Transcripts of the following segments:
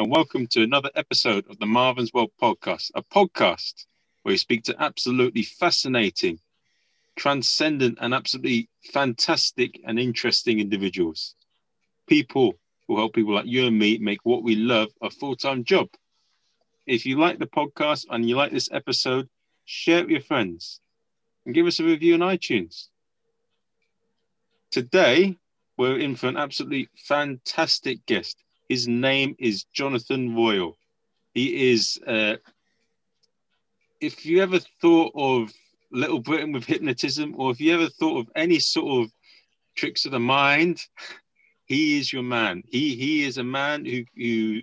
and welcome to another episode of the Marvin's World podcast, a podcast where we speak to absolutely fascinating, transcendent, and absolutely fantastic and interesting individuals. People who help people like you and me make what we love a full time job. If you like the podcast and you like this episode, share it with your friends and give us a review on iTunes. Today, we're in for an absolutely fantastic guest. His name is Jonathan Royle. He is, uh, if you ever thought of Little Britain with hypnotism, or if you ever thought of any sort of tricks of the mind, he is your man. He he is a man who who,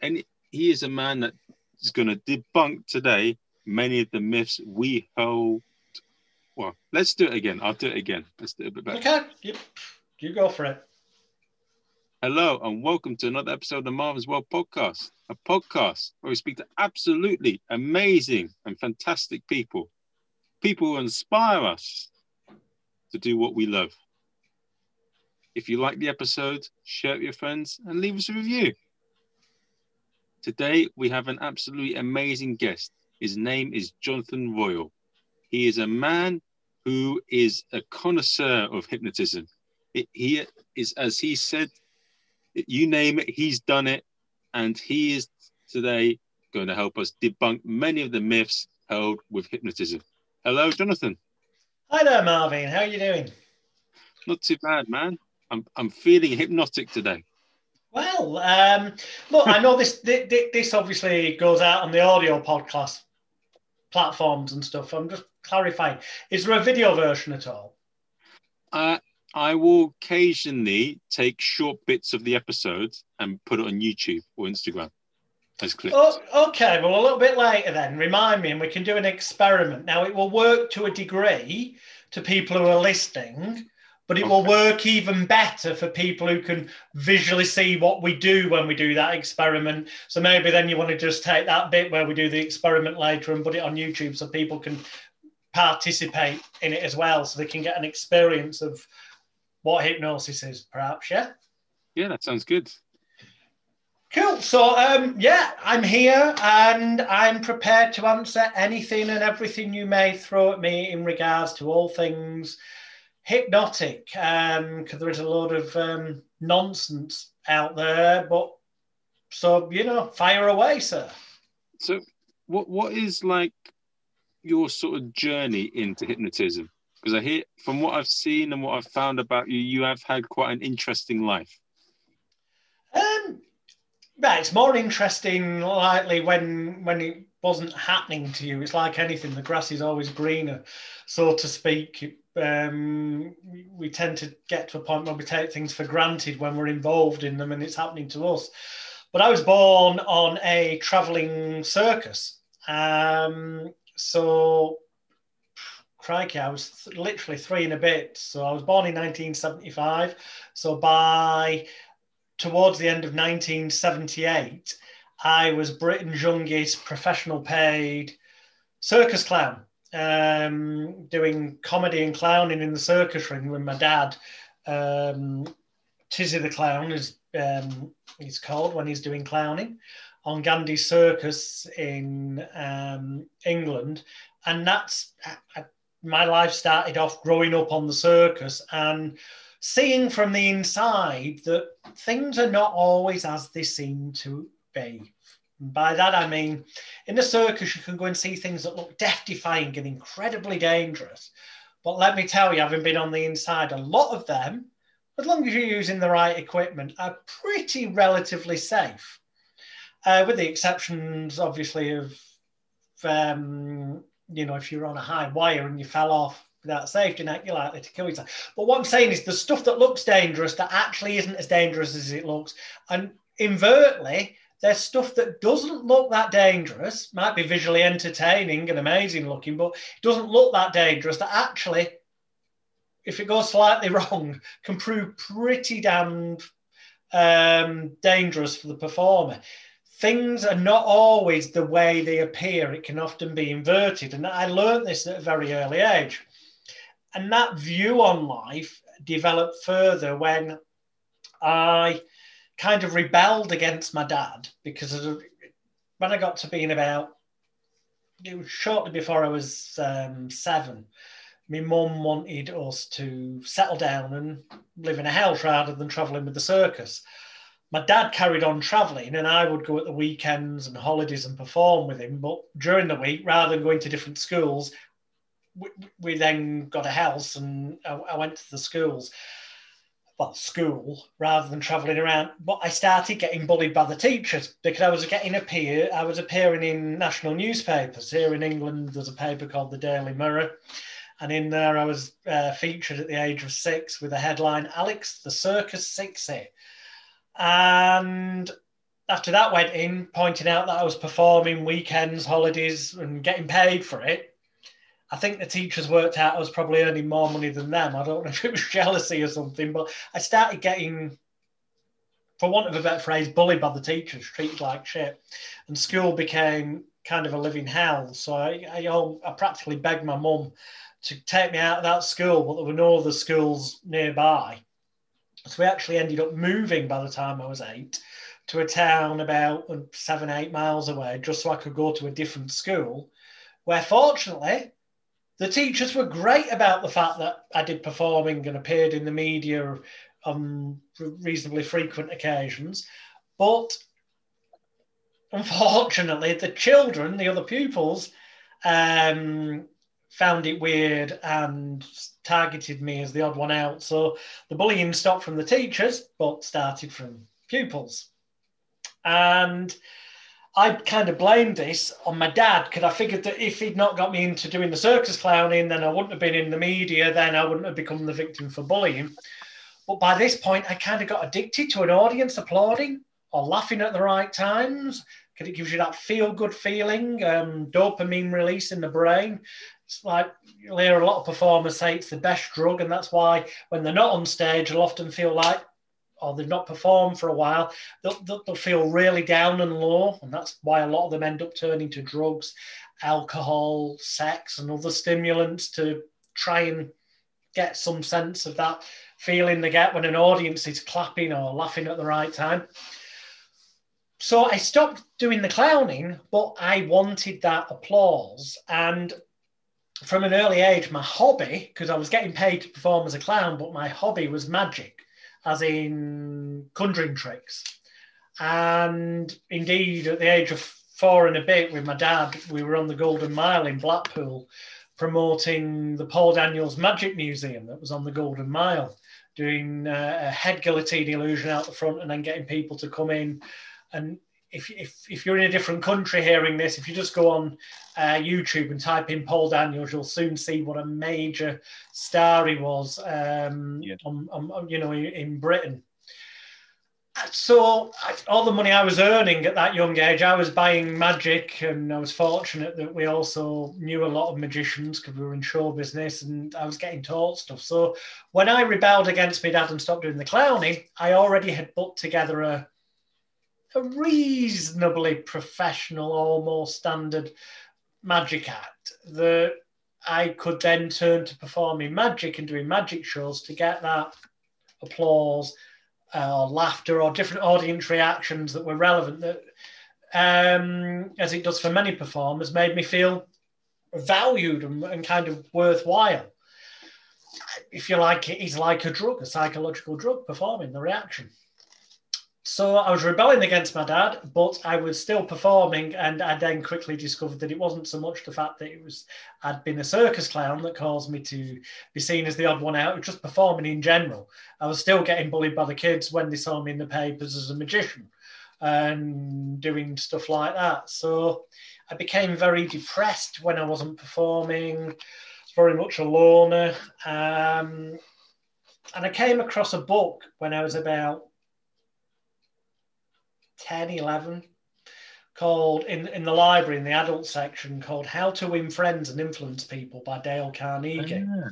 and he is a man that is going to debunk today many of the myths we hold. Well, let's do it again. I'll do it again. Let's do it a bit better. Okay, you, you go for it. Hello, and welcome to another episode of the Marvin's World podcast, a podcast where we speak to absolutely amazing and fantastic people, people who inspire us to do what we love. If you like the episode, share it with your friends and leave us a review. Today, we have an absolutely amazing guest. His name is Jonathan Royle. He is a man who is a connoisseur of hypnotism. He is, as he said you name it, he's done it. And he is today going to help us debunk many of the myths held with hypnotism. Hello, Jonathan. Hi there, Marvin. How are you doing? Not too bad, man. I'm, I'm feeling hypnotic today. Well, um, look, I know this, this this obviously goes out on the audio podcast platforms and stuff. I'm just clarifying. Is there a video version at all? Uh, I will occasionally take short bits of the episode and put it on YouTube or Instagram as clips. Oh, okay, well, a little bit later then, remind me, and we can do an experiment. Now, it will work to a degree to people who are listening, but it okay. will work even better for people who can visually see what we do when we do that experiment. So maybe then you want to just take that bit where we do the experiment later and put it on YouTube so people can participate in it as well, so they can get an experience of what hypnosis is, perhaps. Yeah. Yeah, that sounds good. Cool. So, um, yeah, I'm here and I'm prepared to answer anything and everything you may throw at me in regards to all things hypnotic, because um, there is a lot of um, nonsense out there. But so, you know, fire away, sir. So, what what is like your sort of journey into hypnotism? Because I hear from what I've seen and what I've found about you, you have had quite an interesting life. Um, yeah, it's more interesting, likely when when it wasn't happening to you. It's like anything; the grass is always greener, so to speak. Um, we tend to get to a point where we take things for granted when we're involved in them, and it's happening to us. But I was born on a travelling circus, um, so crikey, I was th- literally three and a bit. So I was born in 1975. So by towards the end of 1978, I was Britain's youngest professional paid circus clown, um, doing comedy and clowning in the circus ring with my dad. Um, Tizzy the Clown is um, he's called when he's doing clowning on Gandey Circus in um, England, and that's my life started off growing up on the circus and seeing from the inside that things are not always as they seem to be. by that I mean, in the circus, you can go and see things that look death defying and incredibly dangerous. But let me tell you, having been on the inside, a lot of them, as long as you're using the right equipment, are pretty relatively safe. Uh, with the exceptions, obviously, of um, you know, if you're on a high wire and you fell off without safety net, you're likely to kill yourself. But what I'm saying is the stuff that looks dangerous that actually isn't as dangerous as it looks. And invertly, there's stuff that doesn't look that dangerous, might be visually entertaining and amazing looking, but it doesn't look that dangerous that actually, if it goes slightly wrong, can prove pretty damn um, dangerous for the performer things are not always the way they appear. It can often be inverted. And I learned this at a very early age. And that view on life developed further when I kind of rebelled against my dad because of, when I got to being about, it was shortly before I was um, seven, my mum wanted us to settle down and live in a house rather than travelling with the circus. My dad carried on travelling, and I would go at the weekends and holidays and perform with him. But during the week, rather than going to different schools, we, we then got a house and I, I went to the schools well, school rather than traveling around. But I started getting bullied by the teachers because I was getting appear. I was appearing in national newspapers here in England. There's a paper called the Daily Mirror, and in there I was uh, featured at the age of six with the headline "Alex the Circus Sixie," and after that went in, pointing out that I was performing weekends, holidays, and getting paid for it. I think the teachers worked out I was probably earning more money than them. I don't know if it was jealousy or something, but I started getting, for want of a better phrase, bullied by the teachers, treated like shit. And school became kind of a living hell. So I, I, I practically begged my mum to take me out of that school, but there were no other schools nearby. So we actually ended up moving by the time I was eight to a town about seven, eight miles away, just so I could go to a different school, where fortunately the teachers were great about the fact that I did performing and appeared in the media on reasonably frequent occasions. But unfortunately, the children, the other pupils, um, found it weird and targeted me as the odd one out. So the bullying stopped from the teachers, but started from pupils. And I kind of blamed this on my dad because I figured that if he'd not got me into doing the circus clowning, then I wouldn't have been in the media, then I wouldn't have become the victim for bullying. But by this point, I kind of got addicted to an audience applauding or laughing at the right times because it gives you that feel good feeling, um, dopamine release in the brain. It's like you'll hear a lot of performers say it's the best drug, and that's why when they're not on stage, they'll often feel like or they've not performed for a while, they'll, they'll, feel really down and low. And that's why a lot of them end up turning to drugs, alcohol, sex, and other stimulants to try and get some sense of that feeling they get when an audience is clapping or laughing at the right time. So I stopped doing the clowning, but I wanted that applause. And from an early age, my hobby, because I was getting paid to perform as a clown, but my hobby was magic as in conjuring tricks. And indeed, at the age of four and a bit with my dad, we were on the Golden Mile in Blackpool promoting the Paul Daniels Magic Museum that was on the Golden Mile, doing uh, a head guillotine illusion out the front and then getting people to come in and if, if, if you're in a different country hearing this, if you just go on uh, YouTube and type in Paul Daniels, you'll soon see what a major star he was, um, yeah. on, on, you know, in Britain. So all the money I was earning at that young age, I was buying magic, and I was fortunate that we also knew a lot of magicians because we were in show business, and I was getting taught stuff. So when I rebelled against my dad and stopped doing the clowning, I already had put together a a reasonably professional, almost standard magic act that I could then turn to performing magic and doing magic shows to get that applause uh, or laughter or different audience reactions that were relevant that um, as it does for many performers made me feel valued and, and kind of worthwhile. If you like it is like a drug a psychological drug performing the reaction so I was rebelling against my dad, but I was still performing, and I then quickly discovered that it wasn't so much the fact that it was I'd been a circus clown that caused me to be seen as the odd one out. It was just performing in general. I was still getting bullied by the kids when they saw me in the papers as a magician and doing stuff like that. So I became very depressed when I wasn't performing. Very much a loner. Um, and I came across a book when I was about 10, 11, called in, in the library in the adult section called How to Win Friends and Influence People by Dale Carnegie. Ah.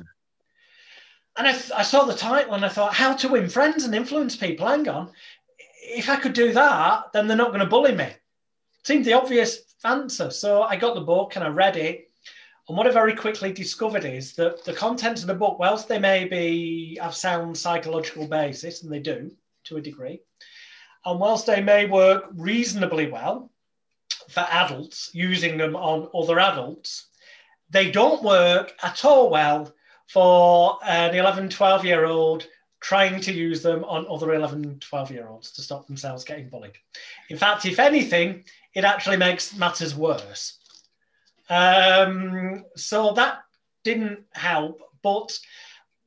And I, I saw the title and I thought, How to Win Friends and Influence People. Hang on. If I could do that, then they're not going to bully me. Seemed the obvious answer. So I got the book and I read it. And what I very quickly discovered is that the contents of the book, whilst they may be have sound psychological basis, and they do to a degree, And whilst they may work reasonably well for adults, using them on other adults, they don't work at all well for an 11, 12 year old trying to use them on other 11, 12 year olds to stop themselves getting bullied. In fact, if anything, it actually makes matters worse. Um, so that didn't help. But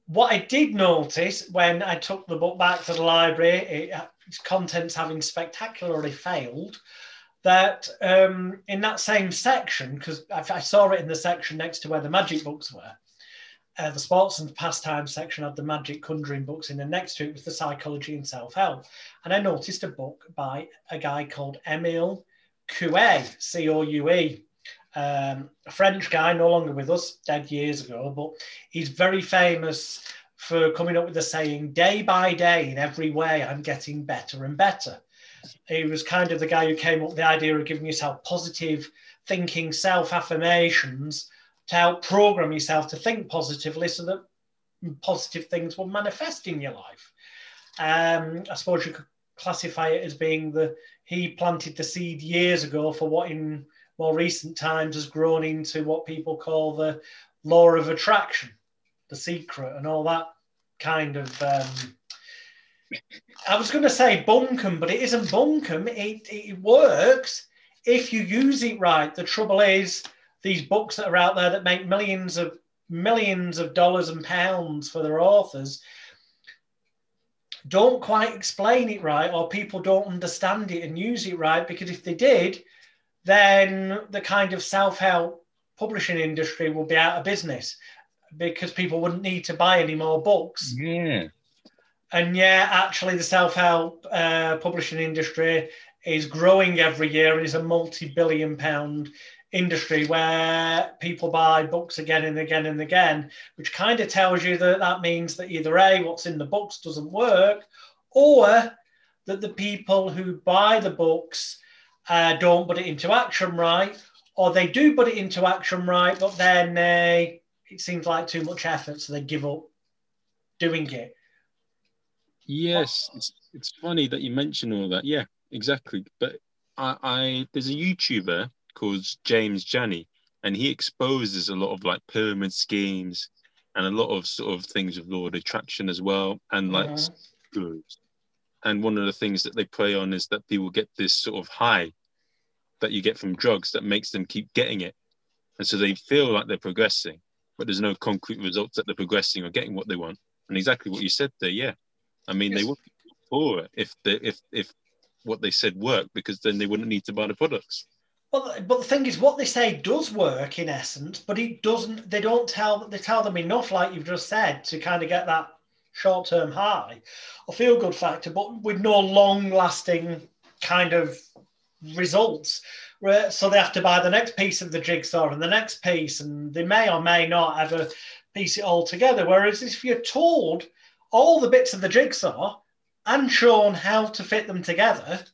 what I did notice when I took the book back to the library, it, contents having spectacularly failed, that um, in that same section, because I, I, saw it in the section next to where the magic books were, uh, the sports and pastime section had the magic conjuring books in, and next to it was the psychology and self help. And I noticed a book by a guy called Emile Coué, C O U E um, a French guy, no longer with us, dead years ago, but he's very famous for coming up with the saying, day by day, in every way, I'm getting better and better. He was kind of the guy who came up with the idea of giving yourself positive thinking, self affirmations to help program yourself to think positively so that positive things will manifest in your life. Um, I suppose you could classify it as being the he planted the seed years ago for what in more recent times has grown into what people call the law of attraction, the secret, and all that kind of. Um, I was going to say bunkum, but it isn't bunkum. It, it works if you use it right. The trouble is, these books that are out there that make millions of millions of dollars and pounds for their authors don't quite explain it right, or people don't understand it and use it right. Because if they did, then the kind of self-help publishing industry will be out of business because people wouldn't need to buy any more books. Yeah. And yeah, actually, the self-help uh, publishing industry is growing every year and is a multi-billion pound industry where people buy books again and again and again, which kind of tells you that that means that either A, what's in the books doesn't work, or that the people who buy the books uh, don't put it into action right, or they do put it into action right, but then uh, it seems like too much effort, so they give up doing it. Yes, it's, it's funny that you mention all that. Yeah, exactly. But I, I there's a YouTuber called James Jani, and he exposes a lot of like pyramid schemes and a lot of sort of things of law of attraction as well, and like uh-huh and one of the things that they play on is that people get this sort of high that you get from drugs that makes them keep getting it and so they feel like they're progressing but there's no concrete results that they're progressing or getting what they want and exactly what you said there yeah i mean yes. they would be poorer if they if if what they said worked because then they wouldn't need to buy the products well, but the thing is, what they say does work in essence, but it doesn't. They don't tell. They tell them enough, like you've just said, to kind of get that short term high or feel good factor, but with no long lasting kind of results. So they have to buy the next piece of the jigsaw and the next piece, and they may or may not ever piece it all together. Whereas if you're told all the bits of the jigsaw and shown how to fit them together,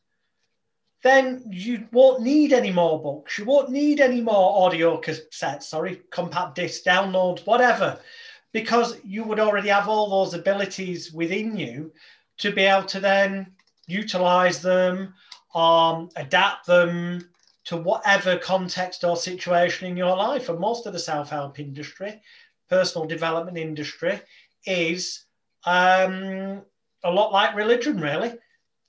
then you won't need any more books. You won't need any more audio cassettes, sorry, compact disc downloads, whatever because you would already have all those abilities within you to be able to then utilize them, um, adapt them to whatever context or situation in your life. And most of the self help industry, personal development industry, is um, a lot like religion, really,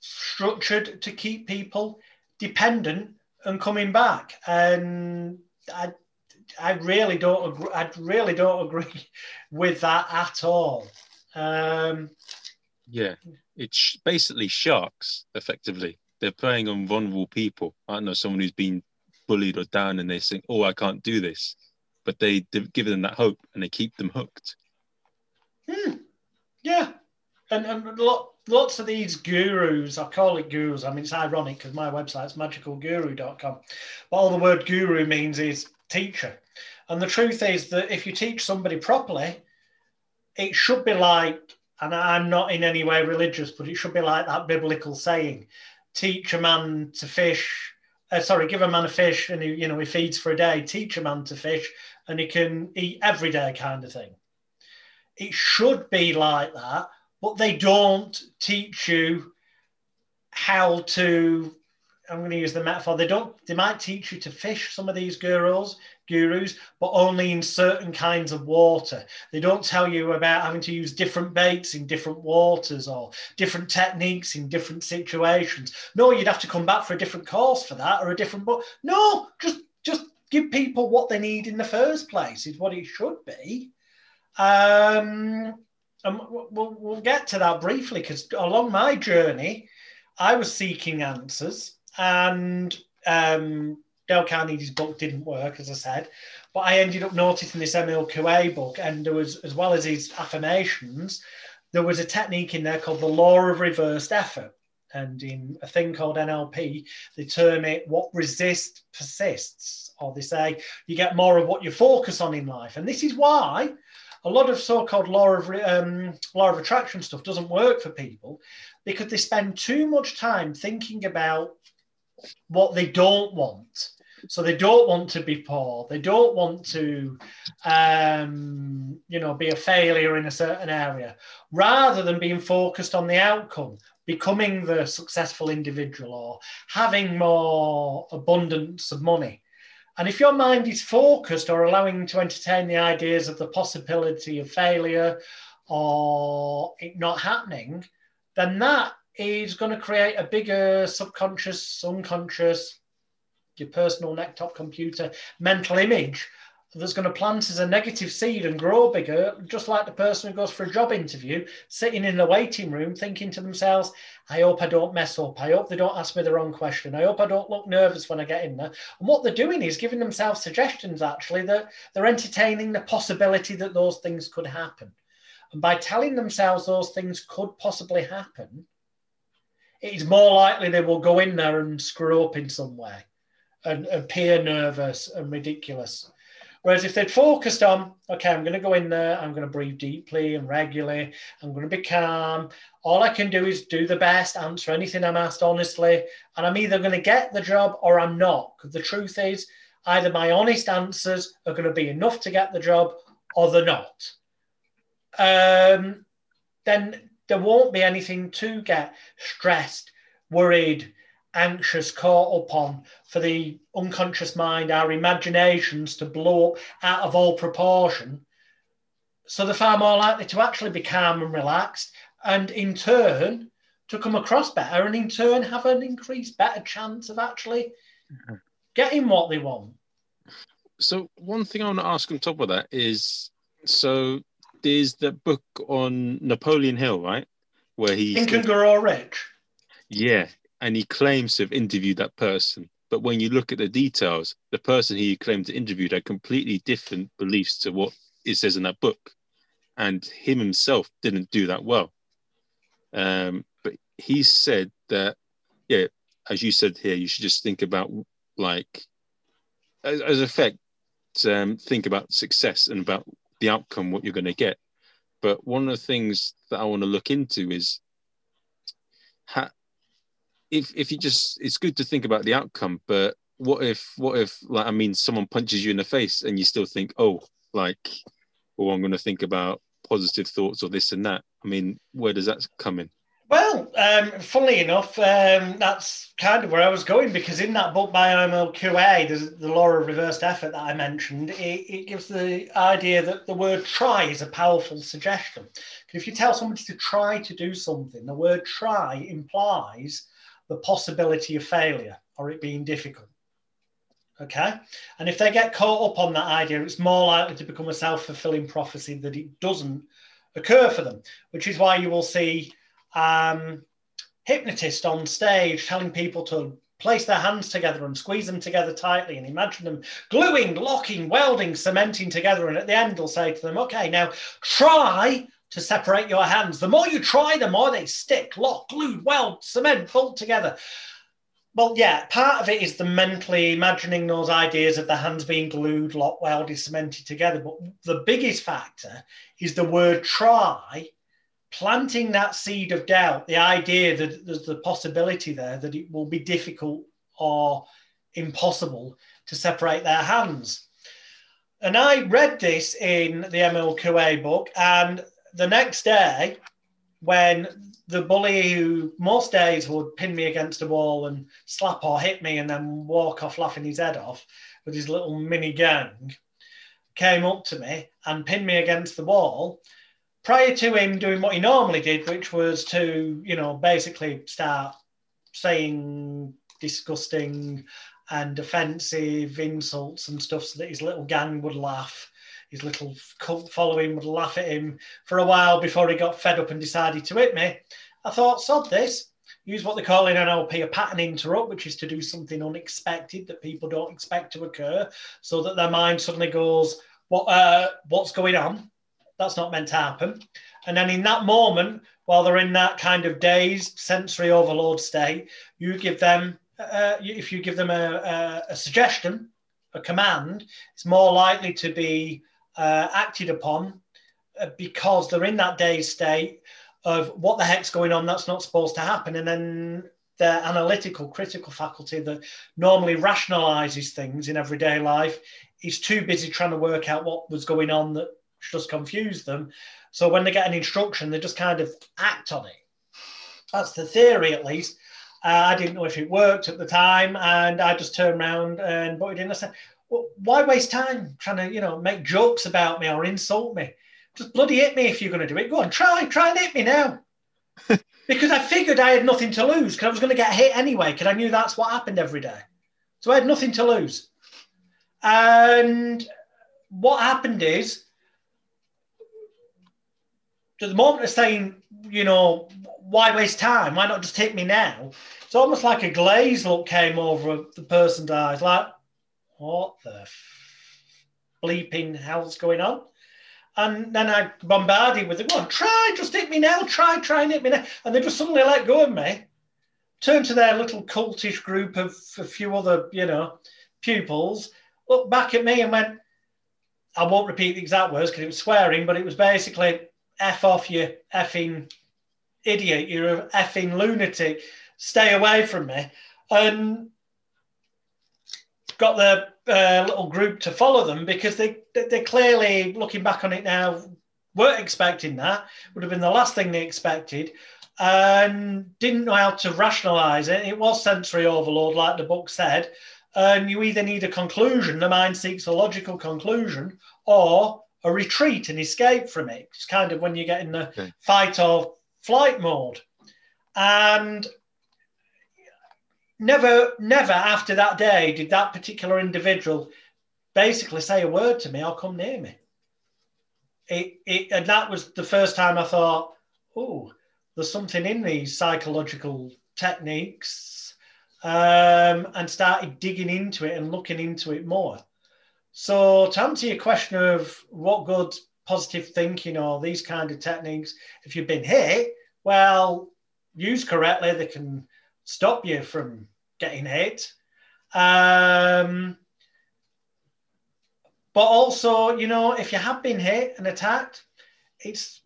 structured to keep people dependent and coming back. And I, I really don't agree. I really don't agree with that at all. Um, yeah, it's basically sharks. Effectively, they're playing on vulnerable people. I don't know someone who's been bullied or down, and they think, "Oh, I can't do this," but they give them that hope, and they keep them hooked. Hmm. Yeah, and and lots of these gurus, I call it gurus. I mean, it's ironic because my website's magicalguru.com. But all the word guru means is teacher. And the truth is that if you teach somebody properly, it should be like, and I'm not in any way religious, but it should be like that biblical saying teach a man to fish. Uh, sorry, give a man a fish and he, you know, he feeds for a day. Teach a man to fish and he can eat every day, kind of thing. It should be like that, but they don't teach you how to I'm going to use the metaphor. They don't. They might teach you to fish some of these gurus, gurus, but only in certain kinds of water. They don't tell you about having to use different baits in different waters or different techniques in different situations. No, you'd have to come back for a different course for that or a different book. No, just just give people what they need in the first place is what it should be. Um, and we'll, we'll get to that briefly because along my journey, I was seeking answers and um, Dale Carnegie's book didn't work, as I said. But I ended up noticing this Emile Coué book, and there was, as well as his affirmations, there was a technique in there called the law of reversed effort. And in a thing called NLP, they term it what resists persists, or they say you get more of what you focus on in life. And this is why a lot of so-called law of um, law of attraction stuff doesn't work for people because they spend too much time thinking about what they don't want. So they don't want to be poor. They don't want to, um, you know, be a failure in a certain area, rather than being focused on the outcome, becoming the successful individual or having more abundance of money. And if your mind is focused or allowing to entertain the ideas of the possibility of failure or it not happening, then that is going to create a bigger subconscious, unconscious, your personal neck-top computer mental image that's going to plant as a negative seed and grow bigger, just like the person who goes for a job interview, sitting in the waiting room thinking to themselves, I hope I don't mess up. I hope they don't ask me the wrong question. I hope I don't look nervous when I get in there. And what they're doing is giving themselves suggestions, actually, that they're entertaining the possibility that those things could happen. And by telling themselves those things could possibly happen, it's more likely they will go in there and screw up in some way and appear nervous and ridiculous. Whereas if they'd focused on, okay, I'm going to go in there, I'm going to breathe deeply and regularly, I'm going to be calm. All I can do is do the best, answer anything I'm asked honestly, and I'm either going to get the job or I'm not. Because the truth is, either my honest answers are going to be enough to get the job or they're not. Um, then there won't be anything to get stressed, worried, anxious, caught up on for the unconscious mind, our imaginations to blow up out of all proportion. So they're far more likely to actually be calm and relaxed, and in turn, to come across better, and in turn, have an increased better chance of actually getting what they want. So, one thing I want to ask on top of that is so there's the book on Napoleon Hill, right? Where he Think and Grow Rich. Yeah, and he claims to have interviewed that person. But when you look at the details, the person he claimed to interview had completely different beliefs to what it says in that book. And him himself didn't do that well. Um, but he said that, yeah, as you said here, you should just think about like, as, as a fact, um, think about success and about the outcome, what you're going to get. But one of the things that I want to look into is how, if if you just it's good to think about the outcome, but what if what if like I mean someone punches you in the face and you still think, oh, like, oh, I'm going to think about positive thoughts or this and that. I mean, where does that come in? Well, um, funnily enough, um, that's kind of where I was going because in that book by Emile Coué, the, the law of reversed effort that I mentioned, it, it, gives the idea that the word try is a powerful suggestion. If you tell somebody to try to do something, the word try implies the possibility of failure or it being difficult. Okay. And if they get caught up on that idea, it's more likely to become a self fulfilling prophecy that it doesn't occur for them, which is why you will see um, hypnotist on stage telling people to place their hands together and squeeze them together tightly and imagine them gluing, locking, welding, cementing together. And at the end, they'll say to them, okay, now try to separate your hands. The more you try, the more they stick, lock, glued, weld, cement, bolt together. Well, yeah, part of it is the mentally imagining those ideas of the hands being glued, locked, welded, cemented together. But the biggest factor is the word try planting that seed of doubt, the idea that there's the possibility there that it will be difficult or impossible to separate their hands. And I read this in the Coué book, and the next day when the bully who most days would pin me against a wall and slap or hit me and then walk off laughing his head off with his little mini gang came up to me and pinned me against the wall prior to him doing what he normally did, which was to, you know, basically start saying disgusting and offensive insults and stuff so that his little gang would laugh. His little cult following would laugh at him for a while before he got fed up and decided to hit me. I thought, sod this. Use what they call in NLP a pattern interrupt, which is to do something unexpected that people don't expect to occur, so that their mind suddenly goes, "What? Uh, what's going on?" That's not meant to happen. And then in that moment, while they're in that kind of dazed sensory overload state, you give them, uh, if you give them a, a, a, suggestion, a command, it's more likely to be uh, acted upon uh, because they're in that dazed state of what the heck's going on, that's not supposed to happen. And then their analytical, critical faculty that normally rationalizes things in everyday life is too busy trying to work out what was going on that just confuse them. So when they get an instruction, they just kind of act on it. That's the theory, at least. Uh, I didn't know if it worked at the time, and I just turned around and it in. I said, well, "Why waste time trying to, you know, make jokes about me or insult me? Just bloody hit me if you're going to do it. Go on, try, try and hit me now." because I figured I had nothing to lose because I was going to get hit anyway because I knew that's what happened every day. So I had nothing to lose. And what happened is to the moment of saying, you know, why waste time? Why not just hit me now? It's almost like a glaze look came over the person's eyes, like, what the bleeping hell's going on? And then I bombarded with it. Go on, try, just hit me now. Try, try and hit me now. And they just suddenly let go of me, turned to their little cultish group of a few other, you know, pupils, looked back at me and went, I won't repeat the exact words because it was swearing, but it was basically, F off, you effing idiot. You're a effing lunatic. Stay away from me. And got the uh, little group to follow them because they, they're clearly looking back on it now, weren't expecting that. Would have been the last thing they expected and didn't know how to rationalize it. It was sensory overload, like the book said. And you either need a conclusion, the mind seeks a logical conclusion, or a retreat and escape from it. It's kind of when you get in the okay. fight or flight mode. And never, never after that day did that particular individual basically say a word to me or come near me. It, it, and that was the first time I thought, oh, there's something in these psychological techniques, um, and started digging into it and looking into it more. So to answer your question of what good positive thinking or these kind of techniques, if you've been hit, well, used correctly, they can stop you from getting hit. Um, but also, you know, if you have been hit and attacked, it's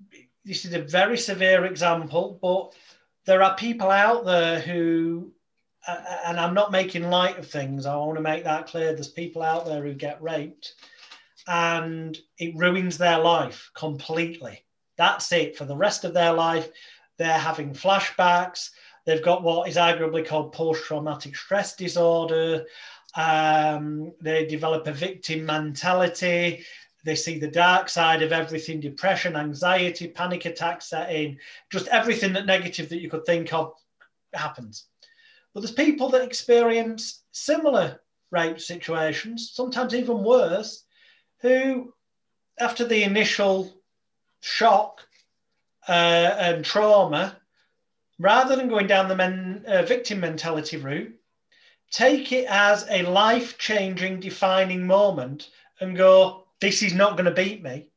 this is a very severe example, but there are people out there who and I'm not making light of things. I want to make that clear. There's people out there who get raped and it ruins their life completely. That's it. For the rest of their life, they're having flashbacks. They've got what is arguably called post traumatic stress disorder. Um, they develop a victim mentality. They see the dark side of everything depression, anxiety, panic attacks set in. Just everything that negative that you could think of happens. But there's people that experience similar rape situations, sometimes even worse, who, after the initial shock uh, and trauma, rather than going down the men, uh, victim mentality route, take it as a life changing, defining moment and go, This is not going to beat me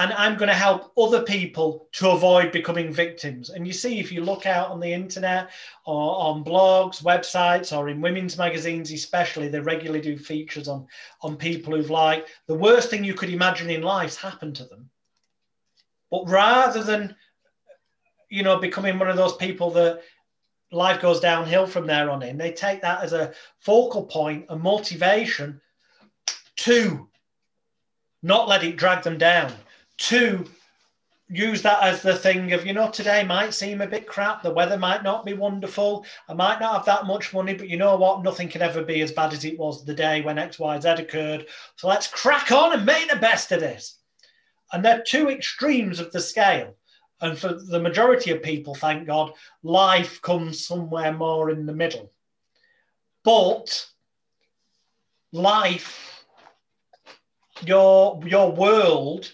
and I'm going to help other people to avoid becoming victims. And you see, if you look out on the internet or on blogs, websites, or in women's magazines, especially, they regularly do features on, on people who've like the worst thing you could imagine in life happened to them. But rather than, you know, becoming one of those people that life goes downhill from there on in, they take that as a focal point, a motivation to not let it drag them down to use that as the thing of, you know, today might seem a bit crap. The weather might not be wonderful. I might not have that much money, but you know what? Nothing can ever be as bad as it was the day when X, Y, Z occurred. So let's crack on and make the best of this. And they're two extremes of the scale. And for the majority of people, thank God, life comes somewhere more in the middle. But life, your your world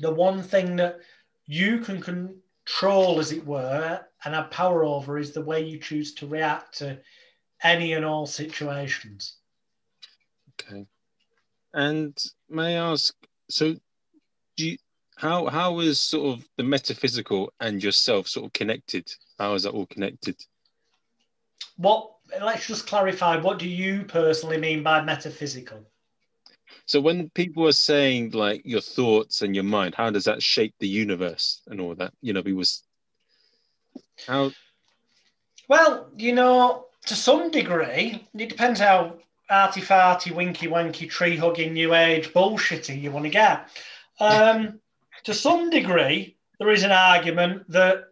the one thing that you can control, as it were, and have power over is the way you choose to react to any and all situations. Okay. And may I ask, so how how is sort of the metaphysical and yourself sort of connected? How is that all connected? What let's just clarify, what do you personally mean by metaphysical? So when people are saying like your thoughts and your mind, how does that shape the universe and all that? You know, we was how well, you know, to some degree, it depends how arty farty, winky wanky, tree hugging, new age bullshitty you want to get. Um, to some degree, there is an argument that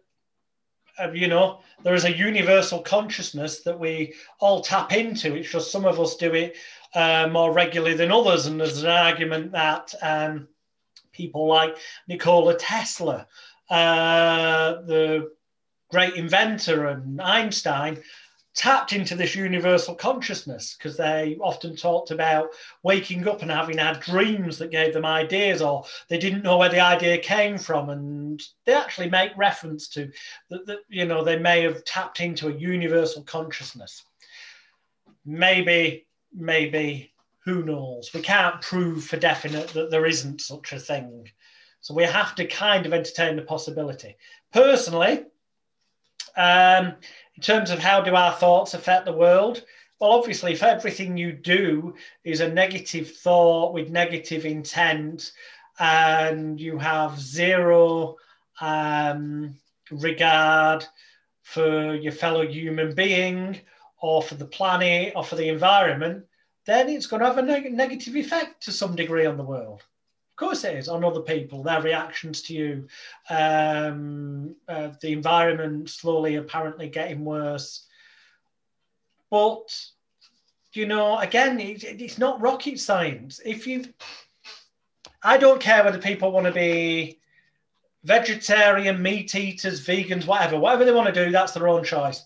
uh, you know there is a universal consciousness that we all tap into. It's just some of us do it uh, more regularly than others. And there's an argument that um, people like Nikola Tesla, uh, the great inventor, and Einstein tapped into this universal consciousness because they often talked about waking up and having had dreams that gave them ideas or they didn't know where the idea came from and they actually make reference to that, that you know they may have tapped into a universal consciousness maybe maybe who knows? We can't prove for definite that there isn't such a thing. So we have to kind of entertain the possibility. Personally, um, in terms of how do our thoughts affect the world, well, obviously, if everything you do is a negative thought with negative intent, and you have zero um, regard for your fellow human being, or for the planet or for the environment, then it's going to have a neg- negative effect to some degree on the world. Course, it is on other people, their reactions to you, um, uh, the environment slowly apparently getting worse. But, you know, again, it, it's not rocket science. If you, I don't care whether people want to be vegetarian, meat eaters, vegans, whatever, whatever they want to do, that's their own choice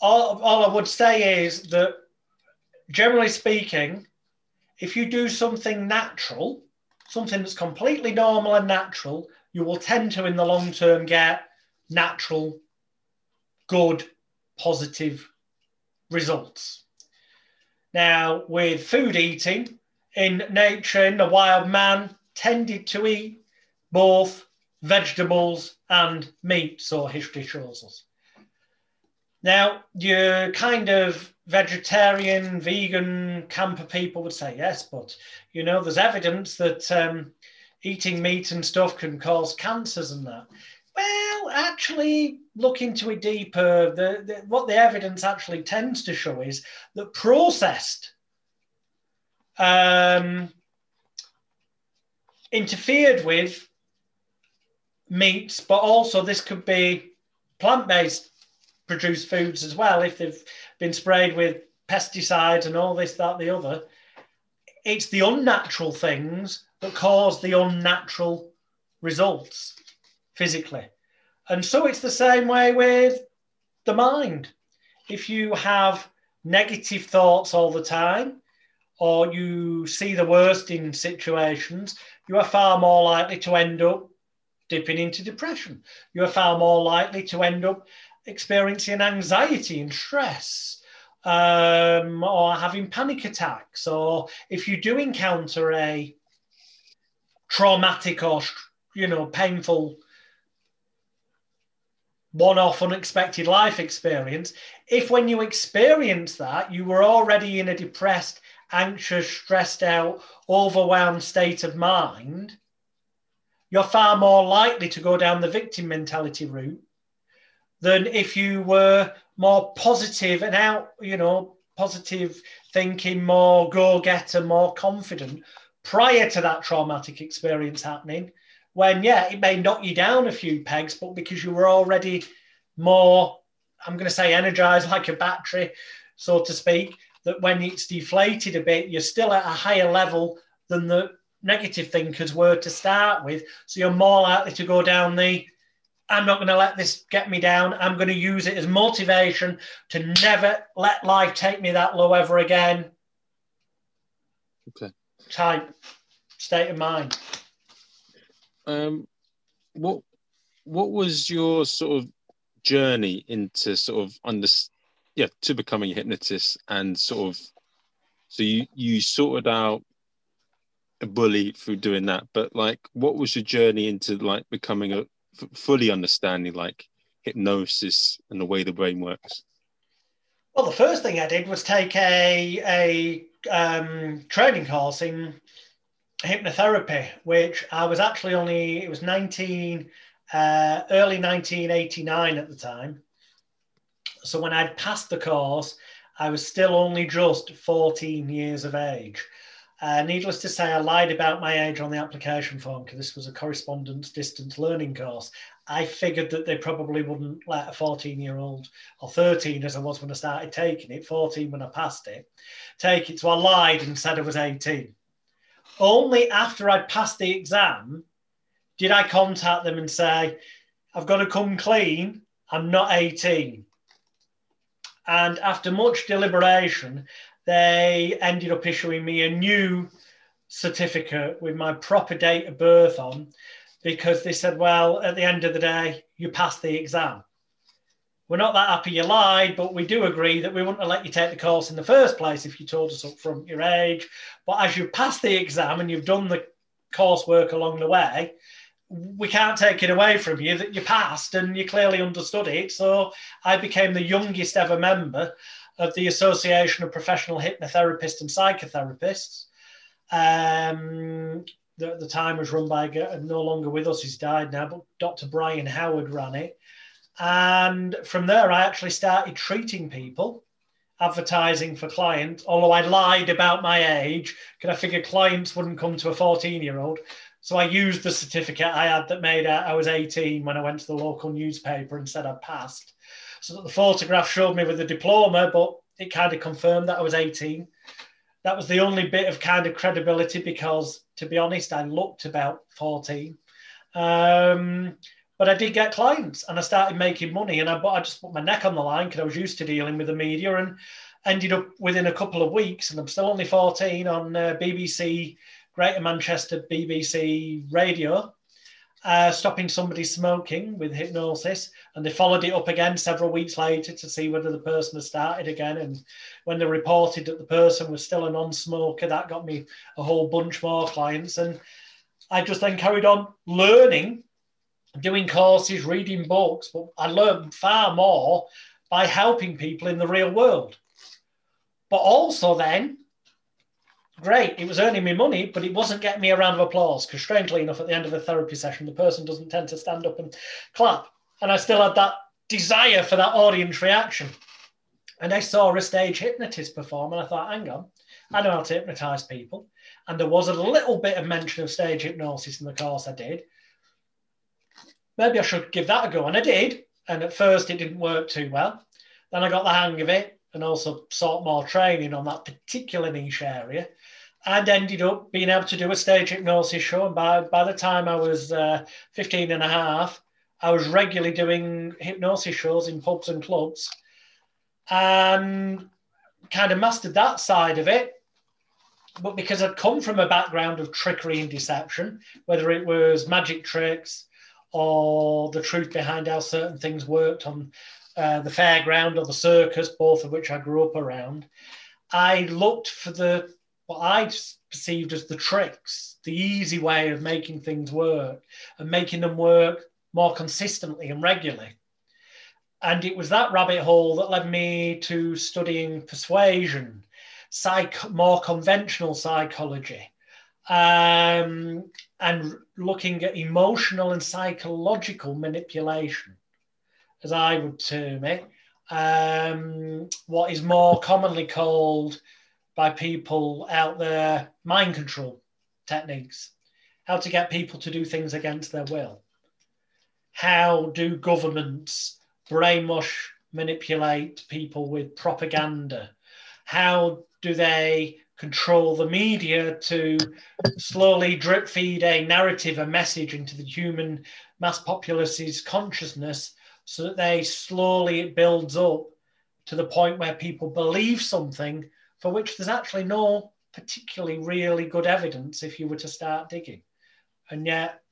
all, all I would say is that generally speaking, if you do something natural, something that's completely normal and natural, you will tend to, in the long term, get natural, good, positive results. Now, with food eating, in nature, in the wild man tended to eat both vegetables and meat, so history shows us. Now, your kind of vegetarian, vegan camper people would say yes, but you know, there's evidence that um, eating meat and stuff can cause cancers and that. Well, actually, look into it deeper. The, the, what the evidence actually tends to show is that processed um, interfered with meats, but also this could be plant based produced foods as well if they've been sprayed with pesticides and all this, that, the other. It's the unnatural things that cause the unnatural results physically. And so it's the same way with the mind. If you have negative thoughts all the time, or you see the worst in situations, you are far more likely to end up dipping into depression. You are far more likely to end up experiencing anxiety and stress um, or having panic attacks, or if you do encounter a traumatic or you know painful one-off unexpected life experience if when you experience that you were already in a depressed anxious stressed out overwhelmed state of mind you're far more likely to go down the victim mentality route than if you were more positive and out, you know, positive thinking, more go getter, more confident prior to that traumatic experience happening, when, yeah, it may knock you down a few pegs, but because you were already more, I'm going to say, energized like a battery, so to speak, that when it's deflated a bit, you're still at a higher level than the negative thinkers were to start with. So you're more likely to go down the I'm not going to let this get me down. I'm going to use it as motivation to never let life take me that low ever again. Okay. Type state of mind. Um, what what was your sort of journey into sort of under yeah to becoming a hypnotist and sort of so you you sorted out a bully through doing that but like what was your journey into like becoming a f- fully understanding like hypnosis and the way the brain works well the first thing i did was take a a um, training course in hypnotherapy which i was actually only it was 19 uh, early 1989 at the time so when I'd passed the course, I was still only just 14 years of age. Uh, needless to say, I lied about my age on the application form because this was a correspondence distance learning course. I figured that they probably wouldn't let a 14 year old or 13 as I was when I started taking it, 14 when I passed it, take it. So I lied and said I was 18. Only after I'd passed the exam did I contact them and say, I've got to come clean. I'm not 18. And after much deliberation, they ended up issuing me a new certificate with my proper date of birth on because they said, well, at the end of the day, you passed the exam. We're not that happy you lied, but we do agree that we wouldn't have let you take the course in the first place if you told us up front your age. But as you passed the exam and you've done the coursework along the way, we can't take it away from you that you passed and you clearly understood it. So I became the youngest ever member of the Association of Professional Hypnotherapists and Psychotherapists. Um, the, the time was run by no longer with us, he's died now, but Dr. Brian Howard ran it. And from there, I actually started treating people, advertising for clients. Although I lied about my age, because I figured clients wouldn't come to a 14 year old. So I used the certificate I had that made I was 18 when I went to the local newspaper and said I'd passed. So that the photograph showed me with a diploma, but it kind of confirmed that I was 18. That was the only bit of kind of credibility because, to be honest, I looked about 14. Um, but I did get clients and I started making money and I, I just put my neck on the line because I was used to dealing with the media and ended up within a couple of weeks and I'm still only 14 on uh, BBC Greater Manchester BBC radio, uh, stopping somebody smoking with hypnosis. And they followed it up again several weeks later to see whether the person had started again. And when they reported that the person was still a non smoker, that got me a whole bunch more clients. And I just then carried on learning, doing courses, reading books, but I learned far more by helping people in the real world. But also then great. It was earning me money, but it wasn't getting me a round of applause because, strangely enough, at the end of a therapy session, the person doesn't tend to stand up and clap. And I still had that desire for that audience reaction. And I saw a stage hypnotist perform, and I thought, hang on, I know how to hypnotize people. And there was a little bit of mention of stage hypnosis in the course I did. Maybe I should give that a go. And I did. And at first, it didn't work too well. Then I got the hang of it and also sought more training on that particular niche area and ended up being able to do a stage hypnosis show. And by, by the time I was uh, 15 and a half, I was regularly doing hypnosis shows in pubs and clubs and kind of mastered that side of it. But because I'd come from a background of trickery and deception, whether it was magic tricks or the truth behind how certain things worked on uh, the fairground or the circus, both of which I grew up around, I looked for the what I perceived as the tricks, the easy way of making things work and making them work more consistently and regularly. And it was that rabbit hole that led me to studying persuasion, psych, more conventional psychology, um, and looking at emotional and psychological manipulation, as I would term it, um, what is more commonly called by people out there mind control techniques, how to get people to do things against their will. How do governments brainwash, manipulate people with propaganda? How do they control the media to slowly drip feed a narrative, a message into the human mass populace's consciousness so that they slowly it builds up to the point where people believe something for which there's actually no particularly really good evidence if you were to start digging. And yet,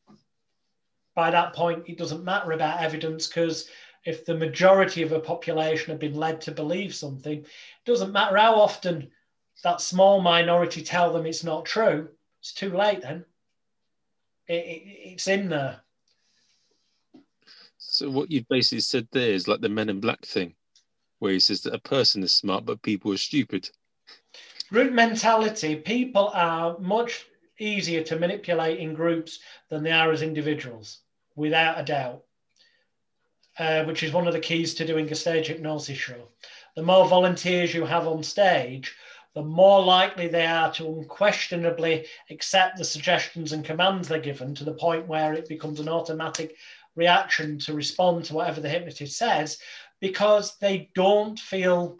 by that point, it doesn't matter about evidence because if the majority of a population have been led to believe something, it doesn't matter how often that small minority tell them it's not true. It's too late then. It, it, it's in there. So what you've basically said there is like the Men in Black thing, where he says that a person is smart but people are stupid. Group mentality. People are much easier to manipulate in groups than they are as individuals, without a doubt. Uh, which is one of the keys to doing a stage hypnosis show. The more volunteers you have on stage, the more likely they are to unquestionably accept the suggestions and commands they're given to the point where it becomes an automatic reaction to respond to whatever the hypnotist says because they don't feel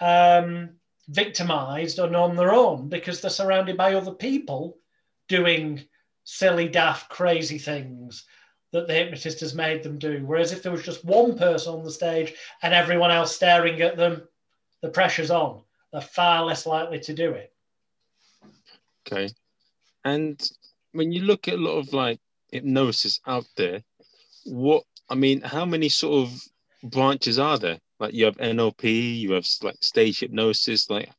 um, victimized or on their own because they're surrounded by other people doing silly, daft, crazy things that the hypnotist has made them do. Whereas if there was just one person on the stage and everyone else staring at them, the pressure's on. They're far less likely to do it. Okay. And when you look at a lot of like hypnosis out there, what I mean, how many sort of branches are there? Like you have NLP, you have like stage hypnosis, like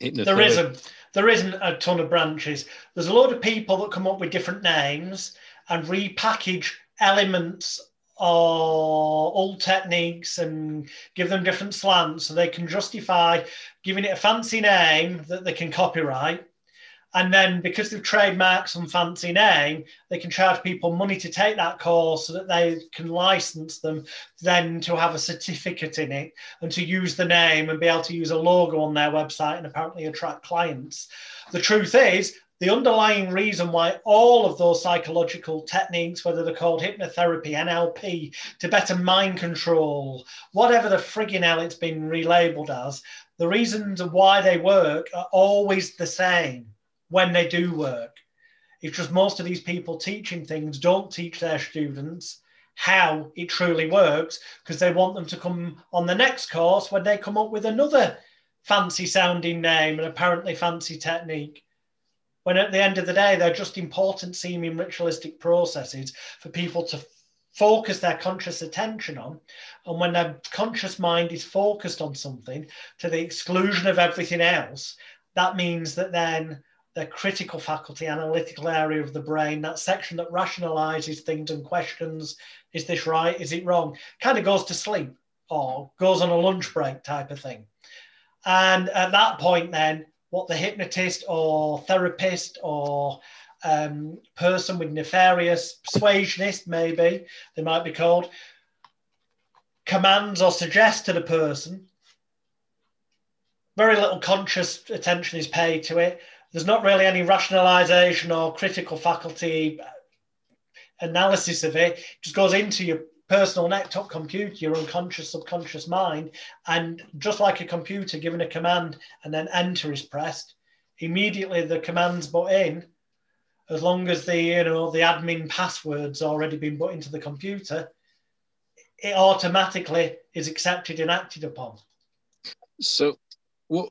hypnotherapy. There isn't. There isn't a ton of branches. There's a lot of people that come up with different names and repackage elements or old techniques and give them different slants so they can justify giving it a fancy name that they can copyright and then because they've trademarked some fancy name, they can charge people money to take that course so that they can license them then to have a certificate in it and to use the name and be able to use a logo on their website and apparently attract clients. The truth is, the underlying reason why all of those psychological techniques, whether they're called hypnotherapy, NLP, Tibetan mind control, whatever the frigging hell it's been relabeled as, the reasons why they work are always the same when they do work. It's just most of these people teaching things don't teach their students how it truly works because they want them to come on the next course when they come up with another fancy sounding name and apparently fancy technique. When at the end of the day, they're just important seeming ritualistic processes for people to focus their conscious attention on. And when their conscious mind is focused on something to the exclusion of everything else, that means that then the critical faculty, analytical area of the brain, that section that rationalizes things and questions, is this right? Is it wrong? Kind of goes to sleep or goes on a lunch break type of thing. And at that point, then, what the hypnotist or therapist or um, person with nefarious persuasionist, maybe they might be called, commands or suggests to the person. Very little conscious attention is paid to it there's not really any rationalization or critical faculty uh, analysis of it. It just goes into your personal neck-top computer, your unconscious, subconscious mind, and just like a computer, given a command and then enter is pressed, immediately the command's put in. As long as the you know the admin password's already been put into the computer, it automatically is accepted and acted upon. So, what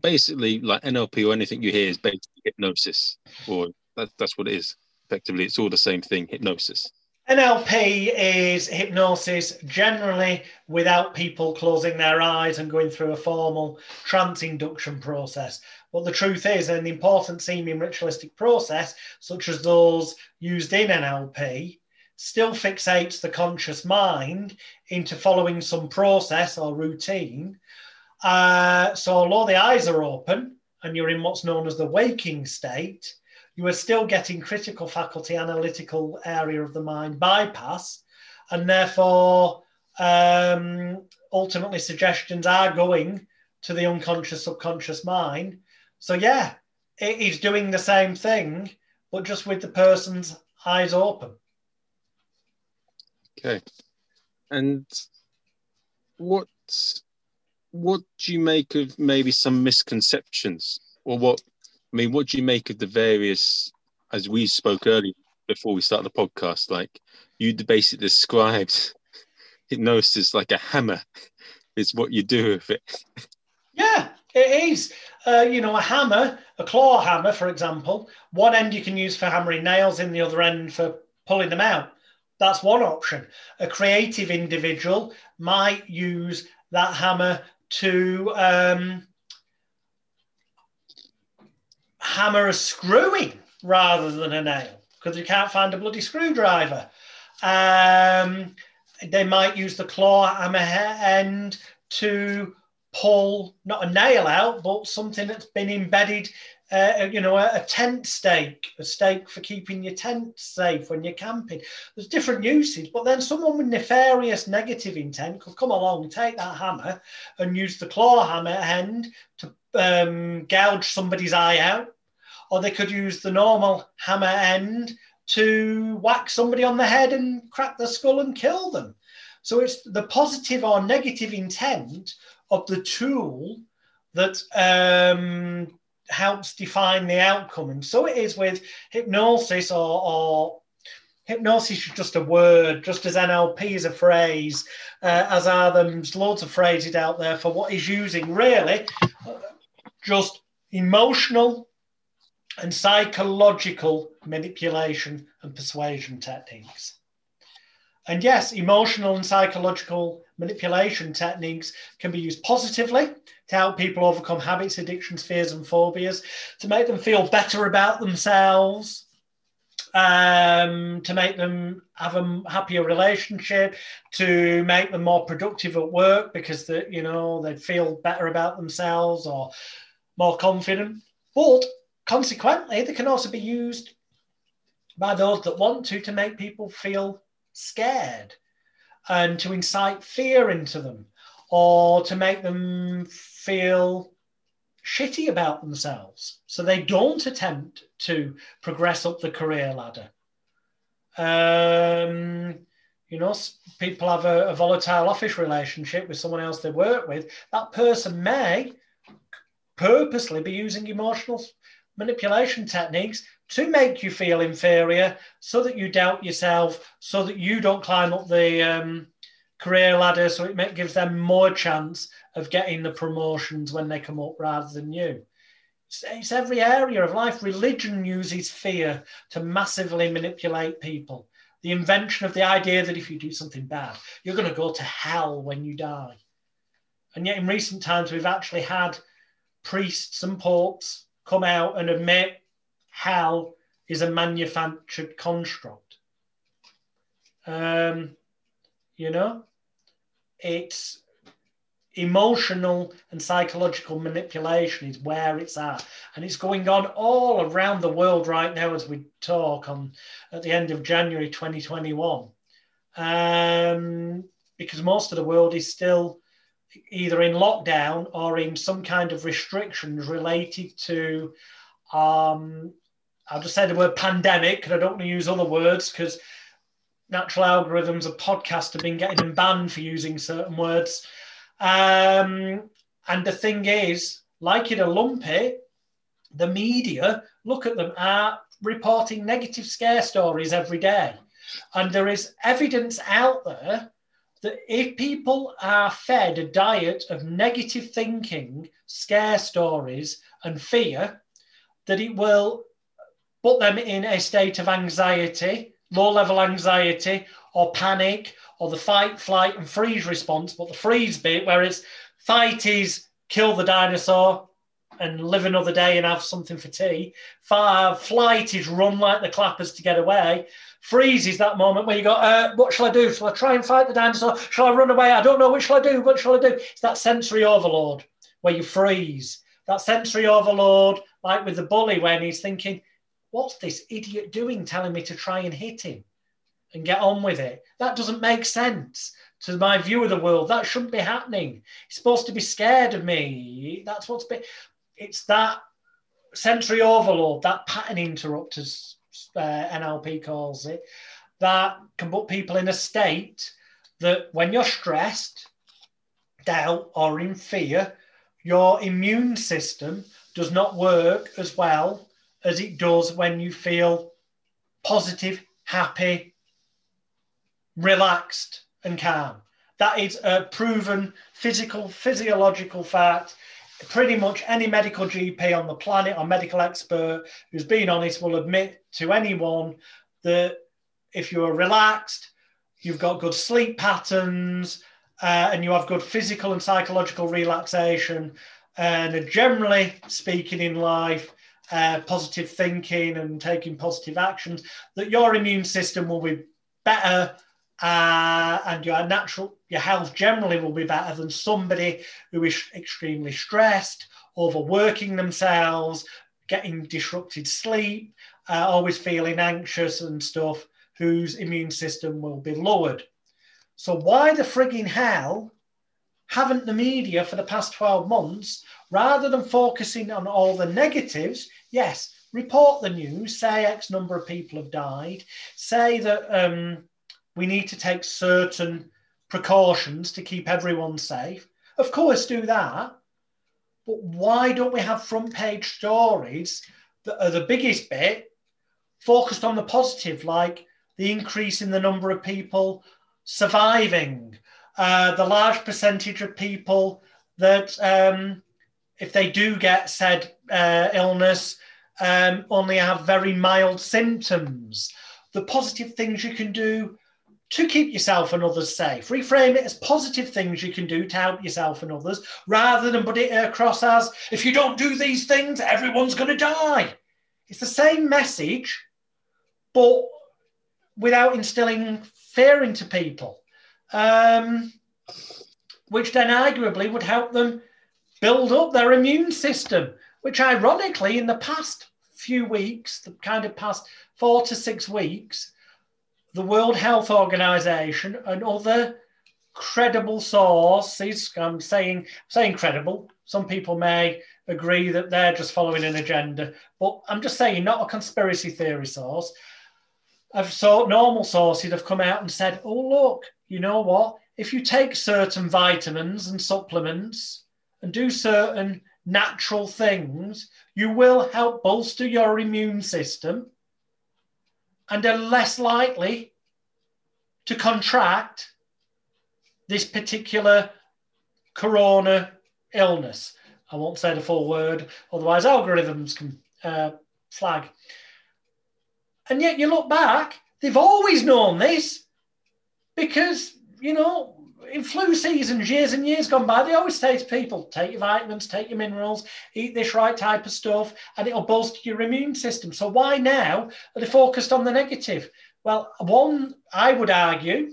basically like NLP or anything you hear is basically hypnosis, or that, that's what it is. Effectively, it's all the same thing, hypnosis. NLP is hypnosis generally without people closing their eyes and going through a formal trance induction process. But the truth is, an important seeming ritualistic process, such as those used in NLP, still fixates the conscious mind into following some process or routine uh, so although the eyes are open and you're in what's known as the waking state, you are still getting critical faculty analytical area of the mind bypass, and therefore um, ultimately suggestions are going to the unconscious subconscious mind. So yeah, it is doing the same thing, but just with the person's eyes open. Okay. And what what do you make of maybe some misconceptions? Or what I mean what do you make of the various as we spoke earlier before we start the podcast like you basically described hypnosis like a hammer is what you do with it. Yeah it is. Uh, you know a hammer a claw hammer for example one end you can use for hammering nails in the other end for pulling them out. That's one option. A creative individual might use that hammer to um, hammer a screw in rather than a nail because you can't find a bloody screwdriver. Um, they might use the claw hammer end to pull not a nail out, but something that's been embedded uh, you know, a, a, tent stake, a stake for keeping your tent safe when you're camping. There's different uses, but then someone with nefarious negative intent could come along, take that hammer, and use the claw hammer end to um, gouge somebody's eye out, or they could use the normal hammer end to whack somebody on the head and crack the skull and kill them. So it's the positive or negative intent of the tool that um, helps define the outcome. And so it is with hypnosis or, or hypnosis is just a word, just as NLP is a phrase, uh, as are there's loads of phrases out there for what is using really just emotional and psychological manipulation and persuasion techniques. And yes, emotional and psychological manipulation techniques can be used positively to help people overcome habits, addictions, fears, and phobias, to make them feel better about themselves, um, to make them have a happier relationship, to make them more productive at work because the, you know they feel better about themselves or more confident. But consequently, they can also be used by those that want to to make people feel scared and to incite fear into them or to make them feel shitty about themselves so they don't attempt to progress up the career ladder. Um, you know, people have a, a, volatile office relationship with someone else they work with. That person may purposely be using emotional manipulation techniques to make you feel inferior so that you doubt yourself, so that you don't climb up the um, career ladder, so it gives them more chance of getting the promotions when they come up rather than you. It's, it's every area of life. Religion uses fear to massively manipulate people. The invention of the idea that if you do something bad, you're going to go to hell when you die. And yet, in recent times, we've actually had priests and popes come out and admit hell is a manufactured construct. Um, you know, it's emotional and psychological manipulation is where it's at and it's going on all around the world right now as we talk on at the end of january 2021 um, because most of the world is still either in lockdown or in some kind of restrictions related to um, i'll just say the word pandemic because i don't want to use other words because natural algorithms of podcasts have been getting them banned for using certain words. Um, and the thing is, like in a lump it, the media look at them are reporting negative scare stories every day. And there is evidence out there that if people are fed a diet of negative thinking, scare stories, and fear, that it will put them in a state of anxiety, low level anxiety or panic or the fight, flight, and freeze response. But the freeze bit, where it's fight is kill the dinosaur and live another day and have something for tea. Fire, flight is run like the clappers to get away. Freeze is that moment where you go, uh, what shall I do? Shall I try and fight the dinosaur? Shall I run away? I don't know. What shall I do? What shall I do? It's that sensory overload where you freeze. That sensory overload, like with the bully, when he's thinking, what's this idiot doing telling me to try and hit him and get on with it? That doesn't make sense to my view of the world. That shouldn't be happening. He's supposed to be scared of me. That's what's been, it's that sensory overload, that pattern interrupters uh, NLP calls it, that can put people in a state that when you're stressed, doubt, or in fear, your immune system does not work as well as it does when you feel positive, happy, relaxed, and calm. That is a proven physical, physiological fact. Pretty much any medical GP on the planet or medical expert who's been honest will admit to anyone that if you're relaxed, you've got good sleep patterns, uh, and you have good physical and psychological relaxation, and generally speaking in life, uh, positive thinking and taking positive actions, that your immune system will be better uh, and your natural your health generally will be better than somebody who is extremely stressed, overworking themselves, getting disrupted sleep, uh, always feeling anxious and stuff, whose immune system will be lowered. So why the frigging hell haven't the media for the past 12 months, rather than focusing on all the negatives, yes, report the news, say X number of people have died, say that um, we need to take certain precautions to keep everyone safe. Of course, do that. But why don't we have front page stories that are the biggest bit focused on the positive, like the increase in the number of people surviving, uh, the large percentage of people that, um, if they do get said uh, illness, um, only have very mild symptoms. The positive things you can do to keep yourself and others safe. Reframe it as positive things you can do to help yourself and others rather than put it across as if you don't do these things, everyone's going to die. It's the same message, but without instilling fear into people, um, which then arguably would help them build up their immune system, which ironically, in the past few weeks, the kind of past four to six weeks, the World Health Organization and other credible sources, I'm um, saying, saying credible, some people may agree that they're just following an agenda, but I'm just saying, not a conspiracy theory source. I've saw normal sources have come out and said, oh, look, you know what? If you take certain vitamins and supplements and do certain natural things, you will help bolster your immune system and are less likely to contract this particular corona illness. I won't say the full word, otherwise, algorithms can uh, flag. And yet, you look back, they've always known this because, you know, in flu seasons, years and years gone by, they always say to people, take your vitamins, take your minerals, eat this right type of stuff, and it'll bolster your immune system. So why now are they focused on the negative? Well, one, I would argue,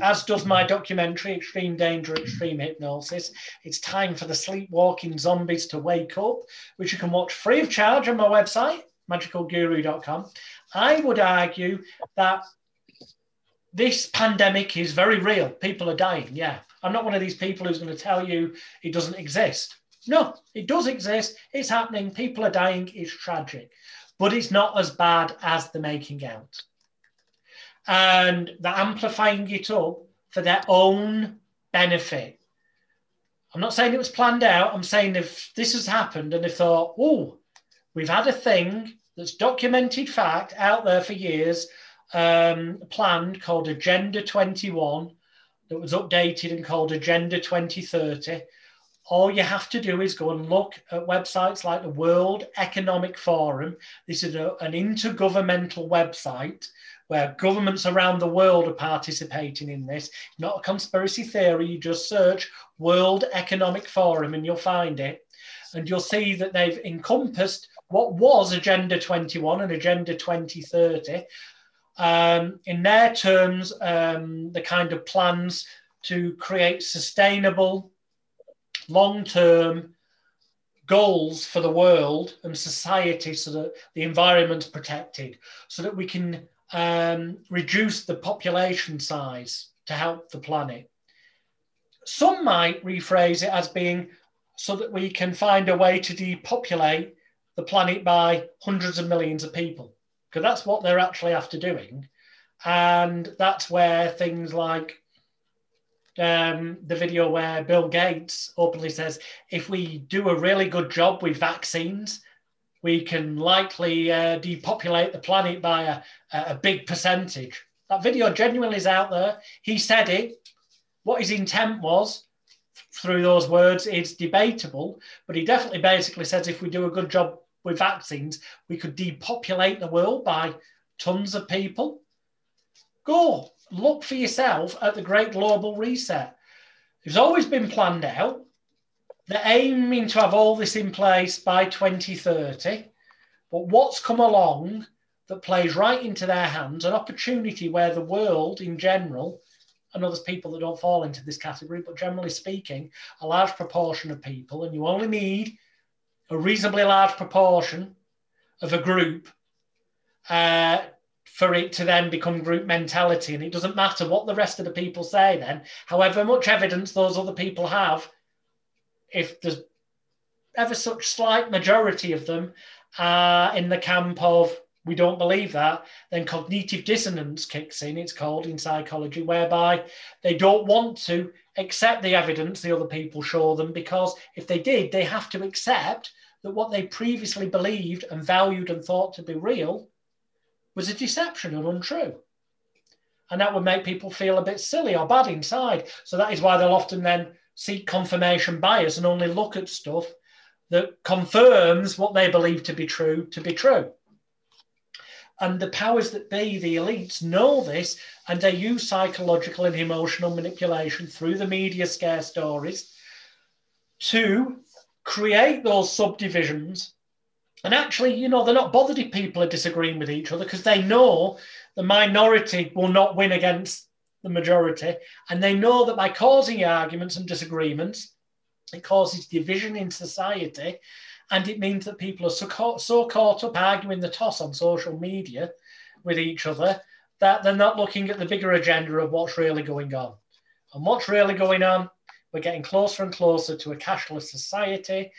as does my documentary, Extreme Danger, Extreme Hypnosis, it's time for the sleepwalking zombies to wake up, which you can watch free of charge on my website, magicalguru.com. I would argue that this pandemic is very real. People are dying. Yeah. I'm not one of these people who's going to tell you it doesn't exist. No, it does exist. It's happening. People are dying. It's tragic, but it's not as bad as the making out. And they're amplifying it up for their own benefit. I'm not saying it was planned out. I'm saying if this has happened and they thought, oh, we've had a thing that's documented fact out there for years um, planned called Agenda 21 that was updated and called Agenda 2030. All you have to do is go and look at websites like the World Economic Forum. This is a, an intergovernmental website where governments around the world are participating in this. Not a conspiracy theory, you just search World Economic Forum and you'll find it. And you'll see that they've encompassed what was Agenda 21 and Agenda 2030 um, in their terms, um, the kind of plans to create sustainable, long term goals for the world and society so that the environment's protected, so that we can um, reduce the population size to help the planet. Some might rephrase it as being so that we can find a way to depopulate the planet by hundreds of millions of people because that's what they're actually after doing. And that's where things like um, the video where Bill Gates openly says, if we do a really good job with vaccines, we can likely uh, depopulate the planet by a, a big percentage. That video genuinely is out there. He said it. What his intent was through those words is debatable, but he definitely basically says if we do a good job with vaccines, we could depopulate the world by tons of people. Go look for yourself at the Great Global Reset. It's always been planned out. They're aiming to have all this in place by 2030. But what's come along that plays right into their hands, an opportunity where the world in general, and know there's people that don't fall into this category, but generally speaking, a large proportion of people, and you only need a reasonably large proportion of a group uh, for it to then become group mentality. And it doesn't matter what the rest of the people say then, however much evidence those other people have, if there's ever such slight majority of them uh, in the camp of we don't believe that, then cognitive dissonance kicks in, it's called in psychology, whereby they don't want to accept the evidence the other people show them because if they did, they have to accept that what they previously believed and valued and thought to be real was a deception and untrue. And that would make people feel a bit silly or bad inside. So that is why they'll often then seek confirmation bias and only look at stuff that confirms what they believe to be true to be true. And the powers that be, the elites, know this and they use psychological and emotional manipulation through the media scare stories to create those subdivisions. And actually, you know, they're not bothered if people are disagreeing with each other because they know the minority will not win against the majority. And they know that by causing arguments and disagreements, it causes division in society. And it means that people are so caught, so caught up arguing the toss on social media with each other that they're not looking at the bigger agenda of what's really going on. And what's really going on, we're getting closer and closer to a cashless society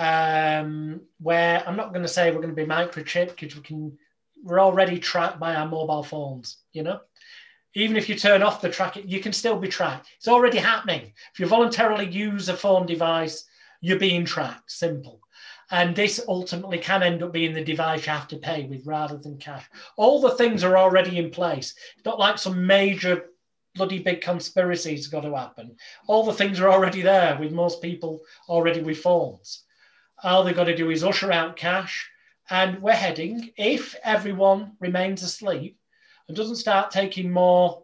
um, where I'm not going to say we're going to be microchipped because we can, we're already tracked by our mobile phones, you know? Even if you turn off the tracking, you can still be tracked. It's already happening. If you voluntarily use a phone device, you're being tracked. Simple. And this ultimately can end up being the device you have to pay with rather than cash. All the things are already in place. It's not like some major bloody big conspiracy has got to happen. All the things are already there with most people already with phones. All they've got to do is usher out cash. And we're heading, if everyone remains asleep, and doesn't start taking more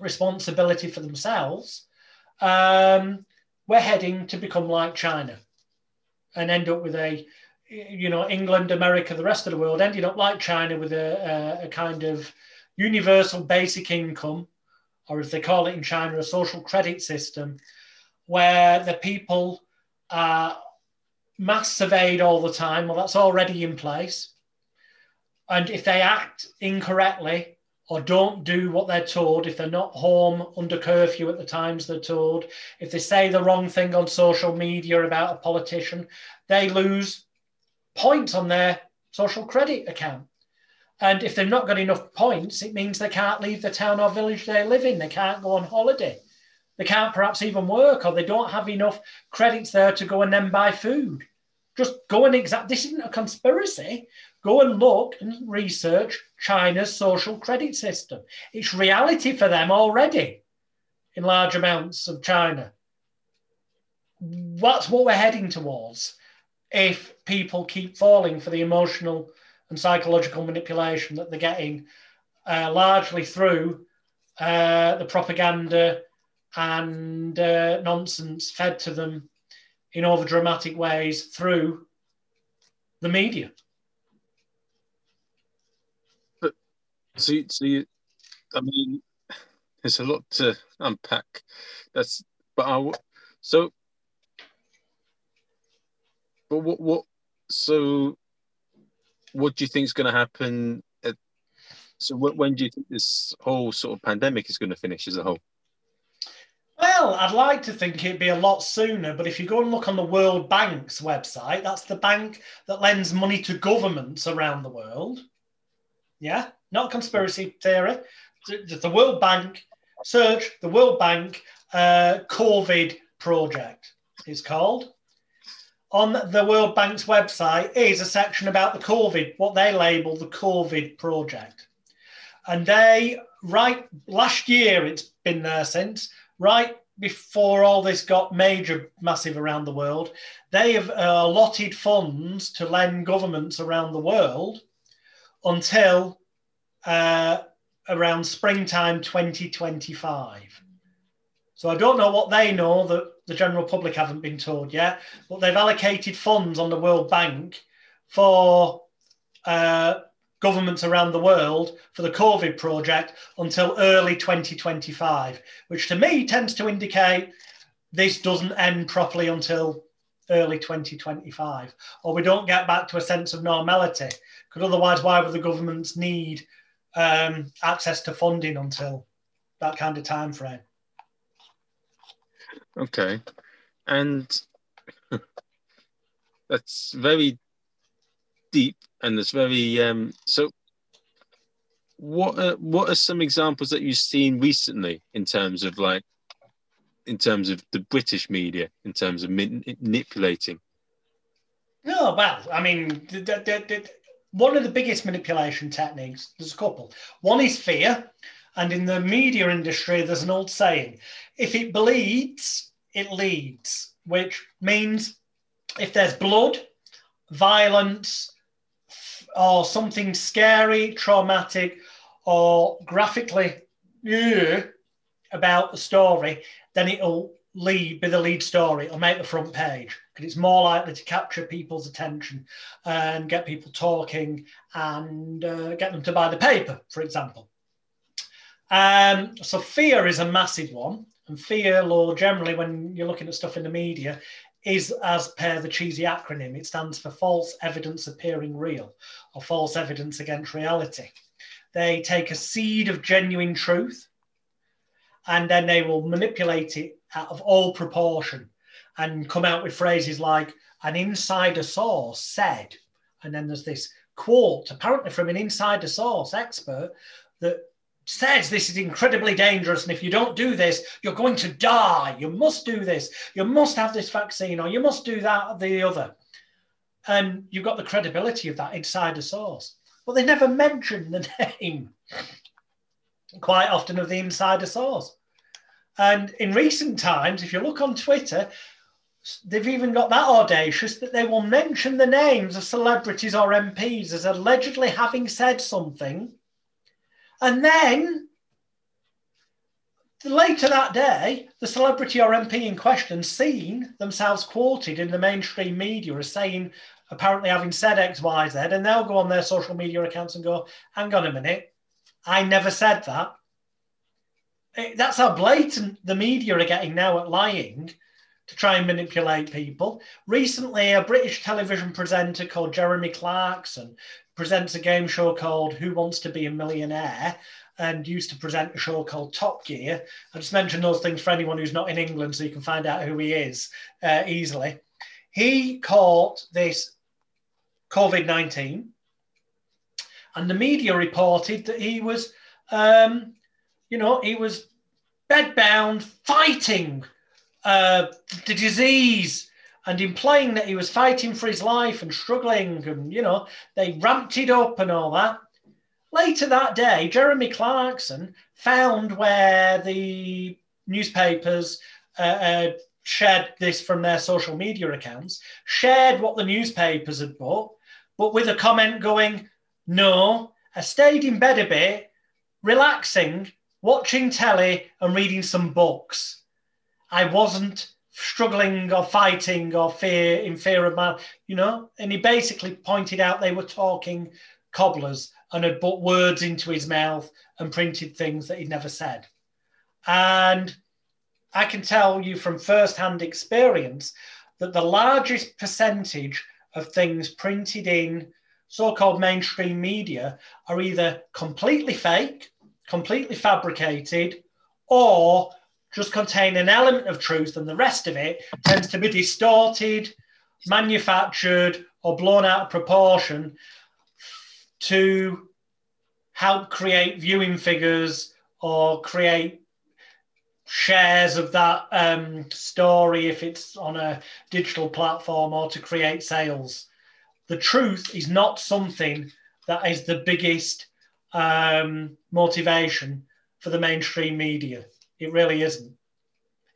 responsibility for themselves, um, we're heading to become like China and end up with a, you know, England, America, the rest of the world, ended up like China with a, a, a kind of universal basic income, or as they call it in China, a social credit system, where the people are mass surveyed all the time. Well, that's already in place. And if they act incorrectly or don't do what they're told, if they're not home under curfew at the times they're told, if they say the wrong thing on social media about a politician, they lose points on their social credit account. And if they've not got enough points, it means they can't leave the town or village they live in. They can't go on holiday. They can't perhaps even work, or they don't have enough credits there to go and then buy food. Just go and exact. This isn't a conspiracy. Go and look and research China's social credit system. It's reality for them already in large amounts of China. That's what we're heading towards if people keep falling for the emotional and psychological manipulation that they're getting uh, largely through uh, the propaganda and uh, nonsense fed to them in over dramatic ways through the media. But So, so you, I mean, there's a lot to unpack. That's, but I, so, but what, what, so, what do you think is going to happen? At, so, when, when do you think this whole sort of pandemic is going to finish as a whole? Well, I'd like to think it'd be a lot sooner, but if you go and look on the World Bank's website, that's the bank that lends money to governments around the world Yeah, not conspiracy theory. The, World Bank search the World Bank uh, COVID project. It's called. On the World Bank's website is a section about the COVID, what they label the COVID project. And they, right last year, it's been there since, right before all this got major, massive around the world, they have uh, allotted funds to lend governments around the world until uh, around springtime 2025. So I don't know what they know that the general public haven't been told yet, but they've allocated funds on the World Bank for uh, governments around the world for the COVID project until early 2025, which to me tends to indicate this doesn't end properly until early 2025, or we don't get back to a sense of normality. Because otherwise, why would the governments need um, access to funding until that kind of time frame? Okay, and that's very deep and it's very um, so what are, what are some examples that you've seen recently in terms of like in terms of the british media in terms of manipulating? No well i mean the, the, the, one of the biggest manipulation techniques there's a couple. One is fear and in the media industry there's an old saying if it bleeds it leads which means if there's blood violence or something scary, traumatic, or graphically yeah, about the story, then it'll lead be the lead story or make the front page because it's more likely to capture people's attention and get people talking and uh, get them to buy the paper, for example. Um, so fear is a massive one. And fear law, generally, when you're looking at stuff in the media, is as per the cheesy acronym. It stands for false evidence appearing real or false evidence against reality. They take a seed of genuine truth and then they will manipulate it out of all proportion and come out with phrases like an insider source said, and then there's this quote apparently from an insider source expert that says this is incredibly dangerous and if you don't do this you're going to die. You must do this. You must have this vaccine or you must do that or the other. And you've got the credibility of that insider source. But they never mention the name quite often of the insider source. And in recent times if you look on twitter they've even got that audacious that they will mention the names of celebrities or mps as allegedly having said something and then later that day, the celebrity or MP in question seen themselves quoted in the mainstream media as saying, apparently having said X, Y, Z, and they'll go on their social media accounts and go, hang on a minute, I never said that. It, that's how blatant the media are getting now at lying to try and manipulate people. Recently, a British television presenter called Jeremy Clarkson presents a game show called Who Wants to Be a Millionaire and used to present a show called Top Gear. I just mention those things for anyone who's not in England so you can find out who he is uh, easily. He caught this COVID 19 and the media reported that he was, um, you know, he was bedbound fighting uh, the disease and implying that he was fighting for his life and struggling, and you know, they ramped it up and all that. Later that day, Jeremy Clarkson found where the newspapers uh, uh, shared this from their social media accounts, shared what the newspapers had bought, but with a comment going, No, I stayed in bed a bit, relaxing, watching telly, and reading some books. I wasn't struggling or fighting or fear in fear of man, you know. And he basically pointed out they were talking cobblers and had put words into his mouth and printed things that he'd never said. And I can tell you from first-hand experience that the largest percentage of things printed in so-called mainstream media are either completely fake, completely fabricated, or just contain an element of truth and the rest of it tends to be distorted, manufactured, or blown out of proportion to help create viewing figures or create shares of that um, story if it's on a digital platform or to create sales. The truth is not something that is the biggest um, motivation for the mainstream media. It really isn't.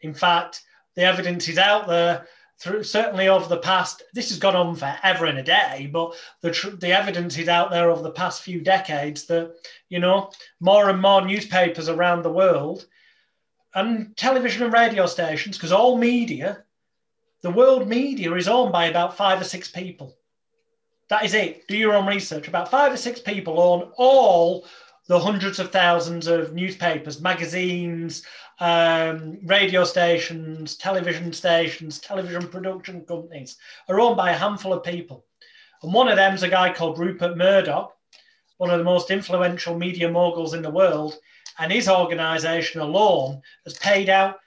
In fact, the evidence is out there through certainly over the past. This has gone on forever and a day, but the tr- the evidence is out there over the past few decades that you know more and more newspapers around the world and television and radio stations, because all media, the world media is owned by about five or six people. That is it. Do your own research. About five or six people own all the hundreds of thousands of newspapers, magazines, um, radio stations, television stations, television production companies are owned by a handful of people. And one of them is a guy called Rupert Murdoch, one of the most influential media moguls in the world. And his organisation alone has paid out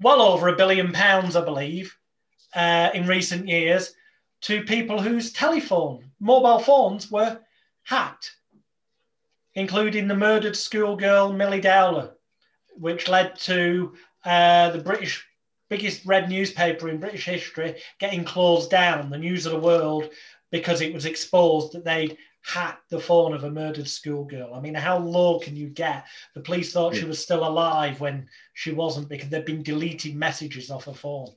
well over a billion pounds, I believe, uh, in recent years to people whose telephone, mobile phones were hacked including the murdered schoolgirl Milly Dowler, which led to uh, the British biggest red newspaper in British history getting closed down, the News of the World, because it was exposed that they'd hacked the phone of a murdered schoolgirl. I mean, how low can you get? The police thought yeah. she was still alive when she wasn't because they'd been deleting messages off her phone.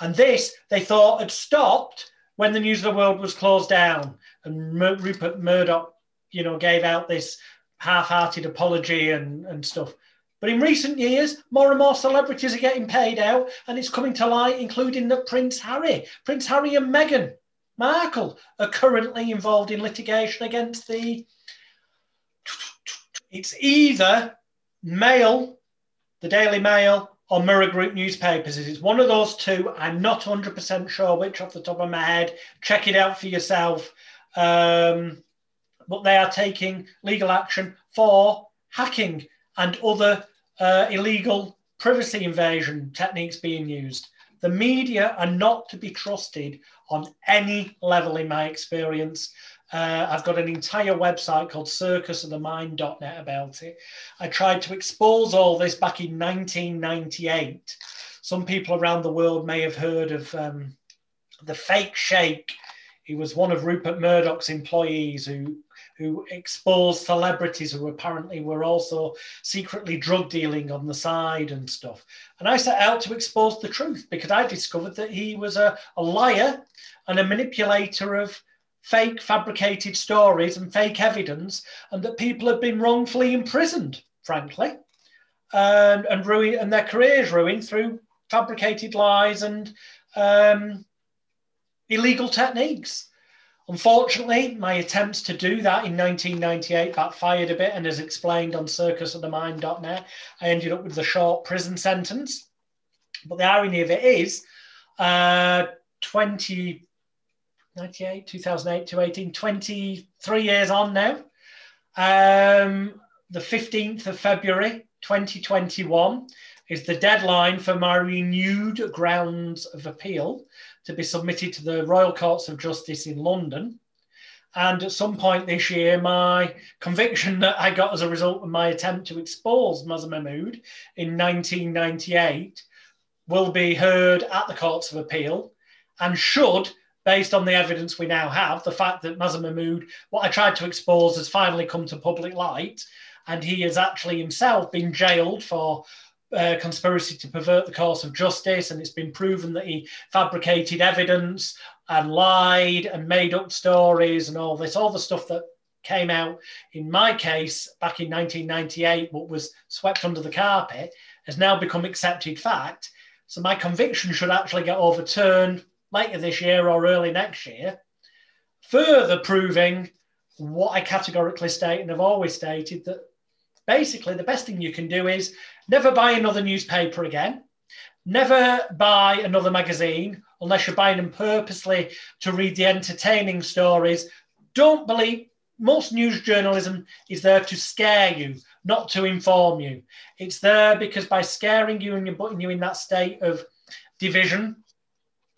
And this they thought had stopped when the News of the World was closed down and Rupert Murdoch you know, gave out this half-hearted apology and, and stuff. But in recent years, more and more celebrities are getting paid out, and it's coming to light, including that Prince Harry, Prince Harry and Meghan Markle are currently involved in litigation against the. It's either Mail, the Daily Mail, or Mirror Group newspapers. It's one of those two. I'm not 100% sure which off the top of my head. Check it out for yourself. Um, but they are taking legal action for hacking and other uh, illegal privacy invasion techniques being used. The media are not to be trusted on any level, in my experience. Uh, I've got an entire website called circusofthemind.net about it. I tried to expose all this back in 1998. Some people around the world may have heard of um, the Fake Sheikh. He was one of Rupert Murdoch's employees who who exposed celebrities who apparently were also secretly drug dealing on the side and stuff. And I set out to expose the truth because I discovered that he was a, a liar and a manipulator of fake fabricated stories and fake evidence, and that people had been wrongfully imprisoned, frankly, and, and, ruin, and their careers ruined through fabricated lies and um, illegal techniques. Unfortunately, my attempts to do that in 1998 backfired a bit, and as explained on circusofthemind.net, I ended up with a short prison sentence. But the irony of it is, uh, 20, 98, 2008 to 18, 23 years on now. Um, the 15th of February 2021 is the deadline for my renewed grounds of appeal to be submitted to the Royal Courts of Justice in London. And at some point this year, my conviction that I got as a result of my attempt to expose Mazza in 1998 will be heard at the Courts of Appeal and should, based on the evidence we now have, the fact that Mazza what I tried to expose, has finally come to public light. And he has actually himself been jailed for uh, conspiracy to pervert the course of justice, and it's been proven that he fabricated evidence and lied and made up stories and all this, all the stuff that came out in my case back in 1998, what was swept under the carpet, has now become accepted fact. So my conviction should actually get overturned later this year or early next year, further proving what I categorically state and have always stated that basically the best thing you can do is never buy another newspaper again, never buy another magazine unless you're buying them purposely to read the entertaining stories. Don't believe most news journalism is there to scare you, not to inform you. It's there because by scaring you and putting you in that state of division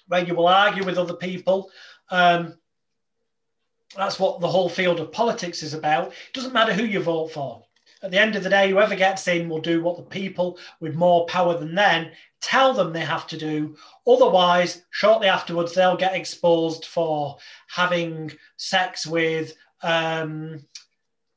where you will argue with other people, um, that's what the whole field of politics is about. It doesn't matter who you vote for. At the end of the day, whoever gets in will do what the people with more power than them tell them they have to do. Otherwise, shortly afterwards, they'll get exposed for having sex with, um,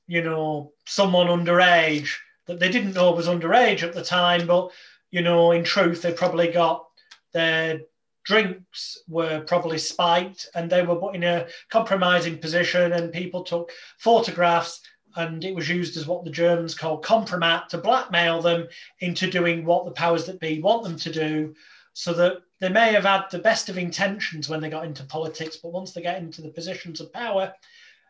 you know, someone underage that they didn't know was underage at the time. But, you know, in truth, they probably got their drinks were probably spiked and they were put in a compromising position and people took photographs and it was used as what the Germans call compromat to blackmail them into doing what the powers that be want them to do, so that they may have had the best of intentions when they got into politics, but once they get into the positions of power,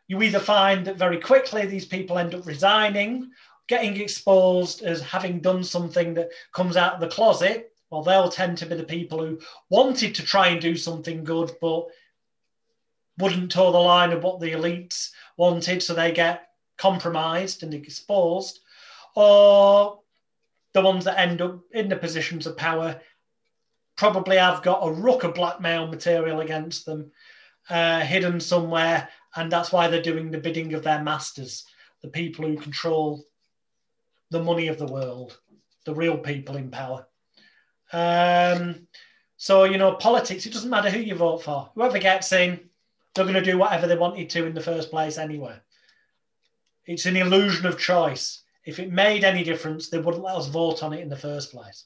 you either find that very quickly these people end up resigning, getting exposed as having done something that comes out of the closet. Well, they'll tend to be the people who wanted to try and do something good, but wouldn't toe the line of what the elites wanted, so they get compromised and exposed, or the ones that end up in the positions of power probably have got a ruck of blackmail material against them uh, hidden somewhere, and that's why they're doing the bidding of their masters, the people who control the money of the world, the real people in power. Um, so, you know, politics, it doesn't matter who you vote for. Whoever gets in, they're going to do whatever they wanted to in the first place anyway. It's an illusion of choice. If it made any difference, they wouldn't let us vote on it in the first place.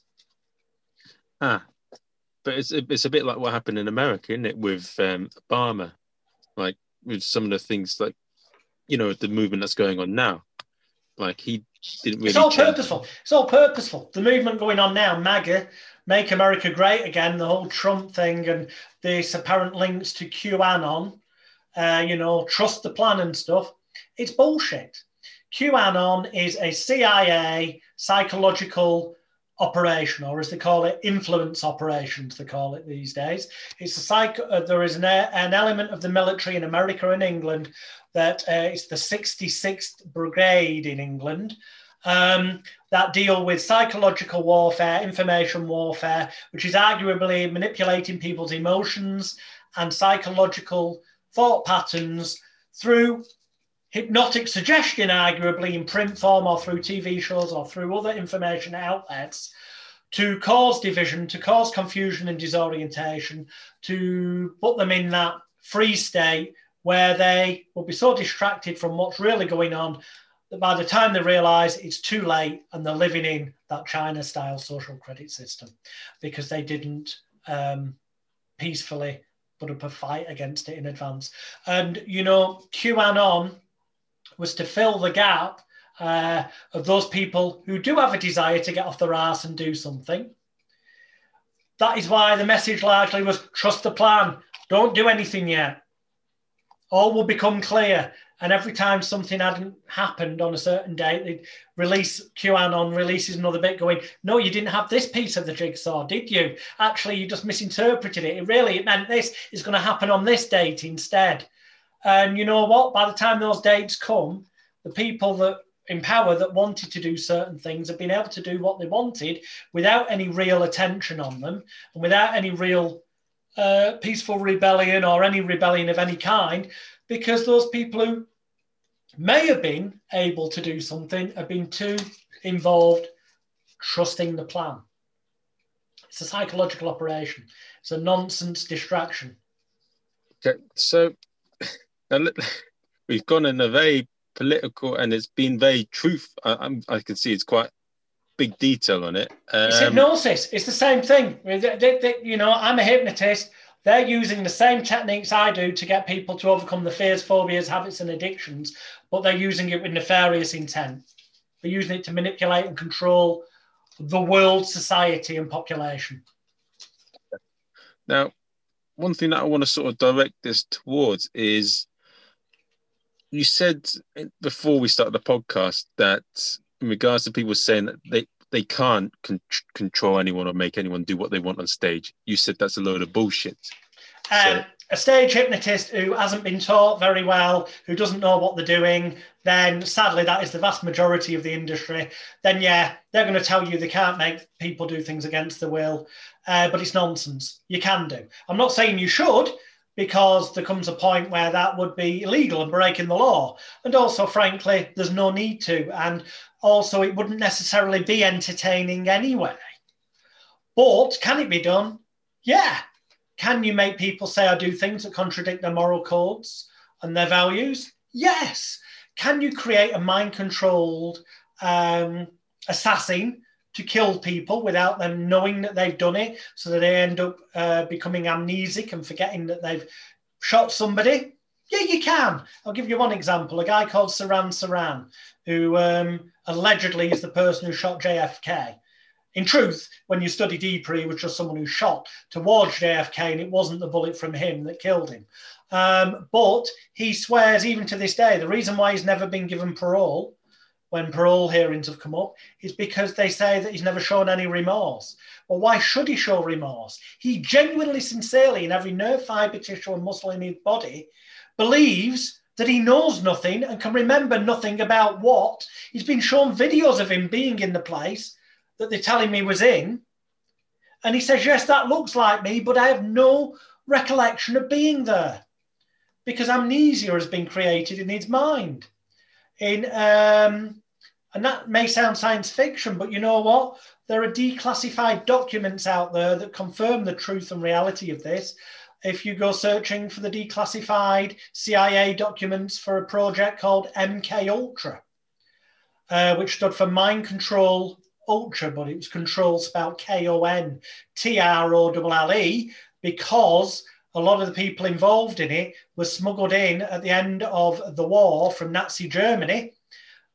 Ah, but it's a, it's a bit like what happened in America, isn't it, with um, Obama, like with some of the things like, you know, the movement that's going on now. Like he didn't really. It's all change. purposeful. It's all purposeful. The movement going on now, MAGA, Make America Great Again, the whole Trump thing, and this apparent links to QAnon. Uh, you know, trust the plan and stuff. It's bullshit. QAnon is a CIA psychological operation, or as they call it, influence operations, they call it these days. It's a psych- uh, there is an, an, element of the military in America and England that uh, it's the 66th Brigade in England um, that deal with psychological warfare, information warfare, which is arguably manipulating people's emotions and psychological thought patterns through hypnotic suggestion, arguably in print form or through TV shows or through other information outlets, to cause division, to cause confusion and disorientation, to put them in that free state where they will be so distracted from what's really going on that by the time they realize it's too late and they're living in that China style social credit system because they didn't um, peacefully put up a fight against it in advance. And, you know, QAnon was to fill the gap uh, of those people who do have a desire to get off their ass and do something. That is why the message largely was trust the plan, don't do anything yet. All will become clear. And every time something hadn't happened on a certain date, they'd release QAnon releases another bit going, no, you didn't have this piece of the jigsaw, did you? Actually, you just misinterpreted it. It really it meant this is going to happen on this date instead. And you know what? By the time those dates come, the people that in power that wanted to do certain things have been able to do what they wanted without any real attention on them and without any real uh, peaceful rebellion or any rebellion of any kind, because those people who may have been able to do something have been too involved trusting the plan. It's a psychological operation. It's a nonsense distraction. Okay, so we've gone in a very political and it's been very truth. I, I can see it's quite big detail on it. Um, it's hypnosis. It's the same thing. They, they, they, you know, I'm a hypnotist. They're using the same techniques I do to get people to overcome the fears, phobias, habits, and addictions, but they're using it with nefarious intent. They're using it to manipulate and control the world, society, and population. Now, one thing that I want to sort of direct this towards is you said before we started the podcast that in regards to people saying that they they can't con- control anyone or make anyone do what they want on stage, you said that's a load of bullshit. Um, so, a stage hypnotist who hasn't been taught very well, who doesn't know what they're doing, then sadly that is the vast majority of the industry. Then yeah, they're going to tell you they can't make people do things against their will, uh, but it's nonsense. You can do. I'm not saying you should, because there comes a point where that would be illegal and breaking the law. And also, frankly, there's no need to. And also, it wouldn't necessarily be entertaining anyway. But can it be done? Yeah. Can you make people say I do things that contradict their moral codes and their values? Yes. Can you create a mind controlled um, assassin to kill people without them knowing that they've done it so that they end up uh, becoming amnesic and forgetting that they've shot somebody? Yeah, you can. I'll give you one example. A guy called Sirhan Sirhan, who um, allegedly is the person who shot JFK. In truth, when you study deeper, he was just someone who shot towards JFK and it wasn't the bullet from him that killed him. Um, but he swears, even to this day, the reason why he's never been given parole when parole hearings have come up is because they say that he's never shown any remorse. Well, why should he show remorse? He genuinely, sincerely, in every nerve fiber, tissue, and muscle in his body, believes that he knows nothing and can remember nothing about what. He's been shown videos of him being in the place that they're telling me was in. And he says, Yes, that looks like me, but I have no recollection of being there because amnesia has been created in his mind in um, and that may sound science fiction, but you know what? There are declassified documents out there that confirm the truth and reality of this. If you go searching for the declassified CIA documents for a project called MK Ultra, uh, which stood for Mind Control Ultra, but it was control spelled K O N T R O L L E, because a lot of the people involved in it were smuggled in at the end of the war from Nazi Germany.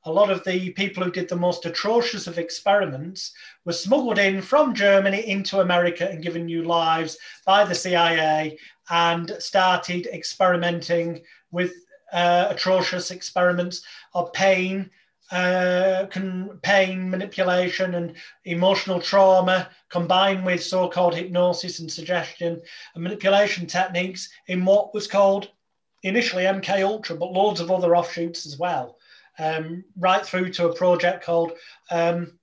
A lot of the people who did the most atrocious of experiments were smuggled in from Germany into America and given new lives by the CIA and started experimenting with uh, atrocious experiments of pain, uh, can, pain, manipulation, and emotional trauma combined with so called hypnosis and suggestion and manipulation techniques in what was called initially MK Ultra, but loads of other offshoots as well, um, right through to a project called um,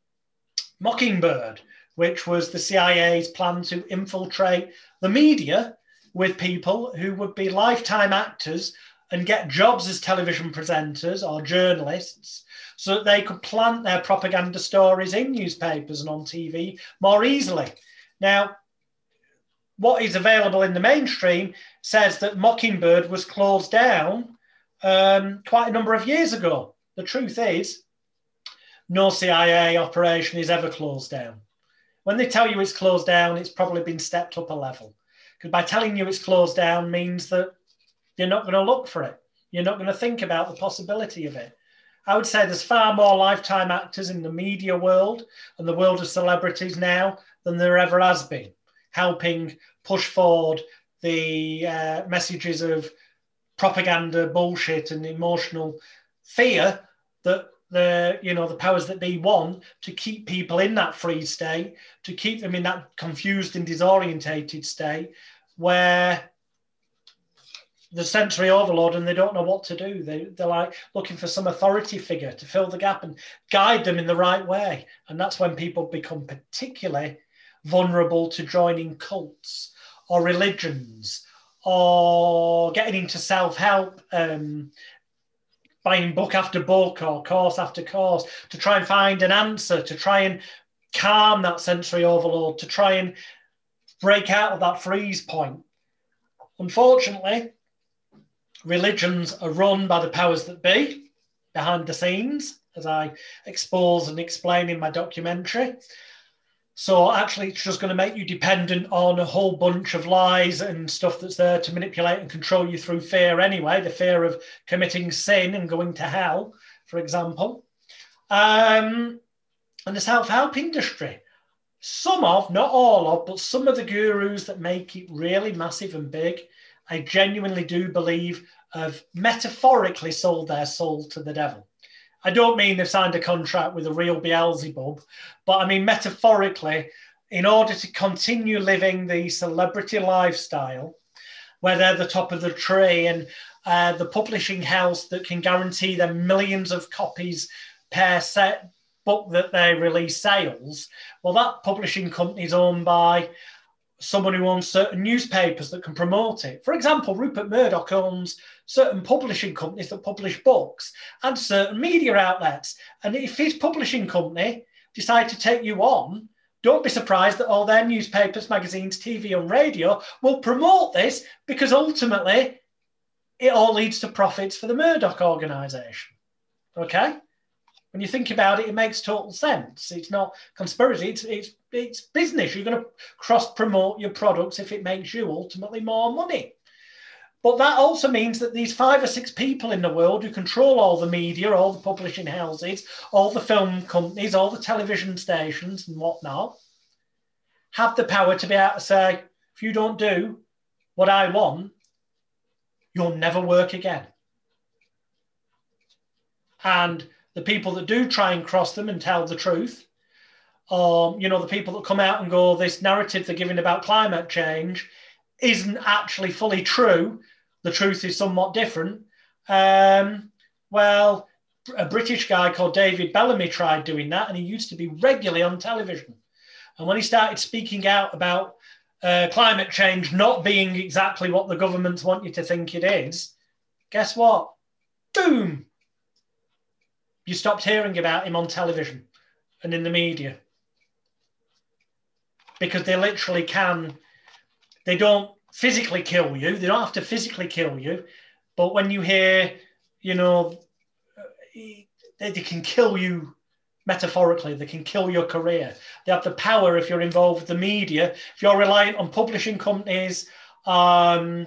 Mockingbird, which was the CIA's plan to infiltrate the media with people who would be lifetime actors and get jobs as television presenters or journalists so that they could plant their propaganda stories in newspapers and on TV more easily. Now, what is available in the mainstream says that Mockingbird was closed down um, quite a number of years ago. The truth is, no CIA operation is ever closed down. When they tell you it's closed down, it's probably been stepped up a level. Because by telling you it's closed down means that you're not going to look for it. You're not going to think about the possibility of it. I would say there's far more lifetime actors in the media world and the world of celebrities now than there ever has been, helping push forward the uh, messages of propaganda, bullshit, and emotional fear that the you know the powers that be want to keep people in that free state, to keep them in that confused and disorientated state, where the sensory overload and they don't know what to do. They, they're like looking for some authority figure to fill the gap and guide them in the right way. And that's when people become particularly vulnerable to joining cults or religions or getting into self help, um, buying book after book or course after course to try and find an answer, to try and calm that sensory overload, to try and break out of that freeze point. Unfortunately, religions are run by the powers that be behind the scenes, as I expose and explain in my documentary. So actually, it's just going to make you dependent on a whole bunch of lies and stuff that's there to manipulate and control you through fear anyway, the fear of committing sin and going to hell, for example. Um, and the self-help industry. Some of, not all of, but some of the gurus that make it really massive and big I genuinely do believe have metaphorically sold their soul to the devil. I don't mean they've signed a contract with a real Beelzebub, but I mean metaphorically, in order to continue living the celebrity lifestyle, where they're the top of the tree and uh, the publishing house that can guarantee them millions of copies per set book that they release sales, well, that publishing company is owned by someone who owns certain newspapers that can promote it. For example, Rupert Murdoch owns certain publishing companies that publish books and certain media outlets. And if his publishing company decide to take you on, don't be surprised that all their newspapers, magazines, TV, and radio will promote this because ultimately it all leads to profits for the Murdoch organization. Okay? When you think about it, it makes total sense. It's not conspiracy, it's, it's, it's business. You're going to cross promote your products if it makes you ultimately more money. But that also means that these five or six people in the world who control all the media, all the publishing houses, all the film companies, all the television stations and whatnot, have the power to be able to say, if you don't do what I want, you'll never work again. And the people that do try and cross them and tell the truth, um, you know, the people that come out and go, this narrative they're giving about climate change isn't actually fully true. The truth is somewhat different. Um, well, a British guy called David Bellamy tried doing that, and he used to be regularly on television. And when he started speaking out about uh, climate change not being exactly what the governments want you to think it is, guess what? Boom! You stopped hearing about him on television and in the media. Because they literally can, they don't physically kill you, they don't have to physically kill you, but when you hear, you know, they, they can kill you metaphorically, they can kill your career. They have the power if you're involved with the media, if you're reliant on publishing companies, um,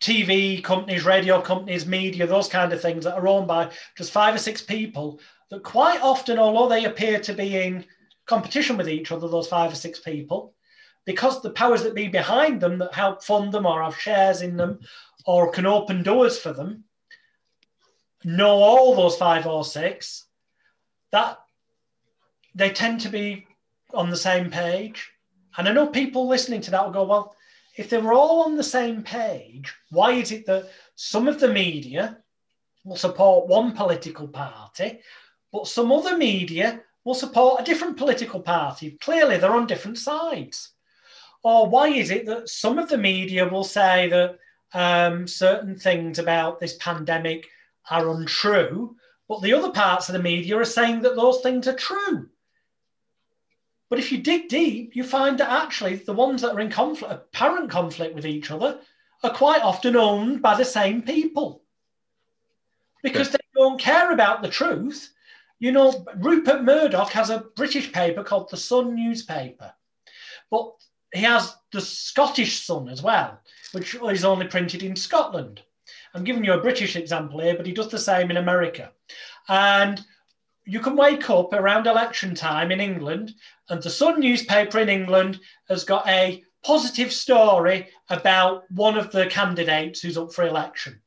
TV companies, radio companies, media, those kind of things that are owned by just five or six people that quite often, although they appear to be in competition with each other, those five or six people, because the powers that be behind them that help fund them or have shares in them or can open doors for them know all those five or six, that they tend to be on the same page. And I know people listening to that will go, well, if they were all on the same page, why is it that some of the media will support one political party, but some other media will support a different political party? Clearly, they're on different sides. Or why is it that some of the media will say that um, certain things about this pandemic are untrue, but the other parts of the media are saying that those things are true? But if you dig deep, you find that actually the ones that are in conflict, apparent conflict with each other, are quite often owned by the same people because they don't care about the truth. You know, Rupert Murdoch has a British paper called the Sun newspaper, but he has the Scottish Sun as well, which is only printed in Scotland. I'm giving you a British example here, but he does the same in America. And you can wake up around election time in England, and the Sun newspaper in England has got a positive story about one of the candidates who's up for election.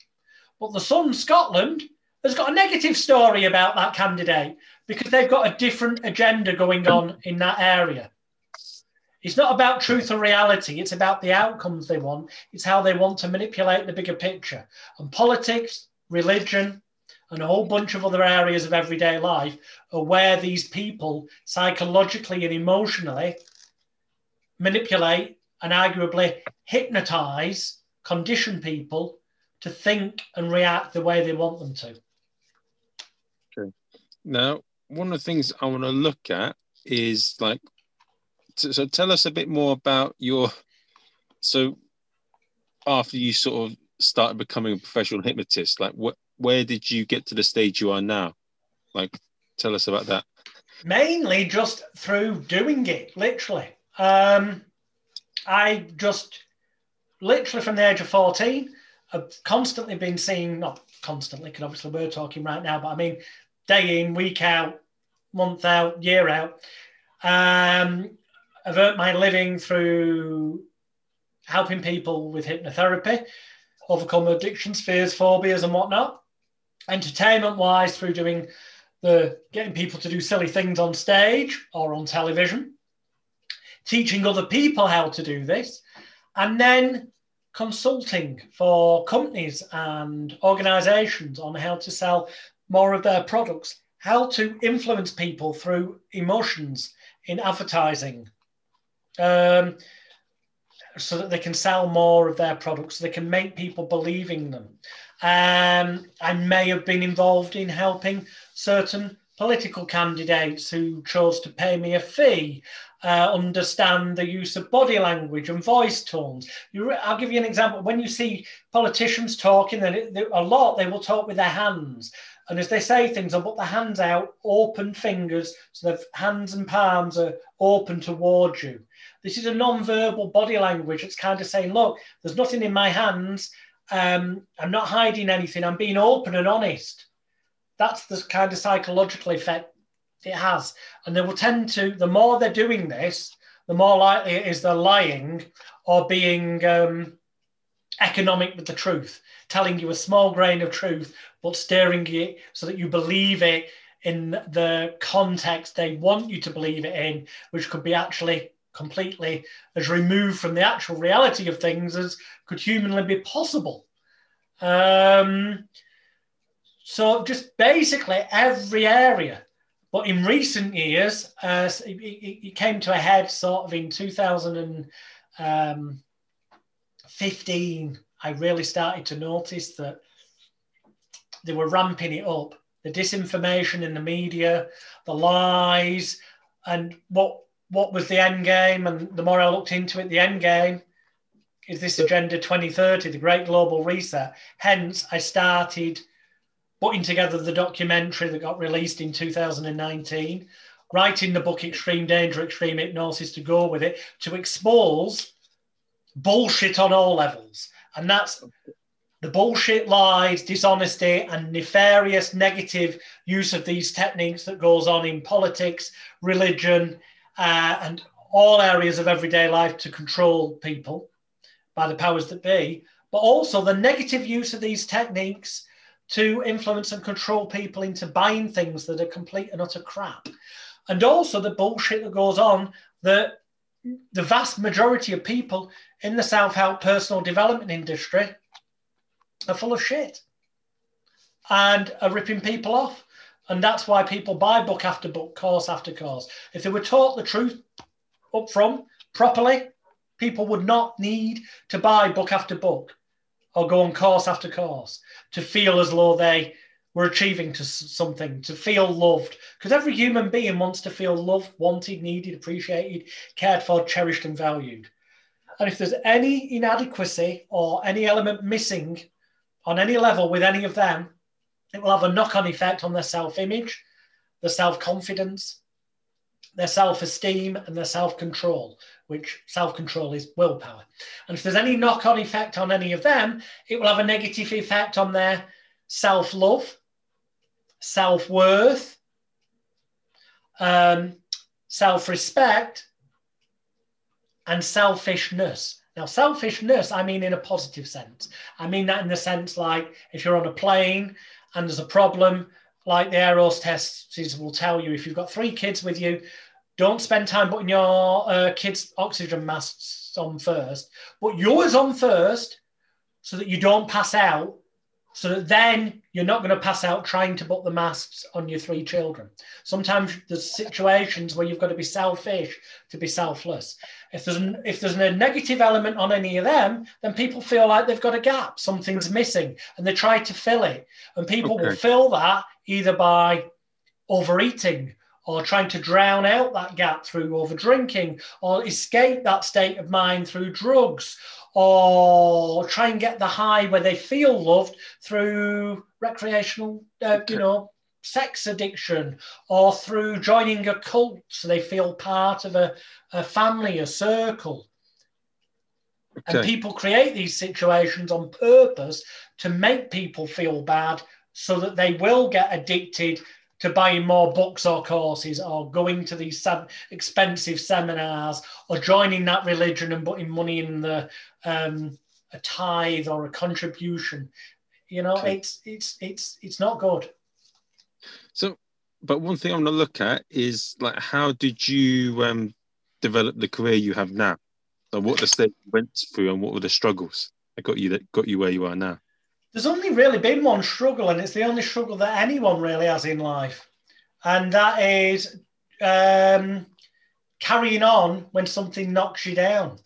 But the Sun Scotland has got a negative story about that candidate because they've got a different agenda going on in that area. It's not about truth or reality, it's about the outcomes they want, it's how they want to manipulate the bigger picture. And politics, religion, and a whole bunch of other areas of everyday life are where these people psychologically and emotionally manipulate and arguably hypnotize, condition people to think and react the way they want them to. Okay. Now, one of the things I want to look at is like, so tell us a bit more about your. So, after you sort of started becoming a professional hypnotist, like what where did you get to the stage you are now? Like, tell us about that. Mainly just through doing it, literally. Um, I just literally from the age of 14, I've constantly been seeing, not constantly, because obviously we're talking right now, but I mean, day in, week out, month out, year out. Um, I've earned my living through helping people with hypnotherapy, overcome addictions, fears, phobias, and whatnot entertainment wise through doing the getting people to do silly things on stage or on television, teaching other people how to do this, and then consulting for companies and organizations on how to sell more of their products, how to influence people through emotions in advertising, um, so that they can sell more of their products, so they can make people believe in them. Um, I may have been involved in helping certain political candidates who chose to pay me a fee uh, understand the use of body language and voice tones. You, I'll give you an example. When you see politicians talking, then a lot they will talk with their hands. And as they say things, they'll put their hands out, open fingers, so their hands and palms are open towards you. This is a non-verbal body language. It's kind of saying, look, there's nothing in my hands. Um, I'm not hiding anything. I'm being open and honest. That's the kind of psychological effect it has. And they will tend to, the more they're doing this, the more likely it is they're lying or being um, economic with the truth, telling you a small grain of truth, but steering it so that you believe it in the context they want you to believe it in, which could be actually completely as removed from the actual reality of things as could humanly be possible. Um, so just basically every area but in recent years, uh, it, it, came to a head sort of in 2015. Um, I really started to notice that they were ramping it up. The disinformation in the media, the lies, and what what was the end game? And the more I looked into it, the end game is this Agenda 2030, the Great Global Reset. Hence, I started putting together the documentary that got released in 2019, writing the book Extreme Danger, Extreme Hypnosis to go with it, to expose bullshit on all levels. And that's the bullshit, lies, dishonesty, and nefarious negative use of these techniques that goes on in politics, religion, uh, and all areas of everyday life to control people by the powers that be, but also the negative use of these techniques to influence and control people into buying things that are complete and utter crap. And also the bullshit that goes on that the vast majority of people in the self help personal development industry are full of shit and are ripping people off. And that's why people buy book after book, course after course. If they were taught the truth up front properly, people would not need to buy book after book or go on course after course to feel as though they were achieving to something, to feel loved. Because every human being wants to feel loved, wanted, needed, appreciated, cared for, cherished, and valued. And if there's any inadequacy or any element missing on any level with any of them, it will have a knock on effect on their self image, their self confidence, their self esteem, and their self control which self control is willpower. And if there's any knock on effect on any of them, it will have a negative effect on their self love, self worth, um, self respect, and selfishness. Now, selfishness, I mean in a positive sense. I mean that in the sense like if you're on a plane and there's a problem, like the air hostesses will tell you, if you've got three kids with you, don't spend time putting your uh, kids' oxygen masks on first. Put yours on first so that you don't pass out. So that then you're not going to pass out trying to put the masks on your three children. Sometimes there's situations where you've got to be selfish to be selfless. If there's an, if there's a negative element on any of them, then people feel like they've got a gap, something's missing, and they try to fill it. And people okay. will fill that either by overeating or trying to drown out that gap through over drinking, or escape that state of mind through drugs, or try and get the high where they feel loved through recreational, uh, you know, sex addiction, or through joining a cult so they feel part of a, a family, a circle. Okay. And people create these situations on purpose to make people feel bad so that they will get addicted to buying more books or courses or going to these expensive seminars or joining that religion and putting money in the um, a tithe or a contribution. You know okay. it's it's it's it's not good. So but one thing i'm going to look at is like how did you um develop the career you have now? Like what the state went through and what were the struggles that got you that got you where you are now there's only really been one struggle, and it's the only struggle that anyone really has in life, and that is um, carrying on when something knocks you down.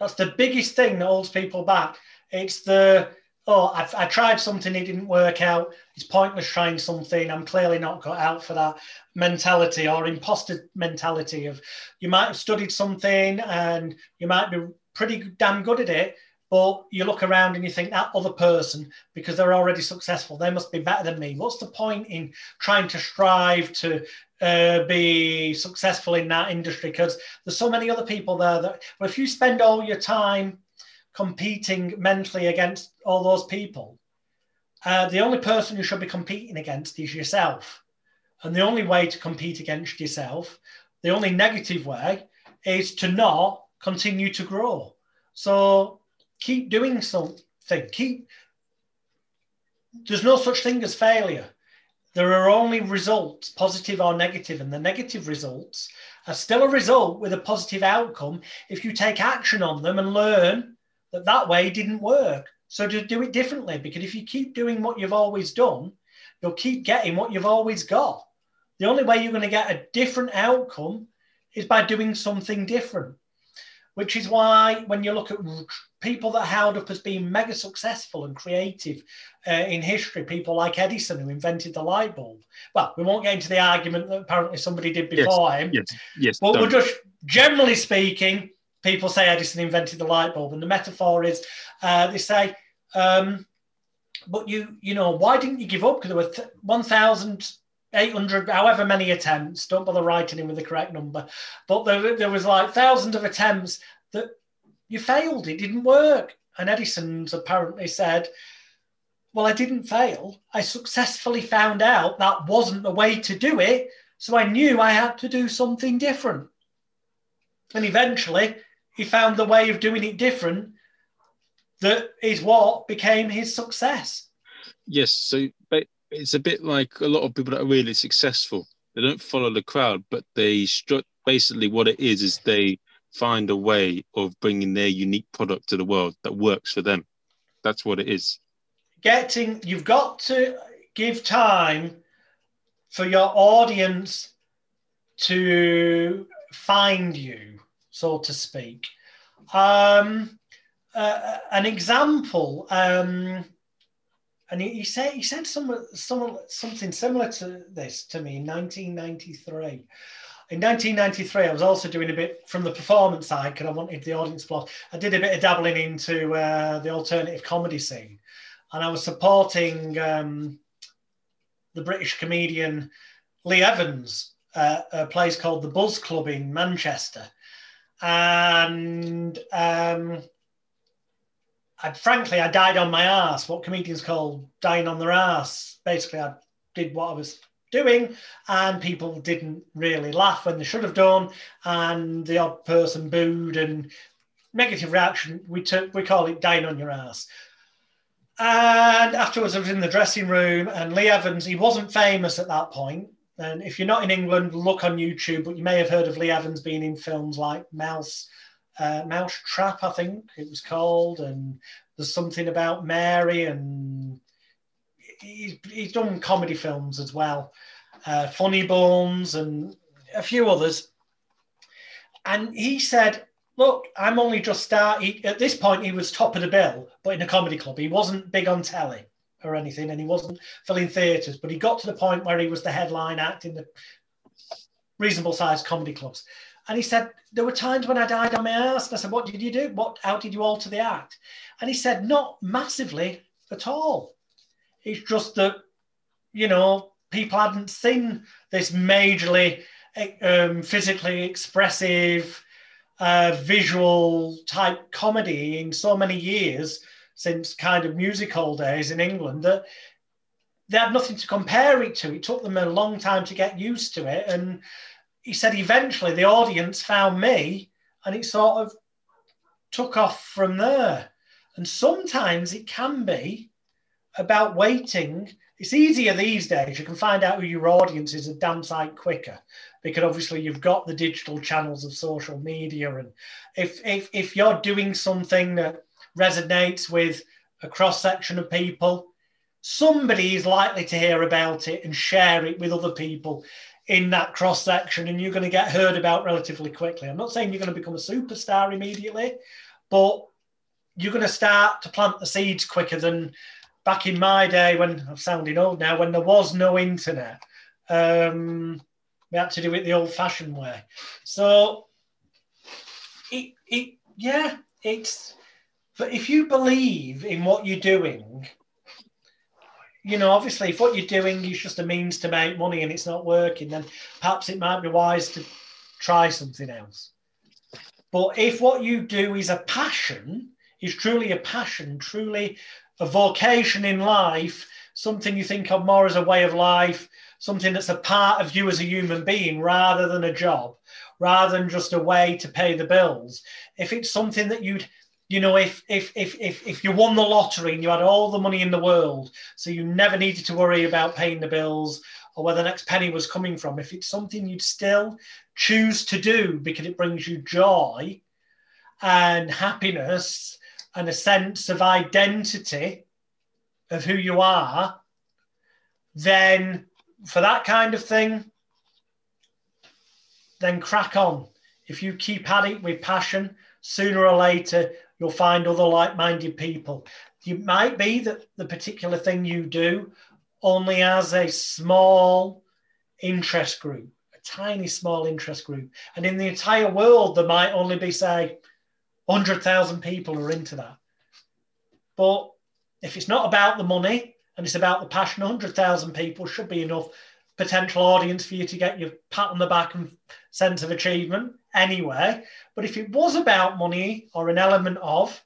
That's the biggest thing that holds people back. It's the, oh, I've, I tried something, it didn't work out. It's pointless trying something. I'm clearly not got out for that mentality or imposter mentality of you might have studied something and you might be pretty damn good at it, but you look around and you think that other person, because they're already successful, they must be better than me. What's the point in trying to strive to uh, be successful in that industry? Because there's so many other people there that, well, if you spend all your time competing mentally against all those people, uh, the only person you should be competing against is yourself. And the only way to compete against yourself, the only negative way, is to not continue to grow. So keep doing something. Keep. There's no such thing as failure. There are only results, positive or negative, and the negative results are still a result with a positive outcome if you take action on them and learn that that way didn't work. So to do it differently, because if you keep doing what you've always done, you'll keep getting what you've always got. The only way you're going to get a different outcome is by doing something different which is why when you look at people that are held up as being mega successful and creative uh, in history, people like Edison who invented the light bulb. Well, we won't get into the argument that apparently somebody did before yes, him. Yes, yes. But we're just generally speaking, people say Edison invented the light bulb, and the metaphor is uh, they say, um, but you, you know, why didn't you give up? Because there were th- 1,000 800, however many attempts, don't bother writing in with the correct number, but there, there was like thousands of attempts that you failed, it didn't work. And Edison's apparently said, Well, I didn't fail. I successfully found out that wasn't the way to do it. So I knew I had to do something different. And eventually he found the way of doing it different that is what became his success. Yes. So, it's a bit like a lot of people that are really successful. They don't follow the crowd, but they basically what it is is they find a way of bringing their unique product to the world that works for them. That's what it is. Getting you've got to give time for your audience to find you, so to speak. Um, uh, an example. Um, and he, he, said he said some, some, something similar to this to me in 1993. In 1993, I was also doing a bit from the performance side because I wanted the audience block. I did a bit of dabbling into uh, the alternative comedy scene, and I was supporting um, the British comedian Lee Evans, uh, a place called the Buzz Club in Manchester, and um, I, frankly, I died on my ass. What comedians call dying on their ass. Basically, I did what I was doing, and people didn't really laugh when they should have done, and the odd person booed and negative reaction. We took we call it dying on your ass. And afterwards, I was in the dressing room, and Lee Evans. He wasn't famous at that point. And if you're not in England, look on YouTube. But you may have heard of Lee Evans being in films like Mouse uh, Mouse Trap, I think it was called, and there's something about Mary, and he's, he's done comedy films as well, uh, Funny Bones, and a few others. And he said, Look, I'm only just starting. At this point, he was top of the bill, but in a comedy club. He wasn't big on telly or anything, and he wasn't filling theatres, but he got to the point where he was the headline act in the reasonable sized comedy clubs. And he said, There were times when I died on my ass. And I said, What did you do? What, how did you alter the act? And he said, Not massively at all. It's just that, you know, people hadn't seen this majorly um, physically expressive, uh, visual type comedy in so many years since kind of music hall days in England that they had nothing to compare it to. It took them a long time to get used to it. And he said eventually the audience found me and it sort of took off from there. And sometimes it can be about waiting. It's easier these days. You can find out who your audience is a damn sight quicker because obviously you've got the digital channels of social media. And if, if, if you're doing something that resonates with a cross section of people, somebody is likely to hear about it and share it with other people in that cross section and you're going to get heard about relatively quickly. I'm not saying you're going to become a superstar immediately, but you're going to start to plant the seeds quicker than back in my day when I'm sounding old now, when there was no internet. Um, we had to do it the old fashioned way. So, it, it, yeah, it's, but if you believe in what you're doing, you know, obviously, if what you're doing is just a means to make money and it's not working, then perhaps it might be wise to try something else. But if what you do is a passion, is truly a passion, truly a vocation in life, something you think of more as a way of life, something that's a part of you as a human being rather than a job, rather than just a way to pay the bills. If it's something that you'd you know, if if if if if you won the lottery and you had all the money in the world, so you never needed to worry about paying the bills or where the next penny was coming from, if it's something you'd still choose to do because it brings you joy and happiness and a sense of identity of who you are, then for that kind of thing, then crack on. If you keep at it with passion, sooner or later you'll find other like-minded people. It might be that the particular thing you do only has a small interest group, a tiny small interest group. And in the entire world, there might only be, say, 100,000 people are into that. But if it's not about the money and it's about the passion, 100,000 people should be enough potential audience for you to get your pat on the back and sense of achievement anyway. But if it was about money or an element of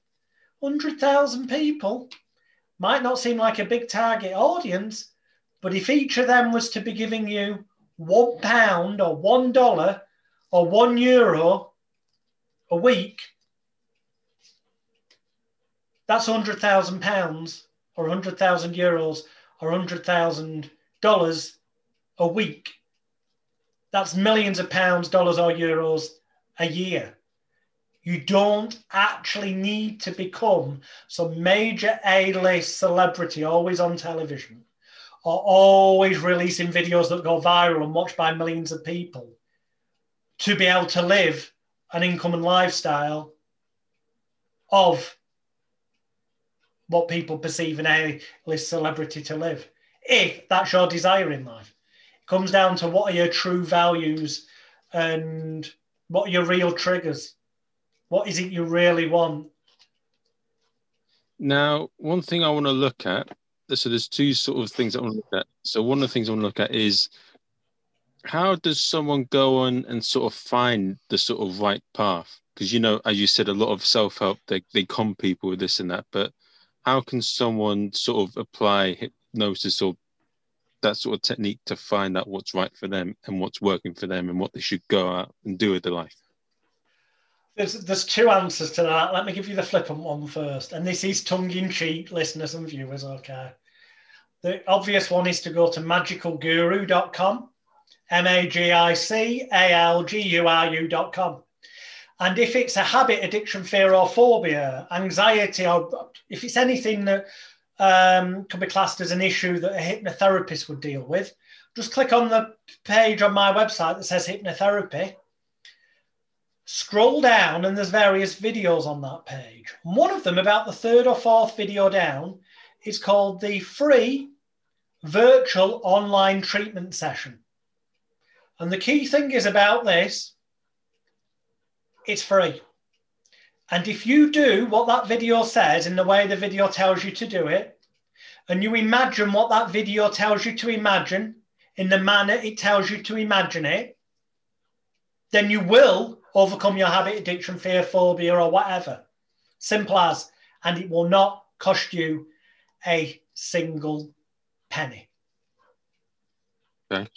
100,000 people, might not seem like a big target audience, but if each of them was to be giving you one pound or one dollar or one euro a week, that's 100,000 pounds or 100,000 euros or 100,000 dollars a week. That's millions of pounds, dollars, or euros a year. You don't actually need to become some major A list celebrity always on television or always releasing videos that go viral and watched by millions of people to be able to live an income and lifestyle of what people perceive an A list celebrity to live, if that's your desire in life comes down to what are your true values and what are your real triggers. What is it you really want? Now, one thing I want to look at, so there's two sort of things I want to look at. So one of the things I want to look at is how does someone go on and sort of find the sort of right path? Because you know, as you said, a lot of self-help they they con people with this and that, but how can someone sort of apply hypnosis or that sort of technique to find out what's right for them and what's working for them and what they should go out and do with their life? There's, there's two answers to that. Let me give you the flippant one first. And this is tongue in cheek, listeners and viewers, okay? The obvious one is to go to magicalguru.com, M A G I C A L G U R U.com. And if it's a habit, addiction, fear, or phobia, anxiety, or if it's anything that um, could be classed as an issue that a hypnotherapist would deal with. Just click on the page on my website that says hypnotherapy. Scroll down, and there's various videos on that page. One of them, about the third or fourth video down, is called the free virtual online treatment session. And the key thing is about this it's free. And if you do what that video says in the way the video tells you to do it, and you imagine what that video tells you to imagine in the manner it tells you to imagine it, then you will overcome your habit, addiction, fear, phobia, or whatever. Simple as. And it will not cost you a single penny. Okay.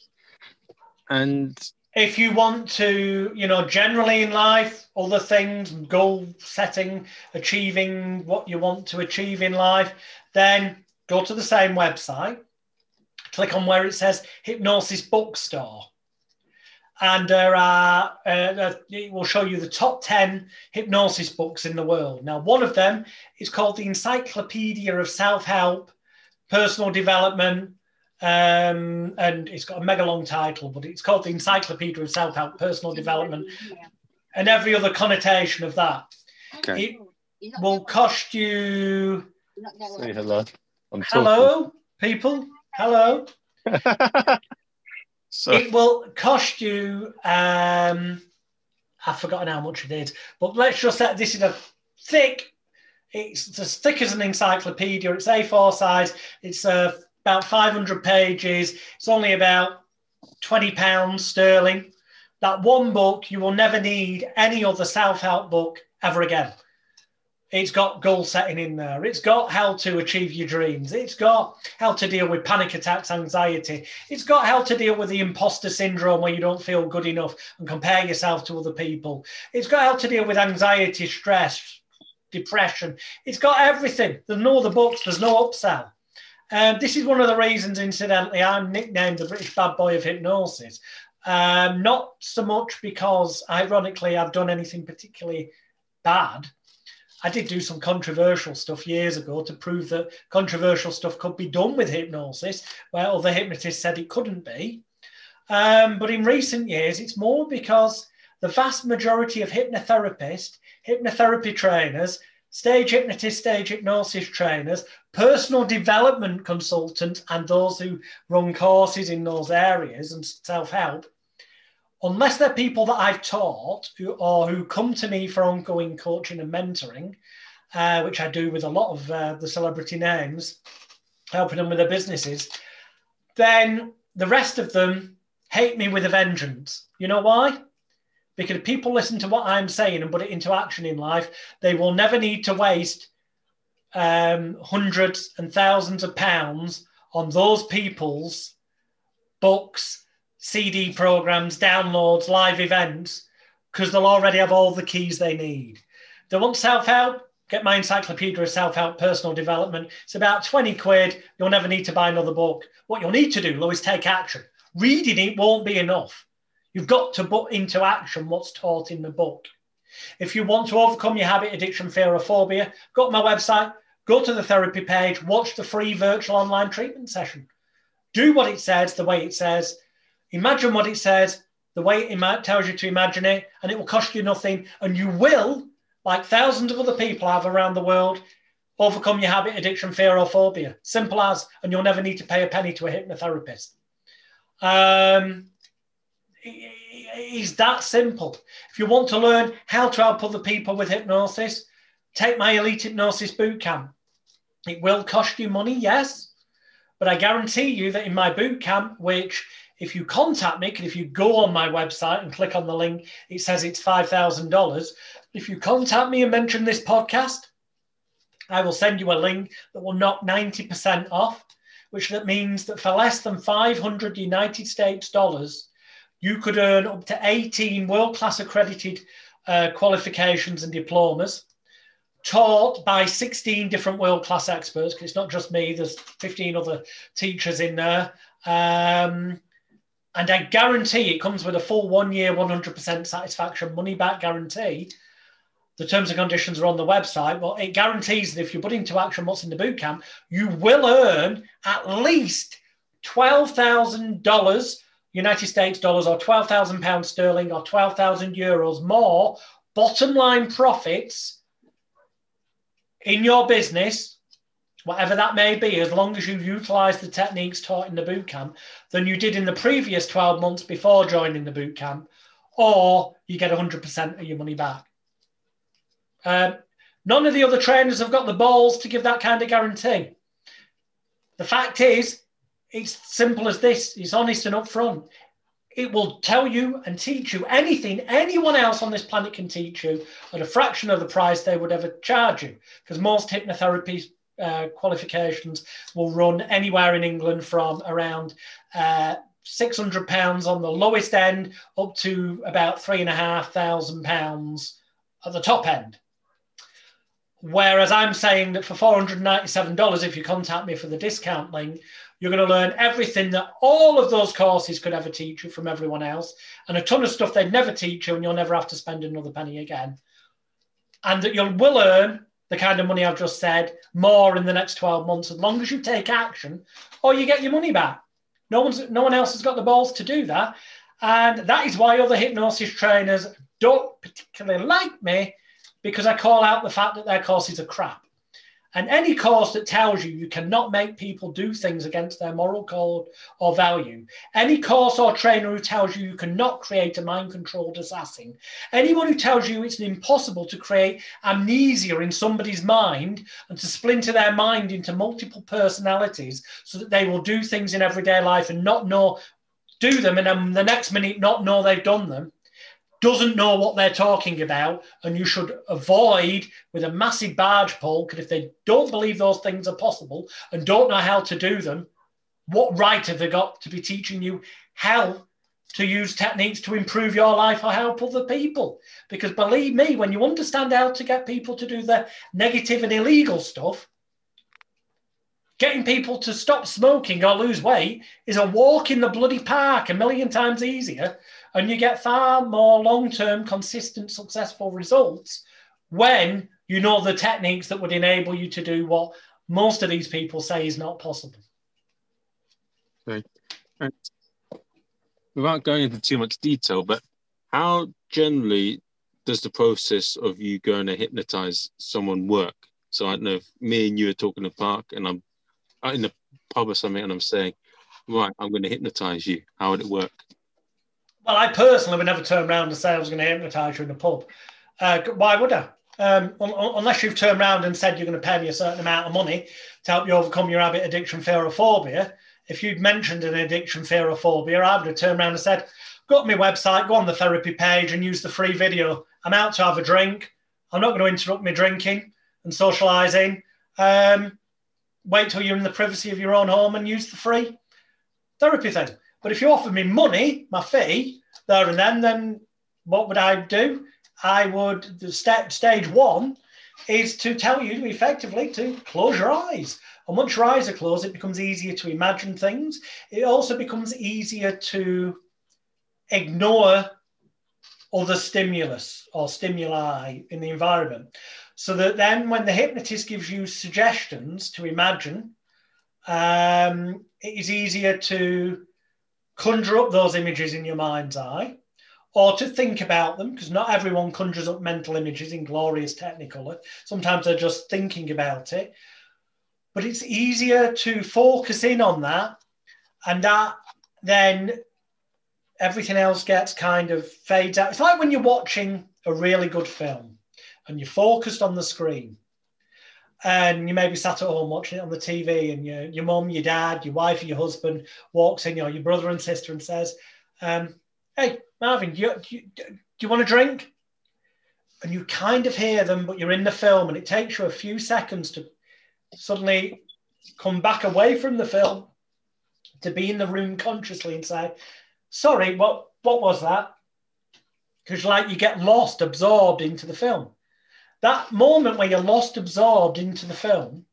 And if you want to, you know, generally in life, other things, goal setting, achieving what you want to achieve in life, then go to the same website, click on where it says Hypnosis Bookstore. And there are, uh, uh, it will show you the top 10 hypnosis books in the world. Now, one of them is called the Encyclopedia of Self Help, Personal Development, Um, and it's got a mega long title, but it's called the Encyclopedia of Self Help Personal Development and every other connotation of that. Okay. It will cost you. Say hello. I'm Hello, people. Hello. so It will cost you. Um, I've forgotten how much it is, but let's just say this is a thick. It's as thick as an encyclopedia. It's A4 size. It's uh, about 500 pages. It's only about 20 pounds sterling. That one book, you will never need any other self help book ever again. It's got goal setting in there. It's got how to achieve your dreams. It's got how to deal with panic attacks, anxiety. It's got how to deal with the imposter syndrome where you don't feel good enough and compare yourself to other people. It's got how to deal with anxiety, stress, depression. It's got everything. There's no other books. There's no upsell. Um, this is one of the reasons, incidentally, I'm nicknamed the British bad boy of hypnosis. Um, not so much because, ironically, I've done anything particularly bad. I did do some controversial stuff years ago to prove that controversial stuff could be done with hypnosis, where other hypnotists said it couldn't be. Um, but in recent years, it's more because the vast majority of hypnotherapists, hypnotherapy trainers, stage hypnotists, stage hypnosis trainers, personal development consultants, and those who run courses in those areas and self help, unless they're people that I've taught who, or who come to me for ongoing coaching and mentoring, uh, which I do with a lot of uh, the celebrity names, helping them with their businesses, then the rest of them hate me with a vengeance. You know why? Because people listen to what I'm saying and put it into action in life, they will never need to waste um, hundreds and thousands of pounds on those people's books, CD programs, downloads, live events, because they'll already have all the keys they need. They want self help? Get my encyclopedia of self help personal development. It's about 20 quid. You'll never need to buy another book. What you'll need to do, Lou, is take action. Reading it won't be enough. You've got to put into action what's taught in the book. If you want to overcome your habit, addiction, fear, or phobia, go to my website, go to the therapy page, watch the free virtual online treatment session. Do what it says the way it says. Imagine what it says the way it tells you to imagine it, and it will cost you nothing. And you will, like thousands of other people have around the world, overcome your habit, addiction, fear, or phobia. Simple as, and you'll never need to pay a penny to a hypnotherapist. Um, it's that simple. If you want to learn how to help other people with hypnosis, take my Elite Hypnosis Bootcamp. It will cost you money, yes, but I guarantee you that in my boot camp, which if you contact me, if you go on my website and click on the link, it says it's $5,000. If you contact me and mention this podcast, I will send you a link that will knock 90% off, which that means that for less than 500 United States dollars, you could earn up to 18 world-class accredited uh, qualifications and diplomas taught by 16 different world-class experts because it's not just me there's 15 other teachers in there um, and i guarantee it comes with a full one year 100% satisfaction money back guarantee. The terms and conditions are on the website. But it guarantees that if you put into action what's in the bootcamp you will earn at least $12000 united states dollars or 12000 pounds sterling or 12000 euros more. Bottom line profits in your business, whatever that may be, as long as you utilize the techniques taught in the bootcamp than you did in the previous 12 months before joining the bootcamp, or you get 100% of your money back. Um, none of the other trainers have got the balls to give that kind of guarantee. The fact is, it's simple as this it's honest and upfront it will tell you and teach you anything anyone else on this planet can teach you at a fraction of the price they would ever charge you. Because most hypnotherapy uh, qualifications will run anywhere in England from around uh, £600 on the lowest end up to about £3,500 at the top end. Whereas I'm saying that for $497, if you contact me for the discount link, you're going to learn everything that all of those courses could ever teach you from everyone else, and a ton of stuff they'd never teach you, and you'll never have to spend another penny again. And that you will earn the kind of money I've just said more in the next 12 months, as long as you take action or you get your money back. No one's no one else has got the balls to do that. And that is why other hypnosis trainers don't particularly like me because I call out the fact that their courses are crap. And any course that tells you you cannot make people do things against their moral code or value, any course or trainer who tells you you cannot create a mind controlled assassin, anyone who tells you it's impossible to create amnesia in somebody's mind and to splinter their mind into multiple personalities so that they will do things in everyday life and not know, do them, and then the next minute not know they've done them doesn't know what they're talking about, and you should avoid with a massive barge pole because if they don't believe those things are possible and don't know how to do them, what right have they got to be teaching you how to use techniques to improve your life or help other people? Because believe me, when you understand how to get people to do the negative and illegal stuff, getting people to stop smoking or lose weight is a walk in the bloody park a million times easier and you get far more long term, consistent, successful results when you know the techniques that would enable you to do what most of these people say is not possible. Okay. And without going into too much detail, but how generally does the process of you going to hypnotize someone work? So I don't know if me and you are talking in the park and I'm in the pub or something and I'm saying, right, I'm going to hypnotize you. How would it work? Well, I personally would never turn around and say I was going to hypnotise you in a pub. Uh, why would I? Um, un- unless you've turned around and said you're going to pay me a certain amount of money to help you overcome your habit, addiction, fear, or phobia. If you'd mentioned an addiction, fear, or phobia, I would have turned around and said, "Go to my website, go on the therapy page, and use the free video. I'm out to have a drink. I'm not going to interrupt me drinking and socialising. Um, wait till you're in the privacy of your own home and use the free therapy thing." But if you offered me money, my fee, there and then, then what would I do? I would, the step, stage one is to tell you effectively to close your eyes. And once your eyes are closed, it becomes easier to imagine things. It also becomes easier to ignore other stimulus or stimuli in the environment. So that then, when the hypnotist gives you suggestions to imagine, um, it is easier to conjure up those images in your mind's eye or to think about them, because not everyone conjures up mental images in glorious technicolor. Sometimes they're just thinking about it. But it's easier to focus in on that, and that then everything else gets kind of fades out. It's like when you're watching a really good film and you're focused on the screen and you maybe sat at home watching it on the TV, and your your mum, your dad, your wife, or your husband walks in, know, your brother and sister, and says, um, "Hey, Marvin, do you, do you, do you want a drink?" And you kind of hear them, but you're in the film, and it takes you a few seconds to suddenly come back away from the film to be in the room consciously and say, "Sorry, what what was that?" Because like you get lost, absorbed into the film that moment where you're lost, absorbed into the film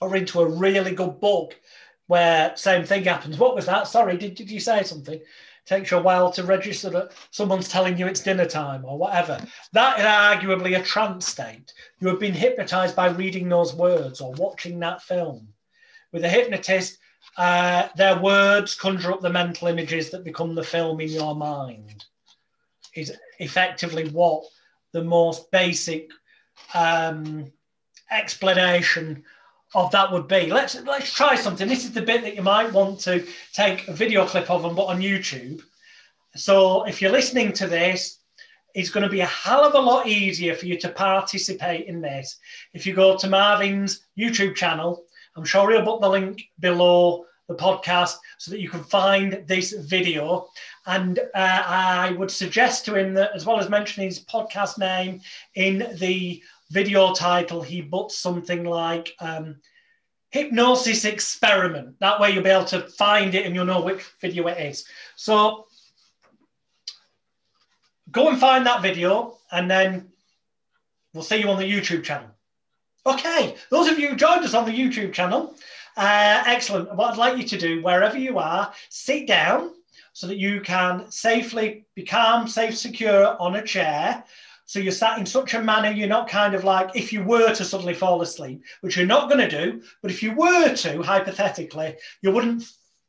or into a really good book where same thing happens. What was that? Sorry, did, did you say something? takes you a while to register that someone's telling you it's dinner time or whatever. That is arguably a trance state. You have been hypnotized by reading those words or watching that film. With a hypnotist, uh, their words conjure up the mental images that become the film in your mind. Is effectively what the most basic um, explanation of that would be. Let's let's try something. This is the bit that you might want to take a video clip of and put on YouTube. So if you're listening to this, it's going to be a hell of a lot easier for you to participate in this. If you go to Marvin's YouTube channel, I'm sure he'll put the link below the podcast so that you can find this video. And uh, I would suggest to him that, as well as mentioning his podcast name in the video title, he puts something like um, Hypnosis Experiment. That way you'll be able to find it and you'll know which video it is. So go and find that video and then we'll see you on the YouTube channel. Okay, those of you who joined us on the YouTube channel, uh, excellent. What I'd like you to do, wherever you are, sit down so that you can safely be calm, safe, secure on a chair. So you're sat in such a manner, you're not kind of like, if you were to suddenly fall asleep, which you're not going to do, but if you were to, hypothetically, you wouldn't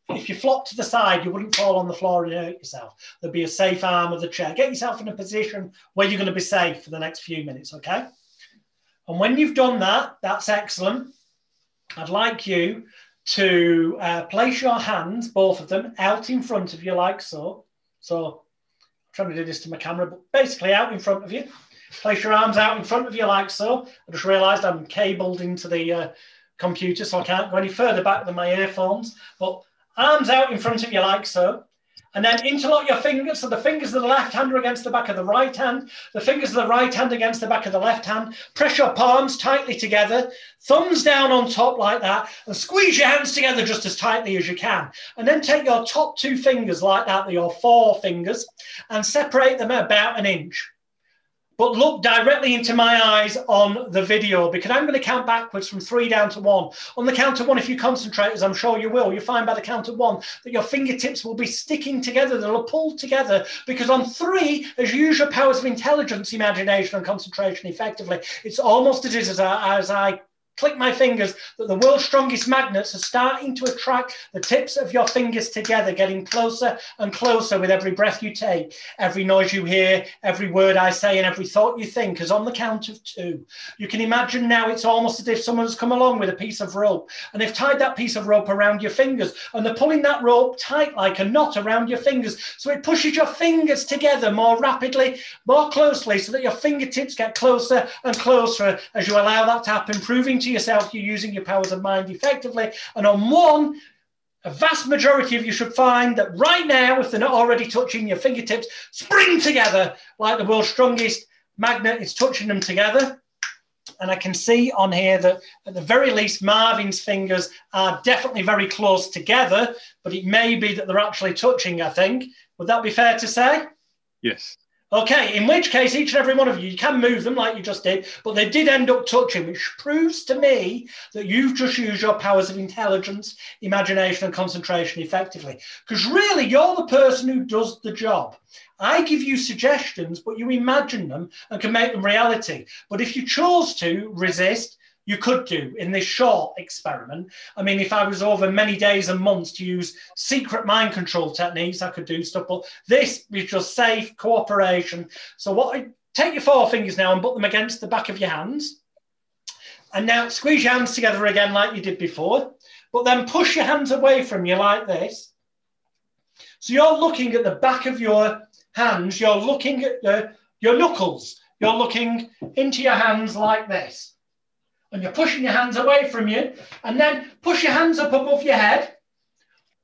if you flop to the side, you wouldn't fall on the floor and hurt yourself. There'd be a safe arm of the chair. Get yourself in a position where you're going to be safe for the next few minutes, okay? And when you've done that, that's excellent. I'd like you to uh, place your hands, both of them, out in front of you like so. So I'm trying to do this to my camera, but basically out in front of you. Place your arms out in front of you like so. I just realized I'm cabled into the uh, computer, so I can't go any further back than my earphones. But arms out in front of you like so. And then interlock your fingers. So the fingers of the left hand are against the back of the right hand. The fingers of the right hand against the back of the left hand. Press your palms tightly together. Thumbs down on top like that. And squeeze your hands together just as tightly as you can. And then take your top two fingers like that, your four fingers, and separate them about an inch but look directly into my eyes on the video because I'm going to count backwards from three down to one. On the count of one, if you concentrate, as I'm sure you will, you'll find by the count of one that your fingertips will be sticking together, they'll pull together because on three, as you use your powers of intelligence, imagination, and concentration effectively, it's almost as, as, as I click my fingers that the world's strongest magnets are starting to attract the tips of your fingers together, getting closer and closer with every breath you take, every noise you hear, every word I say, and every thought you think. As on the count of two, you can imagine now it's almost as if someone's come along with a piece of rope and they've tied that piece of rope around your fingers and they're pulling that rope tight like a knot around your fingers. So it pushes your fingers together more rapidly, more closely, so that your fingertips get closer and closer as you allow that to happen, proving to yourself you're using your powers of mind effectively. And on one, a vast majority of you should find that right now, if they're not already touching your fingertips, spring together like the world's strongest magnet is touching them together. And I can see on here that at the very least, Marvin's fingers are definitely very close together, but it may be that they're actually touching, I think. Would that be fair to say? Yes. Okay, in which case, each and every one of you, you can move them like you just did, but they did end up touching, which proves to me that you've just used your powers of intelligence, imagination, and concentration effectively. Because really, you're the person who does the job. I give you suggestions, but you imagine them and can make them reality. But if you chose to resist, you could do in this short experiment. I mean, if I was over many days and months to use secret mind control techniques, I could do stuff. But this is just safe cooperation. So what I take your four fingers now and put them against the back of your hands. And now squeeze your hands together again like you did before, but then push your hands away from you like this. So you're looking at the back of your hands, you're looking at your knuckles, you're looking into your hands like this and you're pushing your hands away from you, and then push your hands up above your head.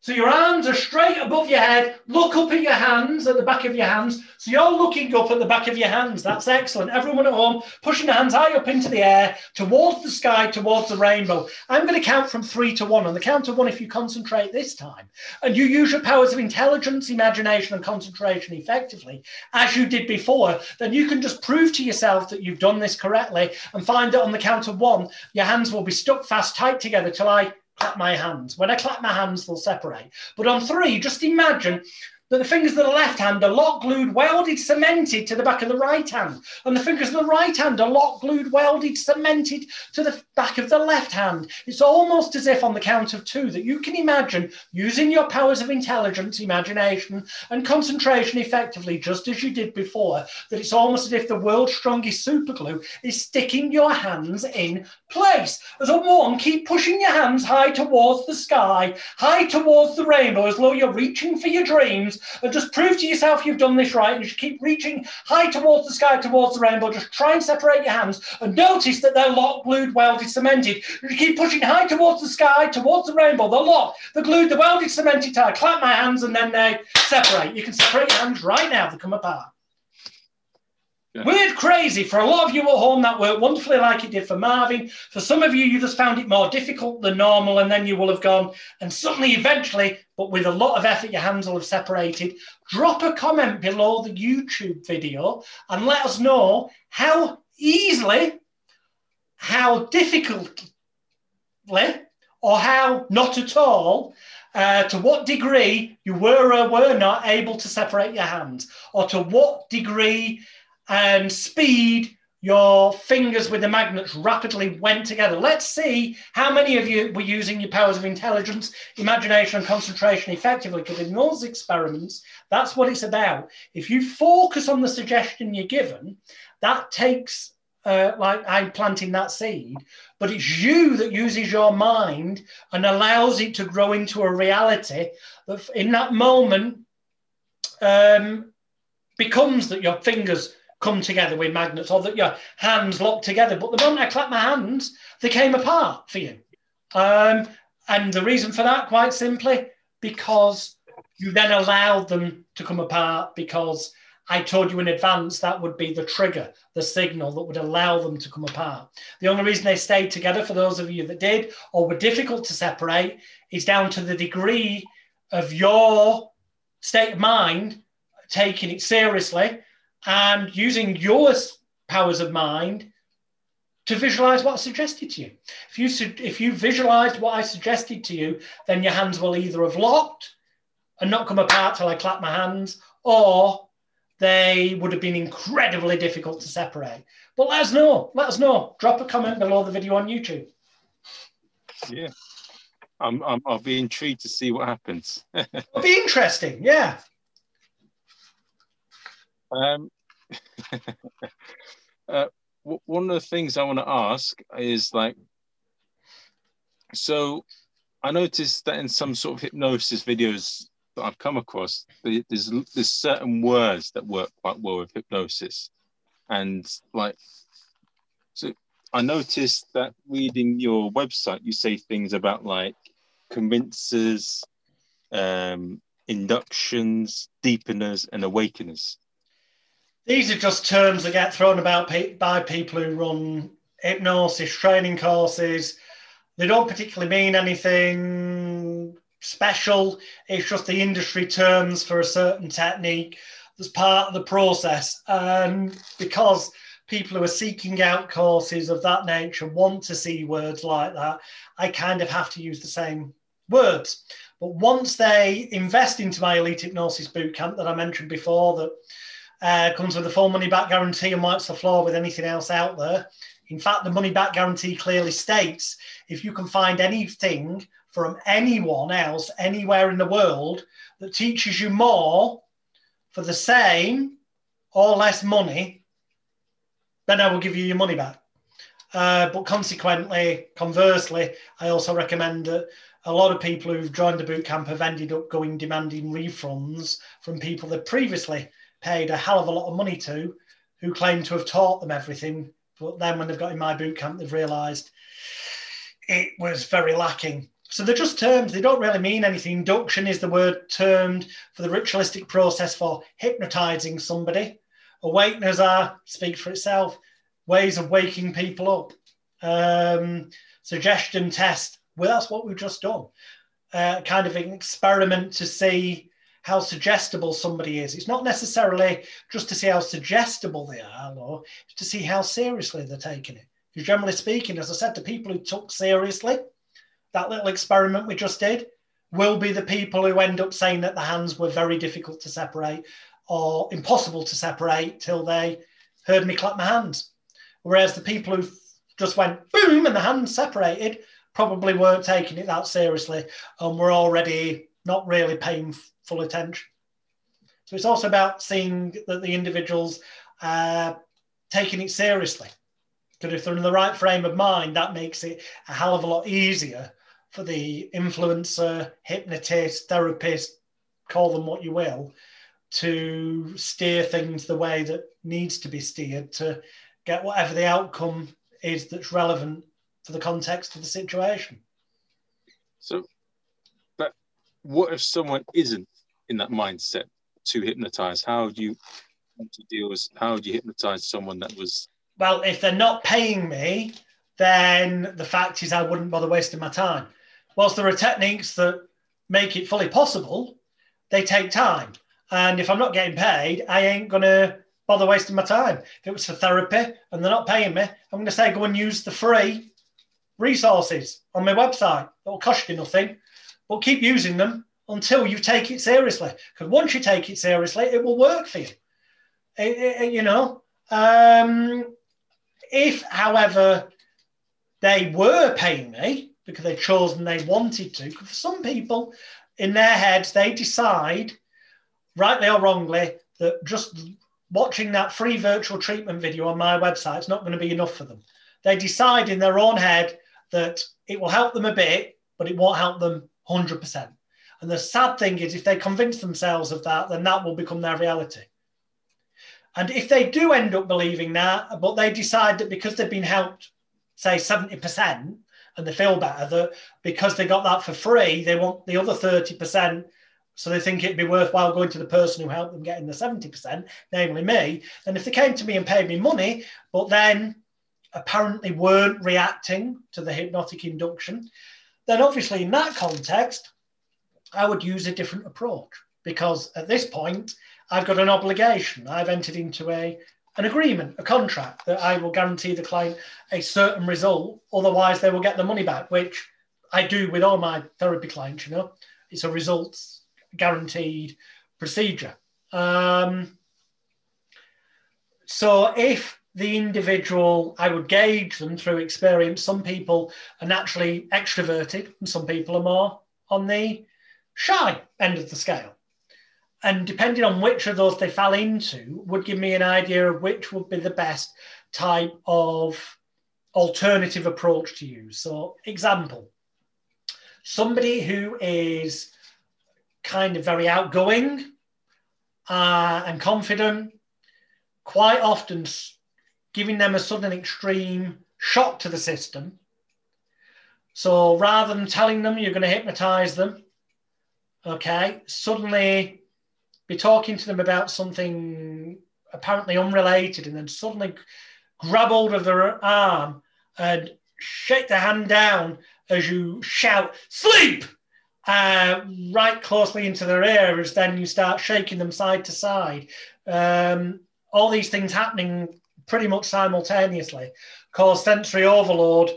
So your arms are straight above your head. Look up at your hands, at the back of your hands. So you're looking up at the back of your hands. That's excellent. Everyone at home, pushing the hands high up into the air, towards the sky, towards the rainbow. I'm going to count from three to one. On the count of one, if you concentrate this time and you use your powers of intelligence, imagination, and concentration effectively, as you did before, then you can just prove to yourself that you've done this correctly and find that on the count of one, your hands will be stuck fast tight together till I clap my hands. When I clap my hands, they'll separate. But on three, just imagine that the fingers of the left hand are lock glued, welded, cemented to the back of the right hand. And the fingers of the right hand are lock glued, welded, cemented to the back of the left hand. It's almost as if on the count of two that you can imagine using your powers of intelligence, imagination, and concentration effectively, just as you did before, that it's almost as if the world's strongest superglue is sticking your hands in place. As a one, keep pushing your hands high towards the sky, high towards the rainbow, as though you're reaching for your dreams and just prove to yourself you've done this right. And you should keep reaching high towards the sky, towards the rainbow. Just try and separate your hands and notice that they're locked, glued, welded, cemented. You keep pushing high towards the sky, towards the rainbow. They're locked, they're glued, they're welded, cemented tight. Clap my hands and then they separate. You can separate your hands right now, they come apart. Yeah. Weird, crazy. For a lot of you at home, that worked wonderfully like it did for Marvin. For some of you, you just found it more difficult than normal, and then you will have gone, and suddenly, eventually, but with a lot of effort, your hands will have separated. Drop a comment below the YouTube video and let us know how easily, how difficultly, or how not at all uh, to what degree you were or were not able to separate your hands, or to what degree and speed your fingers with the magnets rapidly went together. Let's see how many of you were using your powers of intelligence, imagination, and concentration effectively. Because in those experiments, that's what it's about. If you focus on the suggestion you're given, that takes uh, like I'm planting that seed, but it's you that uses your mind and allows it to grow into a reality that in that moment um, becomes that your fingers come together with magnets or that your hands lock together. But the moment I clapped my hands, they came apart for you. Um, and the reason for that, quite simply, because you then allowed them to come apart because I told you in advance that would be the trigger, the signal that would allow them to come apart. The only reason they stayed together, for those of you that did or were difficult to separate, is down to the degree of your state of mind taking it seriously and using your powers of mind to visualize what I suggested to you. If you if you visualized what I suggested to you, then your hands will either have locked and not come apart till I clap my hands, or they would have been incredibly difficult to separate. But let us know. Let us know. Drop a comment below the video on YouTube. Yeah. I'm, I'm, I'll be intrigued to see what happens. It'll be interesting. Yeah. Um, uh, one of the things I want to ask is like, so I noticed that in some sort of hypnosis videos that I've come across, there's there's certain words that work quite well with hypnosis, and like, so I noticed that reading your website, you say things about like convincers, um, inductions, deepeners, and awakeners. These are just terms that get thrown about by people who run hypnosis training courses. They don't particularly mean anything special. It's just the industry terms for a certain technique that's part of the process. And because people who are seeking out courses of that nature want to see words like that, I kind of have to use the same words. But once they invest into my elite hypnosis bootcamp that I mentioned before, that uh, comes with a full money back guarantee and wipes the floor with anything else out there. In fact, the money back guarantee clearly states if you can find anything from anyone else anywhere in the world that teaches you more for the same or less money, then I will give you your money back. Uh, but consequently, conversely, I also recommend that a lot of people who've joined the bootcamp have ended up going demanding refunds from people that previously paid a hell of a lot of money to, who claim to have taught them everything. But then when they've got in my boot camp, they've realised it was very lacking. So they're just terms, they don't really mean anything. Induction is the word termed for the ritualistic process for hypnotizing somebody. Awakeners are, speak for itself, ways of waking people up. Um, suggestion test, well, that's what we've just done. Uh, kind of an experiment to see how suggestible somebody is. It's not necessarily just to see how suggestible they are, or to see how seriously they're taking it. Because generally speaking, as I said, the people who took seriously that little experiment we just did will be the people who end up saying that the hands were very difficult to separate or impossible to separate till they heard me clap my hands. Whereas the people who just went boom and the hands separated probably weren't taking it that seriously and were already not really paying full attention. So it's also about seeing that the individuals uh, taking it seriously. Because if they're in the right frame of mind, that makes it a hell of a lot easier for the influencer, hypnotist, therapist, call them what you will, to steer things the way that needs to be steered to get whatever the outcome is that's relevant for the context of the situation. So, but what if someone isn't in that mindset to hypnotize? How do you to deal with how do you hypnotize someone that was? Well if they're not paying me then the fact is i wouldn't bother wasting my time. Whilst there are techniques that make it fully possible they take time. And if i'm not getting paid i ain't gonna bother wasting my time. If it was for therapy and they're not paying me i'm gonna say go and use the free resources on my website. That'll cost you nothing but keep using them until you take it seriously. Because once you take it seriously, it will work for you. It, it, you know, um, If, however, they were paying me because they chose and they wanted to, for some people in their heads, they decide, rightly or wrongly, that just watching that free virtual treatment video on my website is not going to be enough for them. They decide in their own head that it will help them a bit, but it won't help them 100%. And the sad thing is, if they convince themselves of that, then that will become their reality. And if they do end up believing that, but they decide that because they've been helped, say 70%, and they feel better, that because they got that for free, they want the other 30%. So they think it'd be worthwhile going to the person who helped them getting the 70%, namely me. And if they came to me and paid me money, but then apparently weren't reacting to the hypnotic induction, then obviously in that context, I would use a different approach because at this point, I've got an obligation. I've entered into a an agreement, a contract that I will guarantee the client a certain result. Otherwise, they will get the money back, which I do with all my therapy clients. You know, it's a results guaranteed procedure. Um, so if the individual, I would gauge them through experience. Some people are naturally extroverted, and some people are more on the shy end of the scale. And depending on which of those they fell into, would give me an idea of which would be the best type of alternative approach to use. So, example somebody who is kind of very outgoing uh, and confident, quite often giving them a sudden extreme shock to the system. So rather than telling them you're going to hypnotize them, okay, suddenly be talking to them about something apparently unrelated and then suddenly grab hold of their arm and shake their hand down as you shout, sleep! Uh, right closely into their ears, then you start shaking them side to side. Um, all these things happening pretty much simultaneously cause sensory overload,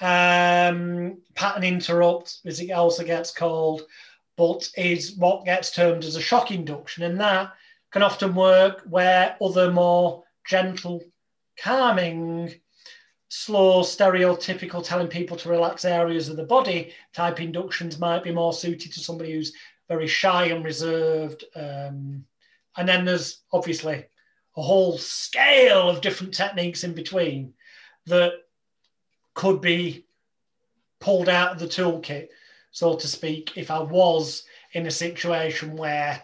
um, pattern interrupt, as it also gets called, but is what gets termed as a shock induction. And that can often work where other more gentle, calming, slow, stereotypical telling people to relax areas of the body type inductions might be more suited to somebody who's very shy and reserved. Um, and then there's obviously a whole scale of different techniques in between that could be pulled out of the toolkit so to speak, if I was in a situation where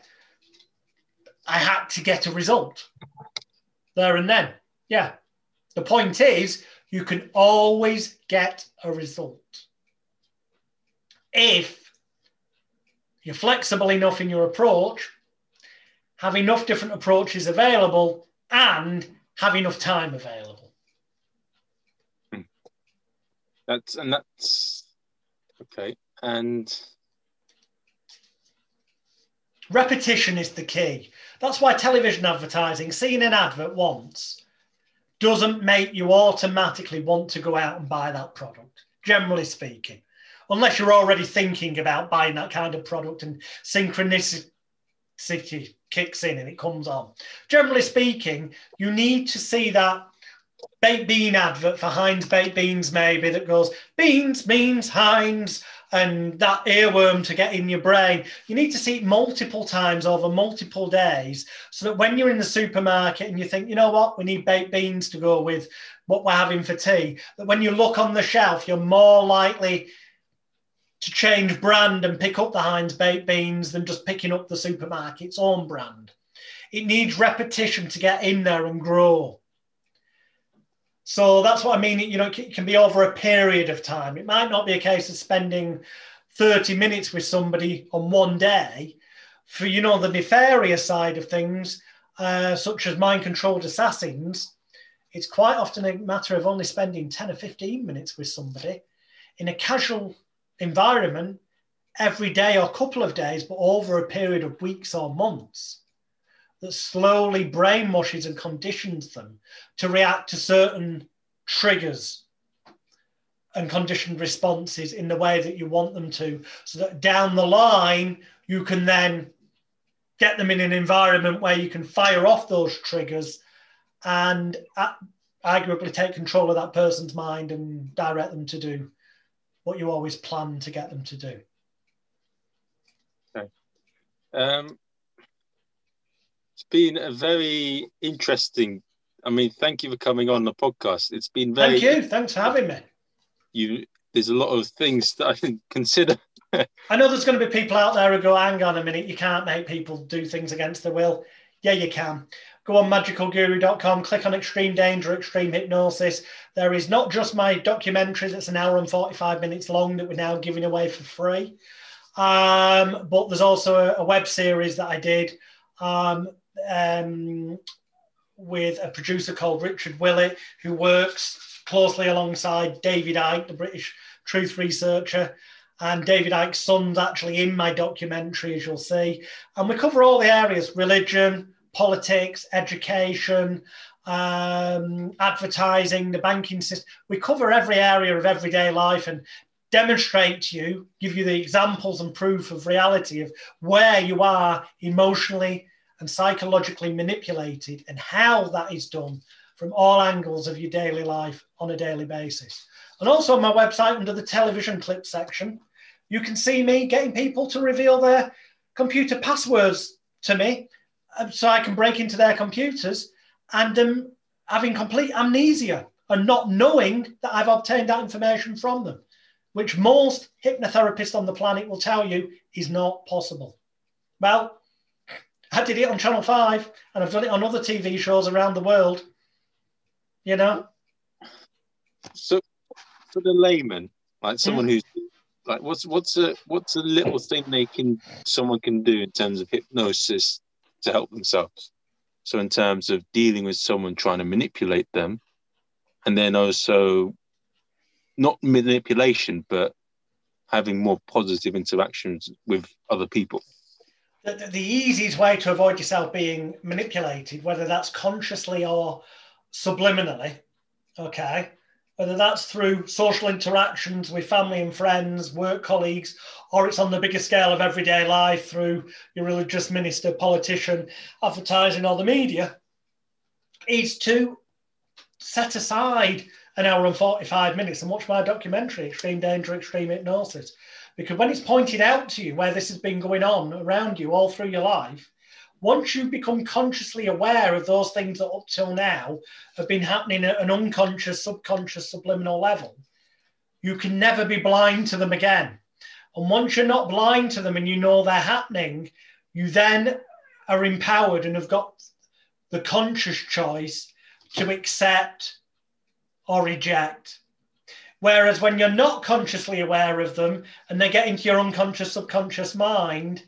I had to get a result there and then. Yeah. The point is, you can always get a result if you're flexible enough in your approach, have enough different approaches available, and have enough time available. Hmm. That's and that's okay and repetition is the key. That's why television advertising, seeing an advert once, doesn't make you automatically want to go out and buy that product, generally speaking, unless you're already thinking about buying that kind of product and synchronicity kicks in and it comes on. Generally speaking, you need to see that baked bean advert for Heinz baked beans, maybe that goes beans, means Heinz, and that earworm to get in your brain. You need to see it multiple times over multiple days so that when you're in the supermarket and you think, you know what, we need baked beans to go with what we're having for tea, that when you look on the shelf, you're more likely to change brand and pick up the Heinz baked beans than just picking up the supermarket's own brand. It needs repetition to get in there and grow. So that's what I mean. You know, it can be over a period of time. It might not be a case of spending 30 minutes with somebody on one day. For, you know, the nefarious side of things, uh, such as mind controlled assassins, it's quite often a matter of only spending 10 or 15 minutes with somebody in a casual environment every day or couple of days, but over a period of weeks or months that slowly brainwashes and conditions them to react to certain triggers and conditioned responses in the way that you want them to, so that down the line, you can then get them in an environment where you can fire off those triggers and arguably take control of that person's mind and direct them to do what you always plan to get them to do. Okay. Um, it's been a very interesting. I mean, thank you for coming on the podcast. It's been very. Thank you. Thanks for having me. You, there's a lot of things that I can consider. I know there's going to be people out there who go, "Hang on a minute, you can't make people do things against their will." Yeah, you can go on magicalguru.com, click on Extreme Danger, Extreme Hypnosis. There is not just my documentaries, it's an hour and 45 minutes long that we're now giving away for free. Um, but there's also a, a, web series that I did um, um, with a producer called Richard Willett, who works closely alongside David Icke, the British truth researcher. And David Icke's son's actually in my documentary, as you'll see. And we cover all the areas religion, politics, education, um, advertising, the banking system. We cover every area of everyday life and demonstrate to you, give you the examples and proof of reality of where you are emotionally and psychologically manipulated and how that is done from all angles of your daily life on a daily basis. And also on my website, under the television clip section, you can see me getting people to reveal their computer passwords to me um, so I can break into their computers and um, having complete amnesia and not knowing that I've obtained that information from them, which most hypnotherapists on the planet will tell you is not possible. Well, I did it on Channel 5 and I've done it on other TV shows around the world. You know? So, for the layman, like someone who's like, what's what's a what's a little thing they can someone can do in terms of hypnosis to help themselves. So, in terms of dealing with someone trying to manipulate them, and then also not manipulation, but having more positive interactions with other people. The, the, easiest way to avoid yourself being manipulated, whether that's consciously or subliminally, okay, whether that's through social interactions with family and friends, work colleagues, or it's on the bigger scale of everyday life through your religious minister, politician, advertising, or the media, is to set aside an hour and 45 minutes and watch my documentary, Extreme Danger, Extreme Hypnosis. Because when it's pointed out to you where this has been going on around you all through your life, once you become consciously aware of those things that up till now have been happening at an unconscious, subconscious, subliminal level, you can never be blind to them again. And once you're not blind to them and you know they're happening, you then are empowered and have got the conscious choice to accept or reject. Whereas when you're not consciously aware of them and they get into your unconscious, subconscious mind,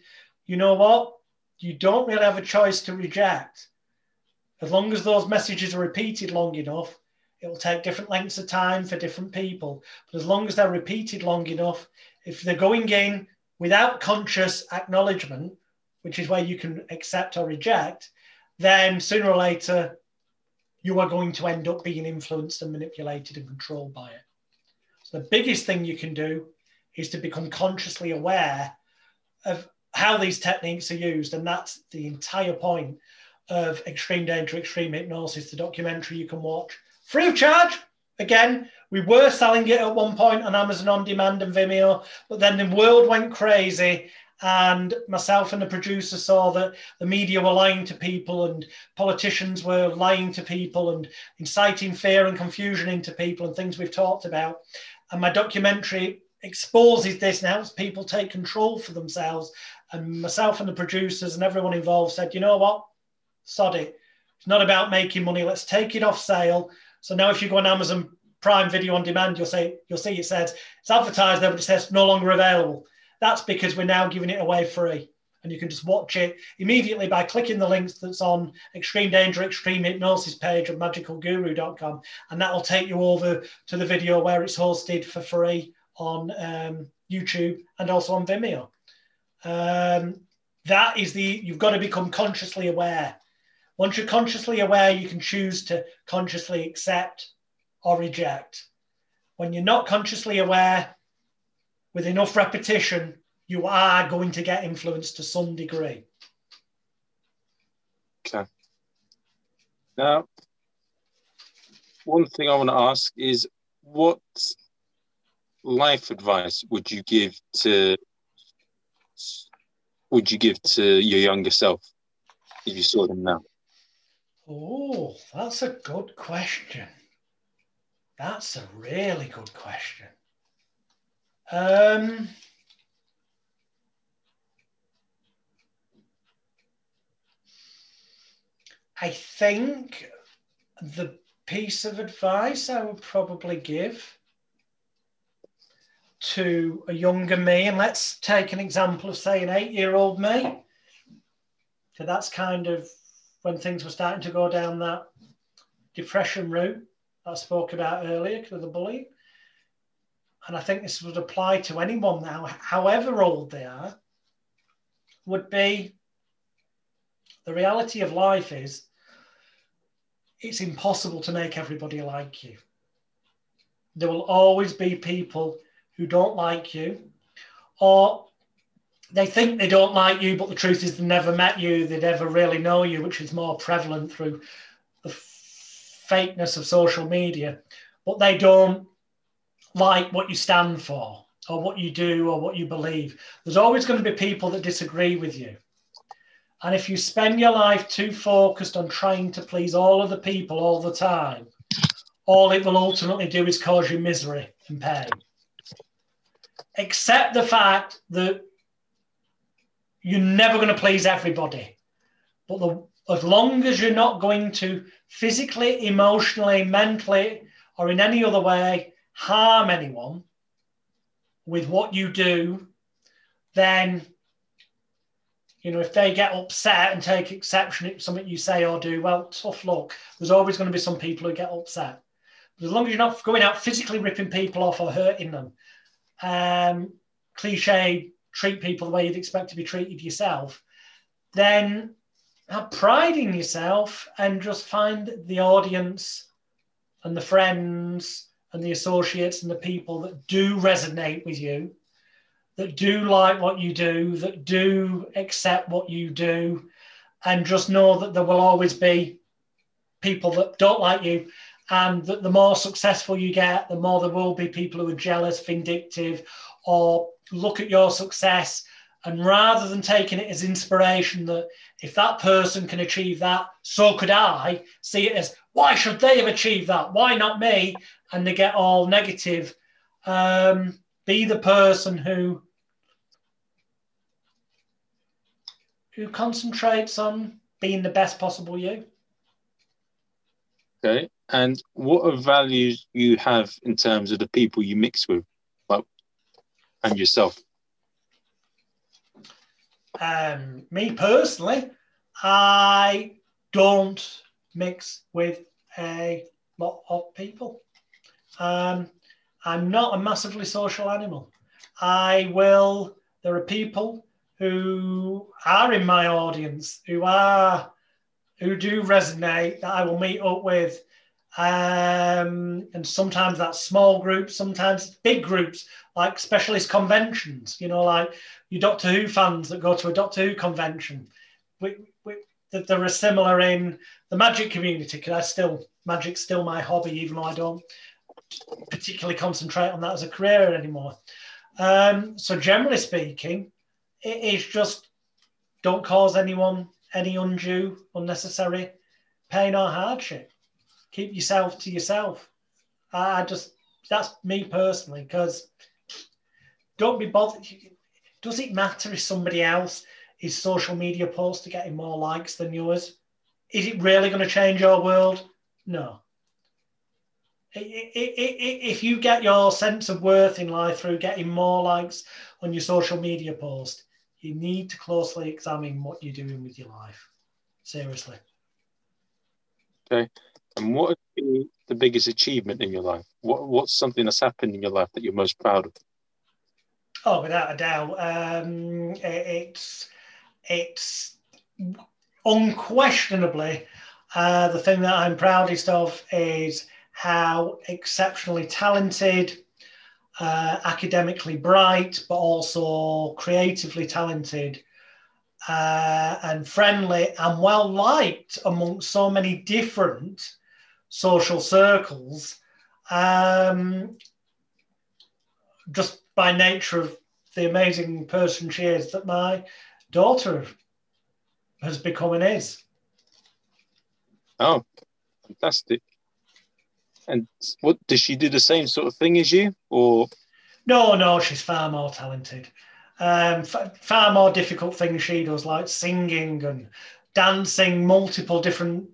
you know what? you don't really have a choice to reject. As long as those messages are repeated long enough, it will take different lengths of time for different people. But as long as they're repeated long enough, if they're going in without conscious acknowledgement, which is where you can accept or reject, then sooner or later you are going to end up being influenced and manipulated and controlled by it. So the biggest thing you can do is to become consciously aware of how these techniques are used. And that's the entire point of Extreme Danger, Extreme Hypnosis, the documentary you can watch free of charge. Again, we were selling it at one point on Amazon On Demand and Vimeo, but then the world went crazy. And myself and the producer saw that the media were lying to people and politicians were lying to people and inciting fear and confusion into people and things we've talked about. And my documentary exposes this and helps people take control for themselves and myself and the producers and everyone involved said, you know what, sod it. It's not about making money. Let's take it off sale. So now, if you go on Amazon Prime Video on Demand, you'll see you'll see it says it's advertised there, but it says no longer available. That's because we're now giving it away free, and you can just watch it immediately by clicking the links that's on Extreme Danger, Extreme Hypnosis page of magicalguru.com, and that will take you over to the video where it's hosted for free on um, YouTube and also on Vimeo. Um, that is the, you've got to become consciously aware. Once you're consciously aware, you can choose to consciously accept or reject. When you're not consciously aware, with enough repetition, you are going to get influenced to some degree. Okay. Now, one thing I want to ask is what life advice would you give to would you give to your younger self if you saw them now? Oh, that's a good question. That's a really good question. Um, I think the piece of advice I would probably give to a younger me, and let's take an example of, say, an eight year old me. So that's kind of when things were starting to go down that depression route I spoke about earlier, of the bullying. And I think this would apply to anyone now, however old they are, would be the reality of life is it's impossible to make everybody like you. There will always be people who don't like you, or they think they don't like you, but the truth is they never met you, they never really know you, which is more prevalent through the fakeness of social media. But they don't like what you stand for, or what you do, or what you believe. There's always going to be people that disagree with you. And if you spend your life too focused on trying to please all of the people all the time, all it will ultimately do is cause you misery and pain. Accept the fact that you're never going to please everybody. But the, as long as you're not going to physically, emotionally, mentally, or in any other way harm anyone with what you do, then you know, if they get upset and take exception at something you say or do, well, tough luck. There's always going to be some people who get upset. But as long as you're not going out physically ripping people off or hurting them, um, cliche, treat people the way you'd expect to be treated yourself, then have pride in yourself and just find the audience and the friends and the associates and the people that do resonate with you that do like what you do, that do accept what you do, and just know that there will always be people that don't like you. And that the more successful you get, the more there will be people who are jealous, vindictive, or look at your success. And rather than taking it as inspiration that if that person can achieve that, so could I, see it as why should they have achieved that? Why not me? And they get all negative. Um, be the person who who concentrates on being the best possible you. Okay. And what are values you have in terms of the people you mix with, like, and yourself? Um, me personally, I don't mix with a lot of people. Um, I'm not a massively social animal. I will, there are people who are in my audience, who are who do resonate that I will meet up with. Um, and sometimes that's small groups, sometimes big groups, like specialist conventions, you know, like your Doctor Who fans that go to a Doctor Who convention. We, we, that there are similar in the magic community, because I still, magic's still my hobby, even though I don't particularly concentrate on that as a career anymore. Um, so generally speaking, it's just don't cause anyone any undue, unnecessary pain or hardship. Keep yourself to yourself. I just that's me personally because don't be bothered. Does it matter if somebody else is social media post to getting more likes than yours? Is it really going to change your world? No. If you get your sense of worth in life through getting more likes on your social media post, you need to closely examine what you're doing with your life. Seriously. Okay. And what is the biggest achievement in your life? What What's something that's happened in your life that you're most proud of? Oh, without a doubt, um, it's it's unquestionably uh, the thing that I'm proudest of is how exceptionally talented uh, academically bright, but also creatively talented uh, and friendly and well liked amongst so many different social circles, um, just by nature of the amazing person she is, that my daughter has become and is. Oh, fantastic. And what does she do the same sort of thing as you or? No no she's far more talented. Um, f- far more difficult things she does like singing and dancing multiple different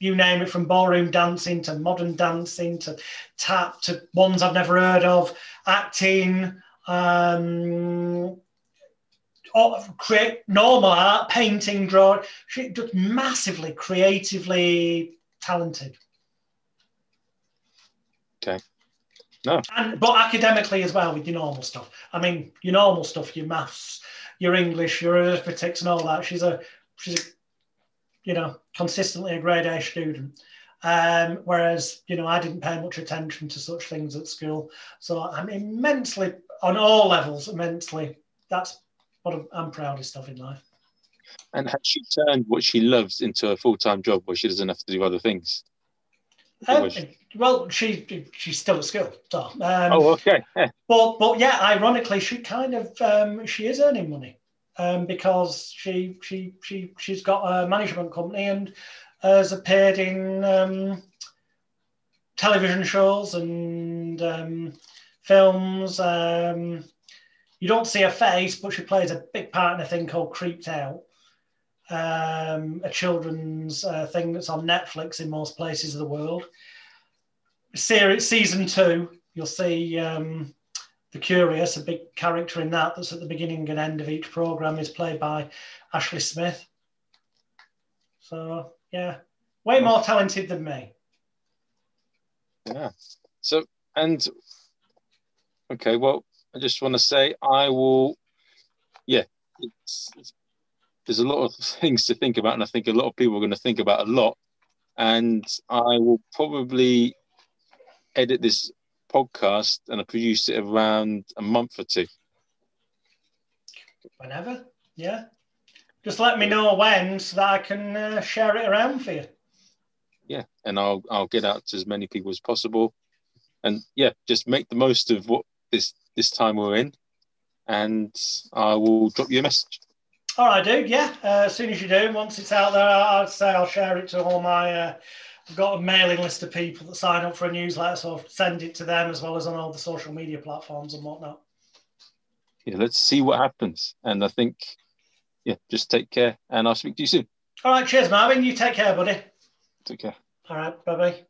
you name it from ballroom dancing to modern dancing to tap to ones i've never heard of acting um, create normal art painting drawing. She just massively creatively talented Okay. No. And but academically as well with your normal stuff. I mean, your normal stuff, your maths, your English, your arithmetics, and all that. She's a she's a you know consistently a grade A student. Um, whereas you know I didn't pay much attention to such things at school, so I'm immensely on all levels immensely. That's what I'm proudest of in life. And has she turned what she loves into a full time job where she doesn't have to do other things? Um, well, she she's still at school. So, um, oh, okay. Yeah. But but yeah, ironically, she kind of um, she is earning money um, because she she she she's got a management company and has appeared in um, television shows and um, films. Um, you don't see her face, but she plays a big part in a thing called Creeped Out um, a children's uh, thing that's on Netflix in most places of the world. Series season two, you'll see um, the Curious, a big character in that. That's at the beginning and end of each program is played by Ashley Smith. So yeah, way more talented than me. Yeah. So and okay, well, I just want to say I will. Yeah, it's, it's there's a lot of things to think about, and I think a lot of people are going to think about a lot. And I will probably edit this podcast and I produce it around a month or two. Whenever, yeah. Just let me know when so that I can uh, share it around for you. Yeah, and I'll I'll get out to as many people as possible, and yeah, just make the most of what this this time we're in, and I will drop you a message. All right, dude. Yeah. Uh, as soon as you do, once it's out there, I'd say I'll share it to all my. Uh, got a mailing list of people that sign up for a newsletter, so I'll send it to them as well as on all the social media platforms and whatnot. Yeah, let's see what happens. And I think, yeah, just take care, and I'll speak to you soon. All right. Cheers, Marvin. You take care, buddy. Take care. All right. Bye bye.